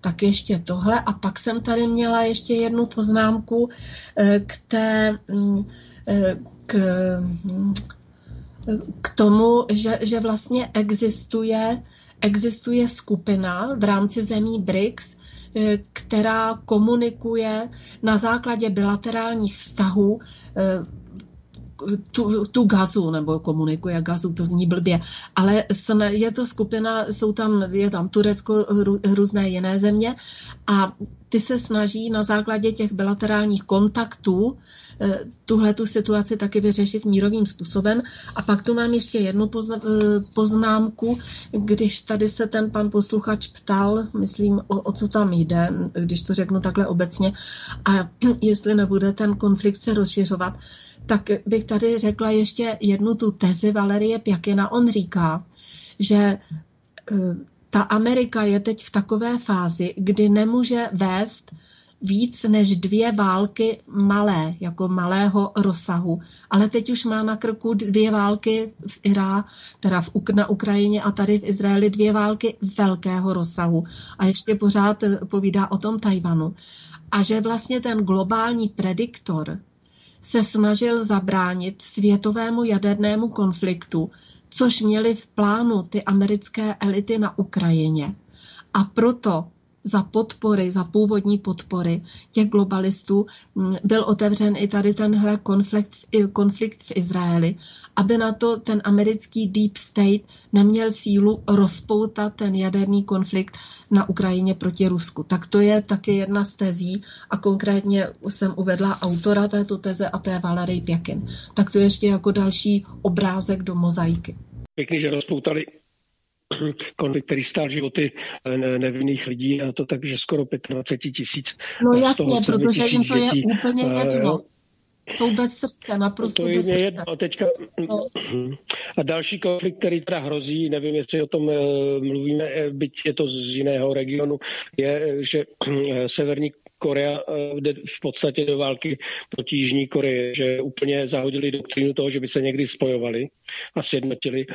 Tak ještě tohle a pak jsem tady měla ještě jednu poznámku eh, k té mm, eh, k, k tomu, že, že vlastně existuje, existuje skupina v rámci zemí BRICS, eh, která komunikuje na základě bilaterálních vztahů eh, tu, tu gazu, nebo komunikuje gazu, to zní blbě, ale je to skupina, jsou tam, je tam Turecko, různé jiné země a ty se snaží na základě těch bilaterálních kontaktů Eh, tuhle tu situaci taky vyřešit mírovým způsobem. A pak tu mám ještě jednu eh, poznámku, když tady se ten pan posluchač ptal, myslím, o, o co tam jde, když to řeknu takhle obecně, a jestli nebude ten konflikt se rozšiřovat, tak bych tady řekla ještě jednu tu tezi Valerie Pjakina. On říká, že eh, ta Amerika je teď v takové fázi, kdy nemůže vést víc než dvě války malé, jako malého rozsahu. Ale teď už má na krku dvě války v Irá, teda v, na Ukrajině a tady v Izraeli dvě války velkého rozsahu. A ještě pořád eh, povídá o tom Tajvanu. A že vlastně ten globální prediktor se snažil zabránit světovému jadernému konfliktu, což měli v plánu ty americké elity na Ukrajině. A proto za podpory, za původní podpory těch globalistů mm, byl otevřen i tady tenhle konflikt, konflikt v Izraeli, aby na to ten americký deep state neměl sílu rozpoutat ten jaderný konflikt na Ukrajině proti Rusku. Tak to je taky jedna z tezí a konkrétně jsem uvedla autora této teze a to je Valery Pěkin. Tak to ještě jako další obrázek do mozaiky. Pěkný, že rozpoutali konflikt, který stál životy eh, nevinných lidí a to tak, že skoro 25 tisíc. No jasně, toho, protože jim to je úplně eh, jedno. Jsou bez srdce, naprosto to bez je jedno. A, teďka, no. a další konflikt, který teda hrozí, nevím, jestli o tom mluvíme, byť je to z jiného regionu, je, že severní Korea jde v podstatě do války proti Jižní Koreji, že úplně zahodili doktrínu toho, že by se někdy spojovali a sjednotili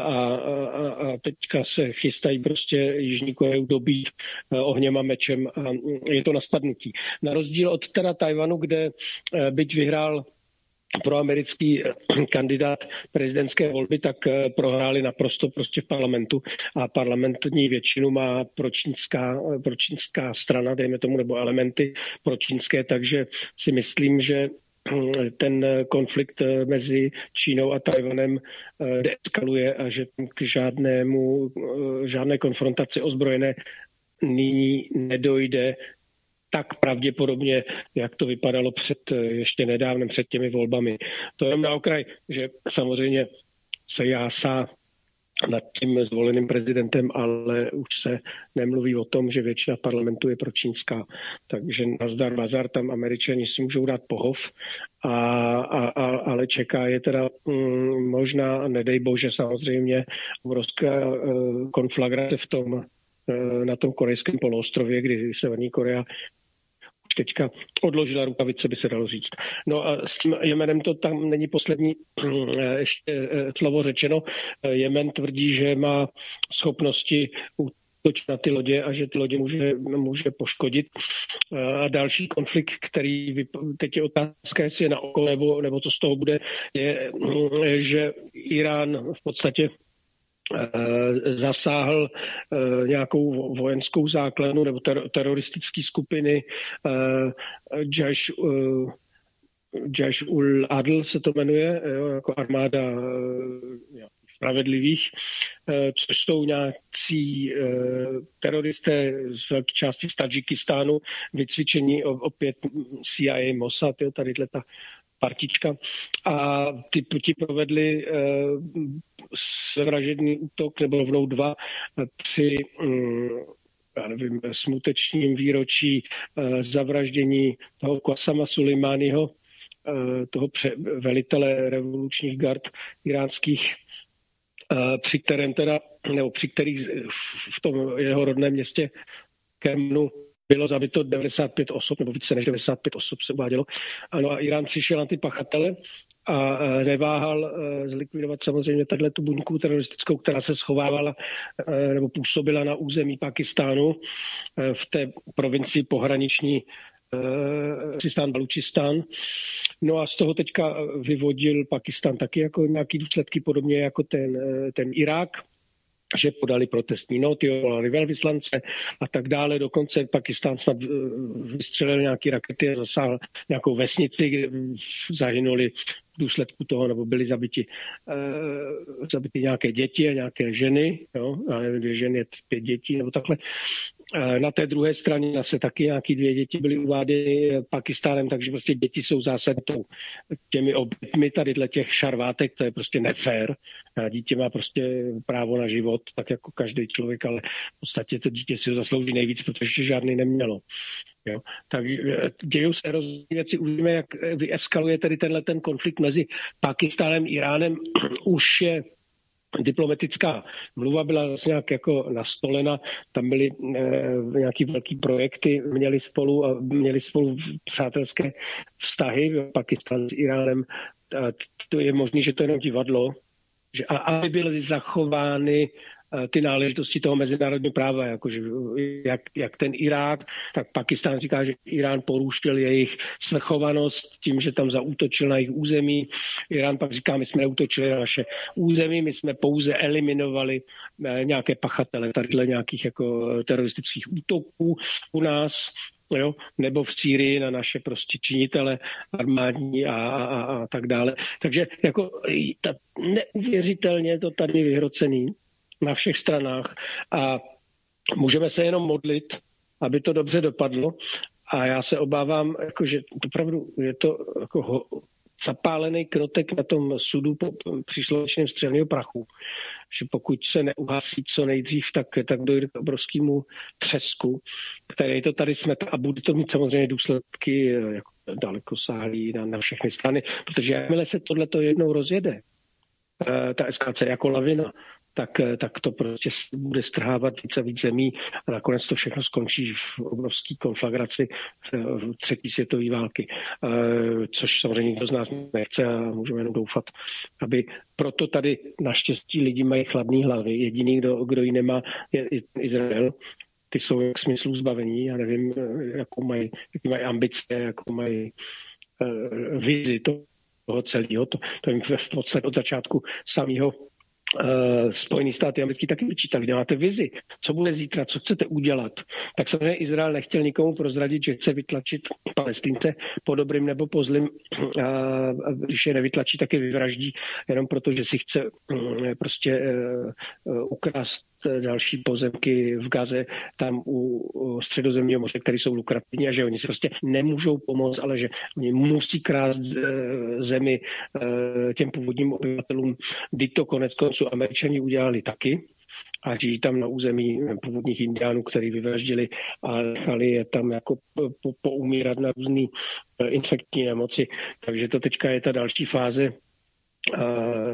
a, a, a teďka se chystají prostě Jižní Koreu dobít ohněm a mečem a je to na spadnutí. Na rozdíl od teda Tajvanu, kde byť vyhrál proamerický eh, kandidát prezidentské volby, tak eh, prohráli naprosto prostě v parlamentu. A parlamentní většinu má pročínská, eh, pročínská strana, dejme tomu, nebo elementy pročínské, takže si myslím, že ten konflikt mezi Čínou a Tajvanem deeskaluje a že k žádnému, žádné konfrontaci ozbrojené nyní nedojde tak pravděpodobně, jak to vypadalo před, eh, ještě nedávnem, před těmi volbami. To jenom na okraj, že samozřejmě se jásá nad tím zvoleným prezidentem, ale už se nemluví o tom, že většina parlamentu je pročínská. Takže nazdar bazar, tam američani si můžou dát pohov, a, a, a, ale čeká je teda mm, možná, nedej bože samozřejmě, obrovská uh, konflagrace v tom, eh, na tom korejském poloostrově, kdy Severní Korea teďka odložila rukavice, by se dalo říct. No a s tím Jemenem to tam není poslední eh, ještě eh, slovo řečeno. Eh, Jemen tvrdí, že má schopnosti útočit na ty lodě a že ty lodě může, může poškodit. A další konflikt, který teď je otázka, jestli je na oko nebo, nebo co z toho bude, je, že Irán v podstatě zasáhl eh, nějakou vojenskou základnu nebo ter- teroristické skupiny eh, Jash, Jash ul Adl se to jmenuje, jo, jako armáda spravedlivých, což jsou nějací teroristé z velké části z Tadžikistánu, vycvičení opět CIA, Mossad, jo, tady ta partička. A ty, ti provedli svražedný útok, nebo rovnou dva, při mm, já nevím, smutečním výročí eh, zavraždění toho Kwasama Suleimányho, eh, toho pře- velitele revolučních gard iránských, eh, při kterém teda, nebo při kterých v tom jeho rodném městě Kemnu bylo zabito 95 osob, nebo více než 95 osob se uvádělo. Ano a Irán přišel na ty pachatele a neváhal e, zlikvidovat samozřejmě tato tu buňku teroristickou, která se schovávala e, nebo působila na území Pakistánu e, v té provincii pohraniční Sistán Balučistán. No a z toho teďka vyvodil Pakistán taky jako nějaký důsledky, podobně jako ten, ten Irák že podali protestní noty, volali velvyslance a tak dále. Dokonce Pakistán snad eh, vystřelil nějaké rakety a zasáhl nějakou vesnici, kde zahynuli v důsledku toho, nebo byly zabiti, uh, zabiti nějaké děti a nějaké ženy, jo, já nevím, dvě ženy, pět dětí, nebo takhle. Na té druhé straně zase taky nějaký dvě děti byly uváděny Pakistánem, takže prostě děti jsou zásadou těmi obětmi tady těch šarvátek, to je prostě nefér. Dítě má prostě právo na život, tak jako každý člověk, ale v podstatě to dítě si ho zaslouží nejvíc, protože žádný nemělo. Jo. Tak dějou se hrozné věci. Uvidíme, jak vyeskaluje tedy tenhle ten konflikt mezi Pakistánem a Iránem. Už je diplomatická mluva byla zase nějak jako nastolena, tam byly e, nějaký velký projekty, měli spolu, měli spolu přátelské vztahy, Pakistan s Iránem, a to je možné, že to je jenom divadlo, že, a aby byly zachovány ty náležitosti toho mezinárodního práva, jakože jak, jak ten Irák, tak Pakistán říká, že Irán porušil jejich svrchovanost tím, že tam zaútočil na jejich území. Irán pak říká, my jsme neútočili na naše území, my jsme pouze eliminovali eh, nějaké pachatele tadyhle nějakých jako teroristických útoků u nás jo, nebo v Sýrii na naše prostě činitele armádní a, a, a tak dále. Takže jako ta, neuvěřitelně to tady vyhrocený na všech stranách a můžeme se jenom modlit, aby to dobře dopadlo. A já se obávám, jako, že opravdu je to jako ho, zapálený krotek na tom sudu po příslušném střelného prachu. Že pokud se neuhasí co nejdřív, tak, tak dojde k obrovskému třesku, který to tady smet a bude to mít samozřejmě důsledky jako daleko sáhlý na, na všechny strany, protože jakmile se tohle jednou rozjede, eh, ta eskalace jako lavina, tak, tak to prostě bude strhávat více a víc zemí a nakonec to všechno skončí v obrovské konflagraci v třetí světové války, což samozřejmě nikdo z nás nechce a můžeme jenom doufat, aby proto tady naštěstí lidi mají chladné hlavy. Jediný, kdo, kdo ji nemá, je Izrael ty jsou jak smyslu zbavení, já nevím, jakou mají, jaký mají ambice, jakou mají vizi toho celého. To, to jim v podstatě od začátku samého Uh, Spojený státy americký taky vyčítali, kde máte vizi, co bude zítra, co chcete udělat. Tak samozřejmě Izrael nechtěl nikomu prozradit, že chce vytlačit palestince po dobrým nebo po zlým. A když je nevytlačí, tak je vyvraždí, jenom proto, že si chce uh, prostě uh, ukrást další pozemky v Gaze, tam u středozemního moře, které jsou lukrativní a že oni si prostě nemůžou pomoct, ale že oni musí krást eh, zemi eh, těm původním obyvatelům. Kdy to konec konců američani udělali taky, a žijí tam na území původních indiánů, který vyvraždili a nechali je tam jako po, poumírat na různé eh, infektní nemoci. Takže to teďka je ta další fáze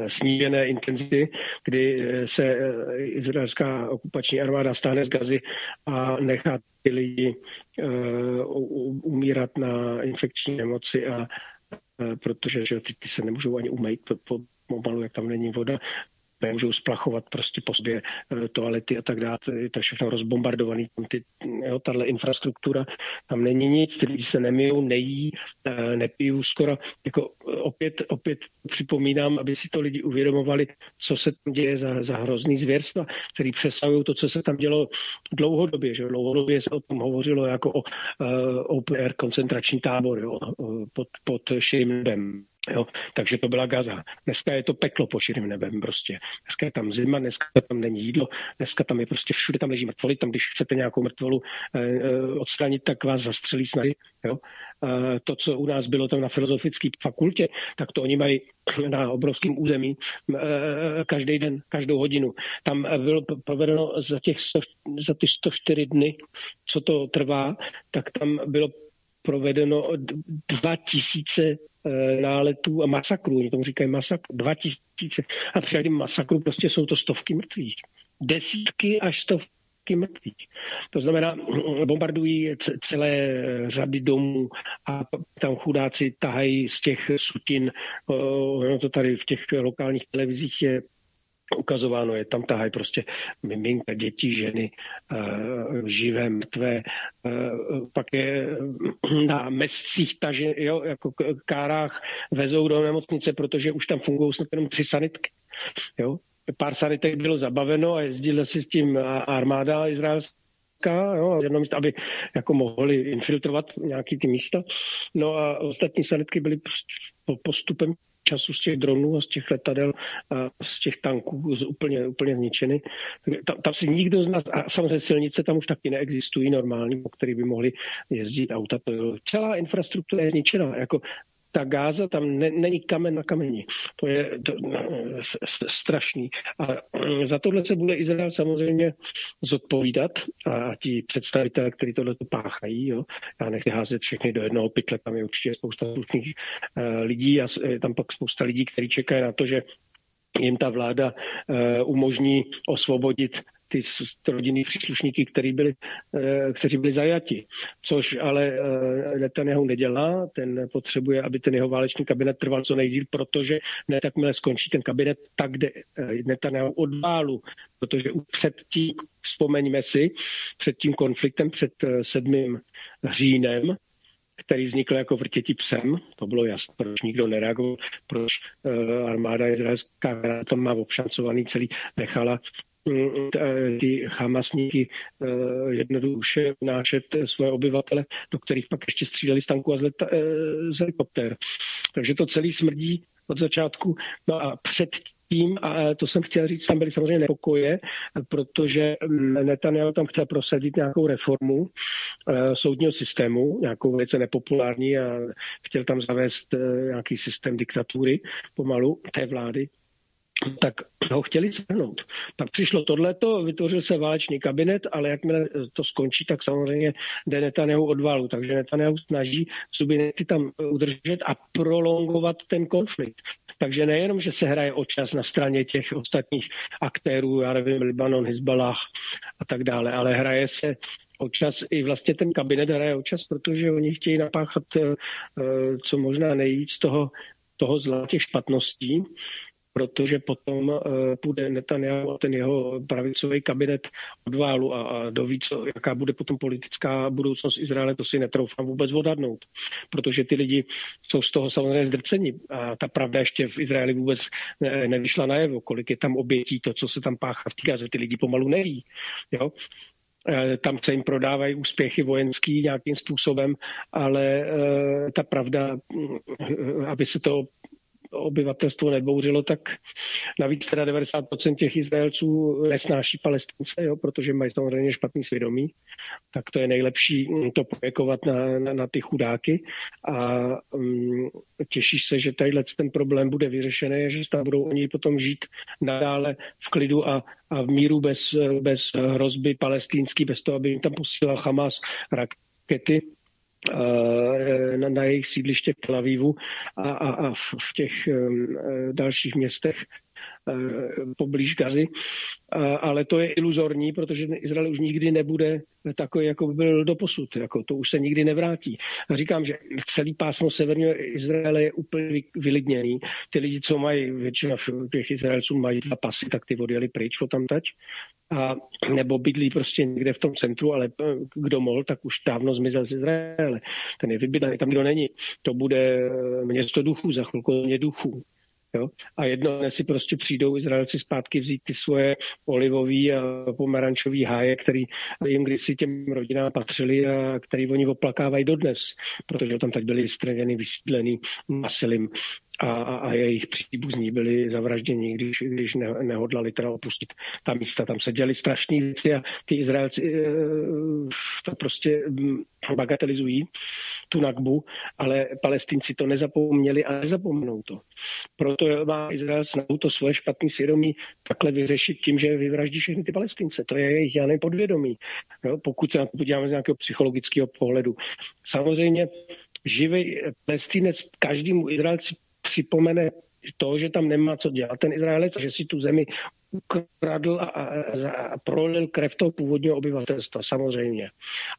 snížené intenzity, kdy se e, izraelská okupační armáda stáhne z Gazy a nechá ty lidi e, umírat na infekční nemoci a protože že ty, ty se nemůžou ani umýt po, pomalu, jak tam není voda, nemůžou splachovat prostě po sobě eh, toalety a tak dále, to je všechno rozbombardovaný, tam ty, jo, tahle infrastruktura, tam není nic, ty lidi se nemijou, nejí, eh, nepijou skoro, jako eh, opět, opět připomínám, aby si to lidi uvědomovali, co se tam děje za, za hrozný zvěrstva, který přesahují to, co se tam dělo dlouhodobě, že dlouhodobě se o tom hovořilo jako o uh, open koncentrační tábor jo, pod, pod širým nebem. Jo, takže to byla Gaza. Dneska je to peklo po širým nebem prostě. Dneska je tam zima, dneska tam není jídlo, dneska tam je prostě všude tam leží mrtvoly, tam když chcete nějakou mrtvolu eh, eh odstranit, tak vás zastřelí snady. Jo. Eh, to, co u nás bylo tam na filozofické fakultě, tak to oni mají na obrovském území eh, každý den, každou hodinu. Tam bylo provedeno za, těch, za ty 104 dny, co to trvá, tak tam bylo provedeno 2000 Eh, náletů a masakrů. Oni tomu říkají masakr, dva tisíce. A při masakru prostě jsou to stovky mrtvých. Desítky až stovky mrtvých. To znamená, bombardují celé řady domů a tam chudáci tahají z těch sutin, ono to tady v těch lokálních televizích je ukazováno, je tam tahají prostě miminka, děti, ženy, uh, živé, mrtvé. Uh, pak je na mescích taže, jo, jako kárách vezou do nemocnice, protože už tam fungují snad jenom tři sanitky. Jo. Pár sanitek bylo zabaveno a jezdila si s tím armáda izraelská, jo, jedno místo, aby jako mohli infiltrovat nějaký ty místa. No a ostatní sanitky byly prostě postupem času z těch dronů a z těch letadel a z těch tanků úplně, úplně zničeny. Tam, tam si nikdo z nás, a samozřejmě silnice tam už taky neexistují normální, po který by mohli jezdit auta. Celá infrastruktura je zničená. Jako ta Gáza, tam ne, není kamen na kameni. To je to, strašný. A mm, za tohle se bude Izrael samozřejmě zodpovídat a ti představitelé, kteří tohle páchají, jo. já nechci házet všechny do jednoho pytle, tam je určitě spousta slušných uh, lidí a je tam pak spousta lidí, kteří čekají na to, že jim ta vláda uh, umožní osvobodit ty rodinní příslušníky, který byli, eh, kteří byli zajati. Což ale eh, Netanyahu nedělá, ten potřebuje, aby ten jeho válečný kabinet trval co nejdíl, protože ne takmile skončí ten kabinet, tak jde eh, Netanyahu od protože už předtím, vzpomeňme si, před tím konfliktem, před 7. říjnem, který vznikl jako vrtěti psem. To bylo jasné, proč nikdo nereagoval, proč uh, armáda izraelská, která tam má obšancovaný celý, nechala ty hamasníky eh, jednoduše vnášet svoje obyvatele, do kterých pak ještě střídali z tanku a z, leta, eh, z helikoptér. Takže to celý smrdí od začátku. No a před tím, a to jsem chtěl říct, tam byly samozřejmě nepokoje, protože Netanyahu tam chtěl prosadit nějakou reformu uh, soudního systému, nějakou velice nepopulární a chtěl tam zavést nějaký systém diktatury pomalu té vlády tak ho chtěli shrnout. Pak přišlo tohleto, vytvořil se válečný kabinet, ale jakmile to skončí, tak samozřejmě jde Netanyahu odvalu. Takže Netanyahu snaží subinety tam udržet a prolongovat ten konflikt. Takže nejenom, že se hraje o čas na straně těch ostatních aktérů, já nevím, Libanon, Hezbalah a tak dále, ale hraje se čas, i vlastně ten kabinet hraje čas, protože oni chtějí napáchat eh, co možná nejvíc toho, toho zla těch špatností protože potom uh, půjde Netanyahu a ten jeho pravicový kabinet od válu a, a doví, co, jaká bude potom politická budoucnost Izraele, to si netroufám vůbec odhadnout, protože ty lidi jsou z toho samozřejmě zdrceni a ta pravda ještě v Izraeli vůbec ne, nevyšla najevo, kolik je tam obětí, to, co se tam páchá v Gaze, ty lidi pomalu neví. Jo? Eh, tam se jim prodávají úspěchy vojenský nějakým způsobem, ale eh, ta pravda, mm, aby se to obyvatelstvo nebouřilo, tak navíc teda 90% těch Izraelců nesnáší palestince, jo, protože mají samozřejmě špatný svědomí, tak to je nejlepší to projekovat na, na, na ty chudáky. A um, těšíš se, že tadyhle ten problém bude vyřešený že tam budou oni potom žít nadále v klidu a, a v míru bez, bez hrozby palestinský, bez toho, aby jim tam posílal Hamas rakety na, na jejich sídliště v Tel Avivu a, a, a v těch eh, dalších městech. Eh, poblíž Gazy, ale to je iluzorní, protože Izrael už nikdy nebude takový, jako by byl do posud. Jako to už se nikdy nevrátí. A říkám, že celý pásmo severního Izraele je úplně vylidněný. Ty lidi, co mají, většina těch Izraelců mají dva pasy, tak ty odjeli pryč o tam tať. A, nebo bydlí prostě někde v tom centru, ale eh, kdo mohl, tak už dávno zmizel z Izraele. Ten je vybydlený, tam kdo není. To bude eh, město duchů, za chvilku mě duchů. Jo? A jedno si prostě přijdou Izraelci zpátky vzít ty svoje olivový a pomerančový háje, který jim kdysi těm rodinám patřili a který oni oplakávají dodnes, protože tam tak byli vystřeněni, vysídlený nasilím a, a, jejich příbuzní byli zavražděni, když, když ne, nehodlali teda opustit ta místa. Tam se děli strašné věci a ty Izraelci e, to prostě mm, bagatelizují, tu nakbu, ale palestinci to nezapomněli a nezapomenou to. Proto má Izrael snahu to svoje špatné svědomí takhle vyřešit tím, že vyvraždí všechny ty palestince. To je jejich jané podvědomí, no, pokud se na to podíváme z nějakého psychologického pohledu. Samozřejmě živý palestinec každému Izraelci připomene to, že tam nemá co dělat ten Izraelec, že si tu zemi ukradl a, a, a prolil krev toho původního obyvatelstva, samozřejmě.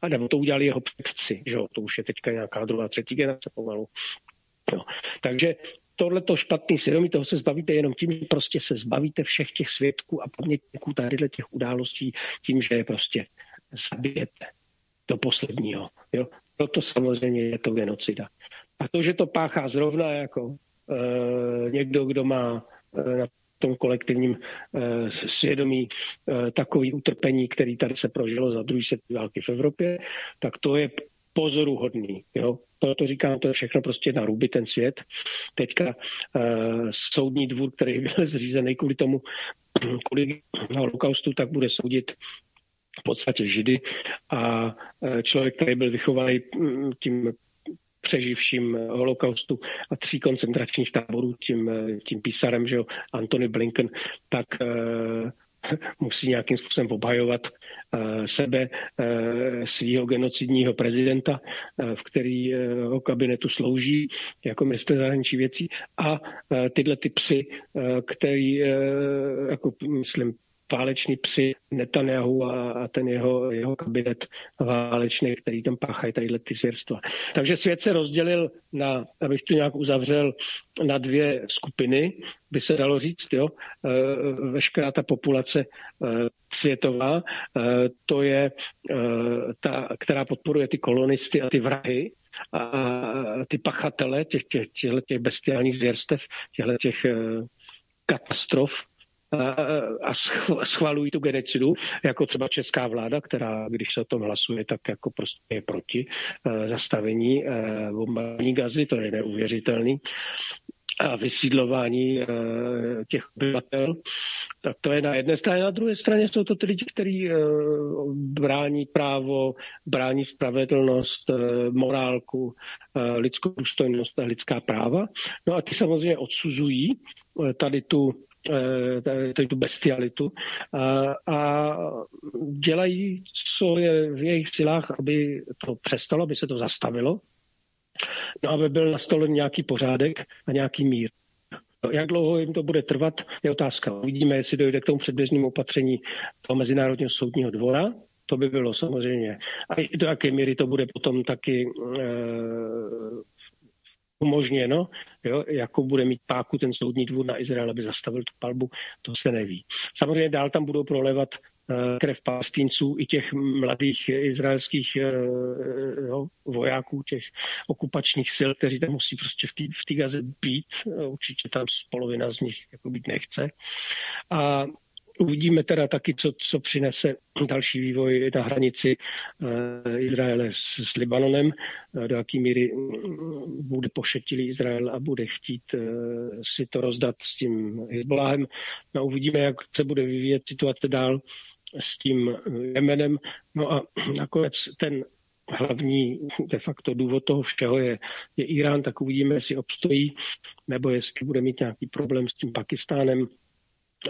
A nebo to udělali jeho předci, že jo? to už je teďka nějaká druhá, třetí generace pomalu. Jo. Takže tohleto špatný svědomí, toho se zbavíte jenom tím, že prostě se zbavíte všech těch svědků a pamětníků tady těch událostí tím, že je prostě zabijete do posledního. Jo? Proto samozřejmě je to genocida. A to, že to páchá zrovna jako někdo, kdo má e, na tom kolektivním e, svědomí takový utrpení, který tady se prožilo za druhé světové války v Evropě, tak to je pozoruhodný. Jo? Proto říkám, to je všechno prostě na ruby ten svět. Teďka uh, soudní dvůr, který byl zřízený kvůli tomu, kvůli holokaustu, tak bude soudit v podstatě židy a člověk, který byl vychovaný mm, tím přeživším holokaustu a tří koncentračních táborů tím, tím písarem, že jo, Antony Blinken, tak uh, musí nějakým způsobem obhajovat sebe, svého genocidního prezidenta, v kterého kabinetu slouží jako minister zahraničí věcí. A tyhle ty psy, který, jako myslím, váleční psi Netanyahu a, a ten jeho, jeho kabinet válečný, který tam páchají tadyhle ty zvěrstva. Takže svět se rozdělil na, abych to nějak uzavřel, na dvě skupiny, by se dalo říct, jo. E, veškerá ta populace e, světová, e, to je ta, která podporuje ty kolonisty a ty vrahy, a ty pachatele těch, těch, těch, bestiálních zvěrstev, těch katastrof, a schvalují tu genocidu, jako třeba česká vláda, která, když se o tom hlasuje, tak jako prostě je proti e, zastavení e, bombání gazy, to je neuvěřitelný a vysídlování e, těch obyvatel. Tak to je na jedné straně, na druhé straně jsou to ty lidi, kteří brání právo, brání spravedlnost, morálku, lidskou důstojnost a lidská práva. No a ty samozřejmě odsuzují tady tu tu bestialitu a, a dělají, co je v jejich silách, aby to přestalo, aby se to zastavilo, no aby byl nastolen nějaký pořádek a nějaký mír. Jak dlouho jim to bude trvat, je otázka. Uvidíme, jestli dojde k tomu předběžnému opatření toho Mezinárodního soudního dvora, to by bylo samozřejmě. A do jaké míry to bude potom taky e, umožněno, jo, jakou bude mít páku ten soudní dvůr na Izrael, aby zastavil tu palbu, to se neví. Samozřejmě dál tam budou prolevat Eh, krev palestinců i těch mladých izraelských eh, jo, vojáků, těch okupačních sil, kteří tam musí prostě v té Gaze být. Eh, určitě tam polovina z nich jako být nechce. A Uvidíme teda taky, co, co přinese další vývoj na hranici Izraele s, s Libanonem, do jaký míry mm, bude pošetilý Izrael a bude chtít si to rozdat s tím Hezbollahem. No, uvidíme, jak se bude vyvíjet situace dál s tím Jemenem. No a nakonec ten hlavní de facto důvod toho všeho je, je Irán, tak uvidíme, jestli obstojí, nebo jestli bude mít nějaký problém s tím Pakistánem,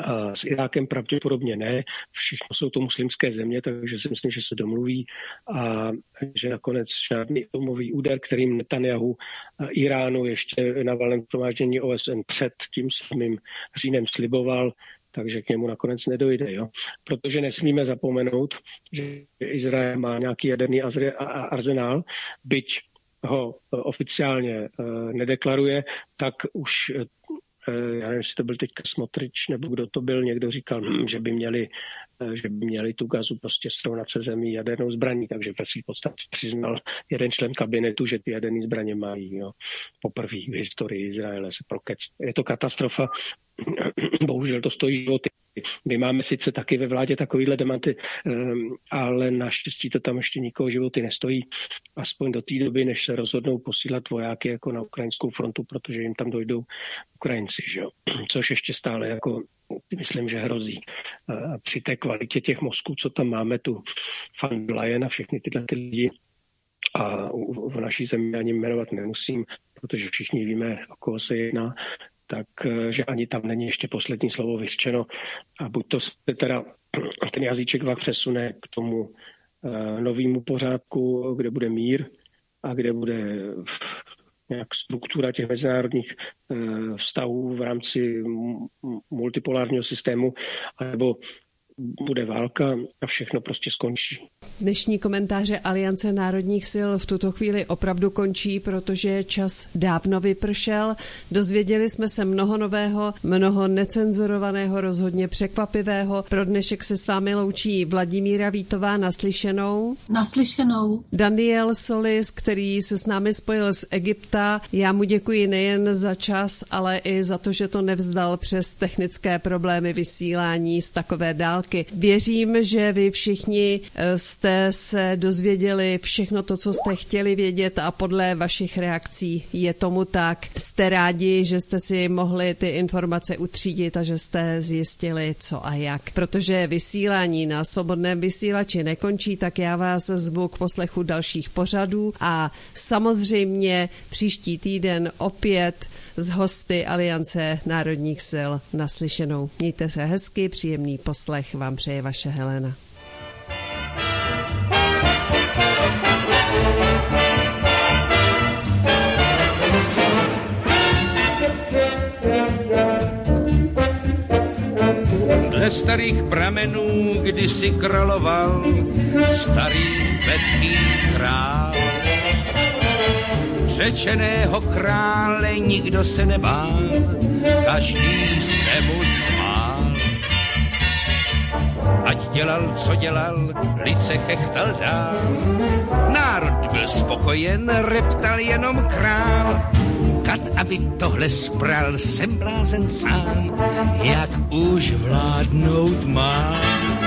a s Irákem pravděpodobně ne. Všichni jsou to muslimské země, takže si myslím, že se domluví a že nakonec žádný atomový úder, kterým Netanyahu Iránu ještě na valném OSN před tím samým říjnem sliboval, takže k němu nakonec nedojde. Jo? Protože nesmíme zapomenout, že Izrael má nějaký jaderný arzenál, byť ho eh, oficiálně eh, nedeklaruje, tak už eh, já nevím, jestli to byl teďka Smotrič, nebo kdo to byl, někdo říkal, hm, že by měli, že by měli tu gazu prostě srovnat se zemí jadernou zbraní, takže ve svým podstatě přiznal jeden člen kabinetu, že ty jaderné zbraně mají. Jo. Poprvé v historii Izraele se prokec. Je to katastrofa, bohužel to stojí životy. My máme sice taky ve vládě takovýhle demanty, ehm, ale naštěstí to tam ještě nikoho životy nestojí. Aspoň do té doby, než se rozhodnou posílat vojáky jako na ukrajinskou frontu, protože jim tam dojdou Ukrajinci, že jo? což ještě stále jako myslím, že hrozí. A při té kvalitě těch mozků, co tam máme, tu Van Leyen a všechny tyhle ty lidi, a v naší zemi ani jmenovat nemusím, protože všichni víme, o koho se jedná, tak eh, ani tam není ještě poslední slovo vyřčeno. A buď to se teda ten jazyček vás přesune k tomu uh, novému pořádku, kde bude mír a kde bude nějak struktura těch mezinárodních uh, vztahů v rámci multipolárního systému, nebo bude válka a všechno prostě skončí. Dnešní komentáře Aliance národních sil v tuto chvíli opravdu končí, protože čas dávno vypršel. Dozvěděli jsme se mnoho nového, mnoho necenzurovaného, rozhodně překvapivého. Pro dnešek se s vámi loučí Vladimíra Vítová naslyšenou. Naslyšenou. Daniel Solis, který se s námi spojil z Egypta. Já mu děkuji nejen za čas, ale i za to, že to nevzdal přes technické problémy vysílání z takové dálky. Věřím, že vy všichni eh, jste se dozvěděli všechno to, co jste chtěli vědět a podle vašich reakcí je tomu tak. Jste rádi, že jste si mohli ty informace utřídit a že jste zjistili, co a jak. Protože vysílání na svobodném vysílači nekončí, tak já vás zvu k poslechu dalších pořadů a samozřejmě příští týden opět z hosty Aliance národních sil naslyšenou. Mějte se hezky, příjemný poslech vám přeje vaše Helena. Dle starých pramenů kdysi královal starý vedký král. Řečeného krále nikdo se nebál, každý se mu smál. Ať dělal, co dělal, lid se chechtal dál. Národ byl spokojen, reptal jenom král kat, aby tohle spral, jsem blázen sám, jak už vládnout mám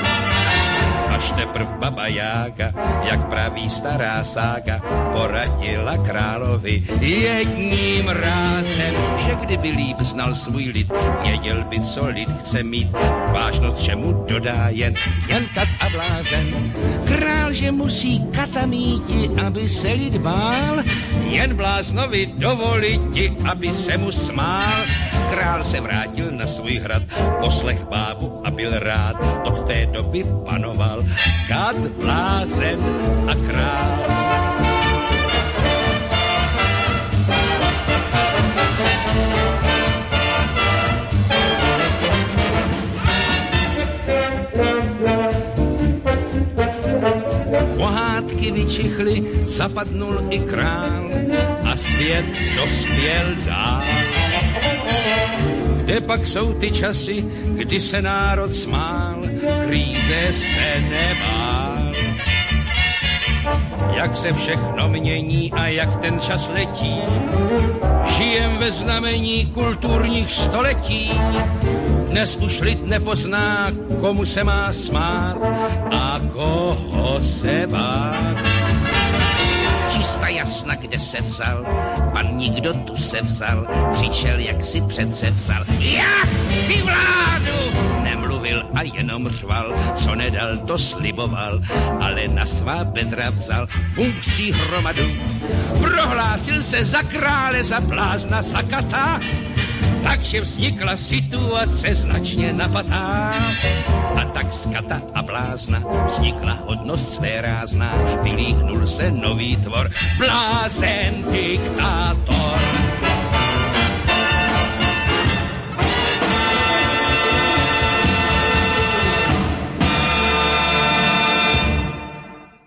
až teprv baba Jága, jak praví stará sága, poradila královi jedním rázem, že kdyby líp znal svůj lid, věděl by, co lid chce mít, vážnost čemu dodá jen, jen kat a blázen. Král, že musí kata míti, aby se lid bál, jen bláznovi dovoliti, aby se mu smál, Král se vrátil na svůj hrad, poslech bábu a byl rád. Od té doby panoval kad blázen a král. Pohádky vyčichly, zapadnul i král a svět dospěl dál. Kde pak jsou ty časy, kdy se národ smál, kríze se nebál. Jak se všechno mění a jak ten čas letí, žijem ve znamení kulturních století. Dnes už lid nepozná, komu se má smát a koho se bát. Jasna, kde se vzal, pan nikdo tu se vzal, křičel, jak si přece vzal. Já chci vládu! Nemluvil a jenom řval, co nedal, to sliboval, ale na svá bedra vzal funkcí hromadu. Prohlásil se za krále, za blázna, za kata, takže vznikla situace značně napatá. A tak z kata a blázna vznikla hodnost své rázná, vylíhnul se nový tvor, blázen diktátor.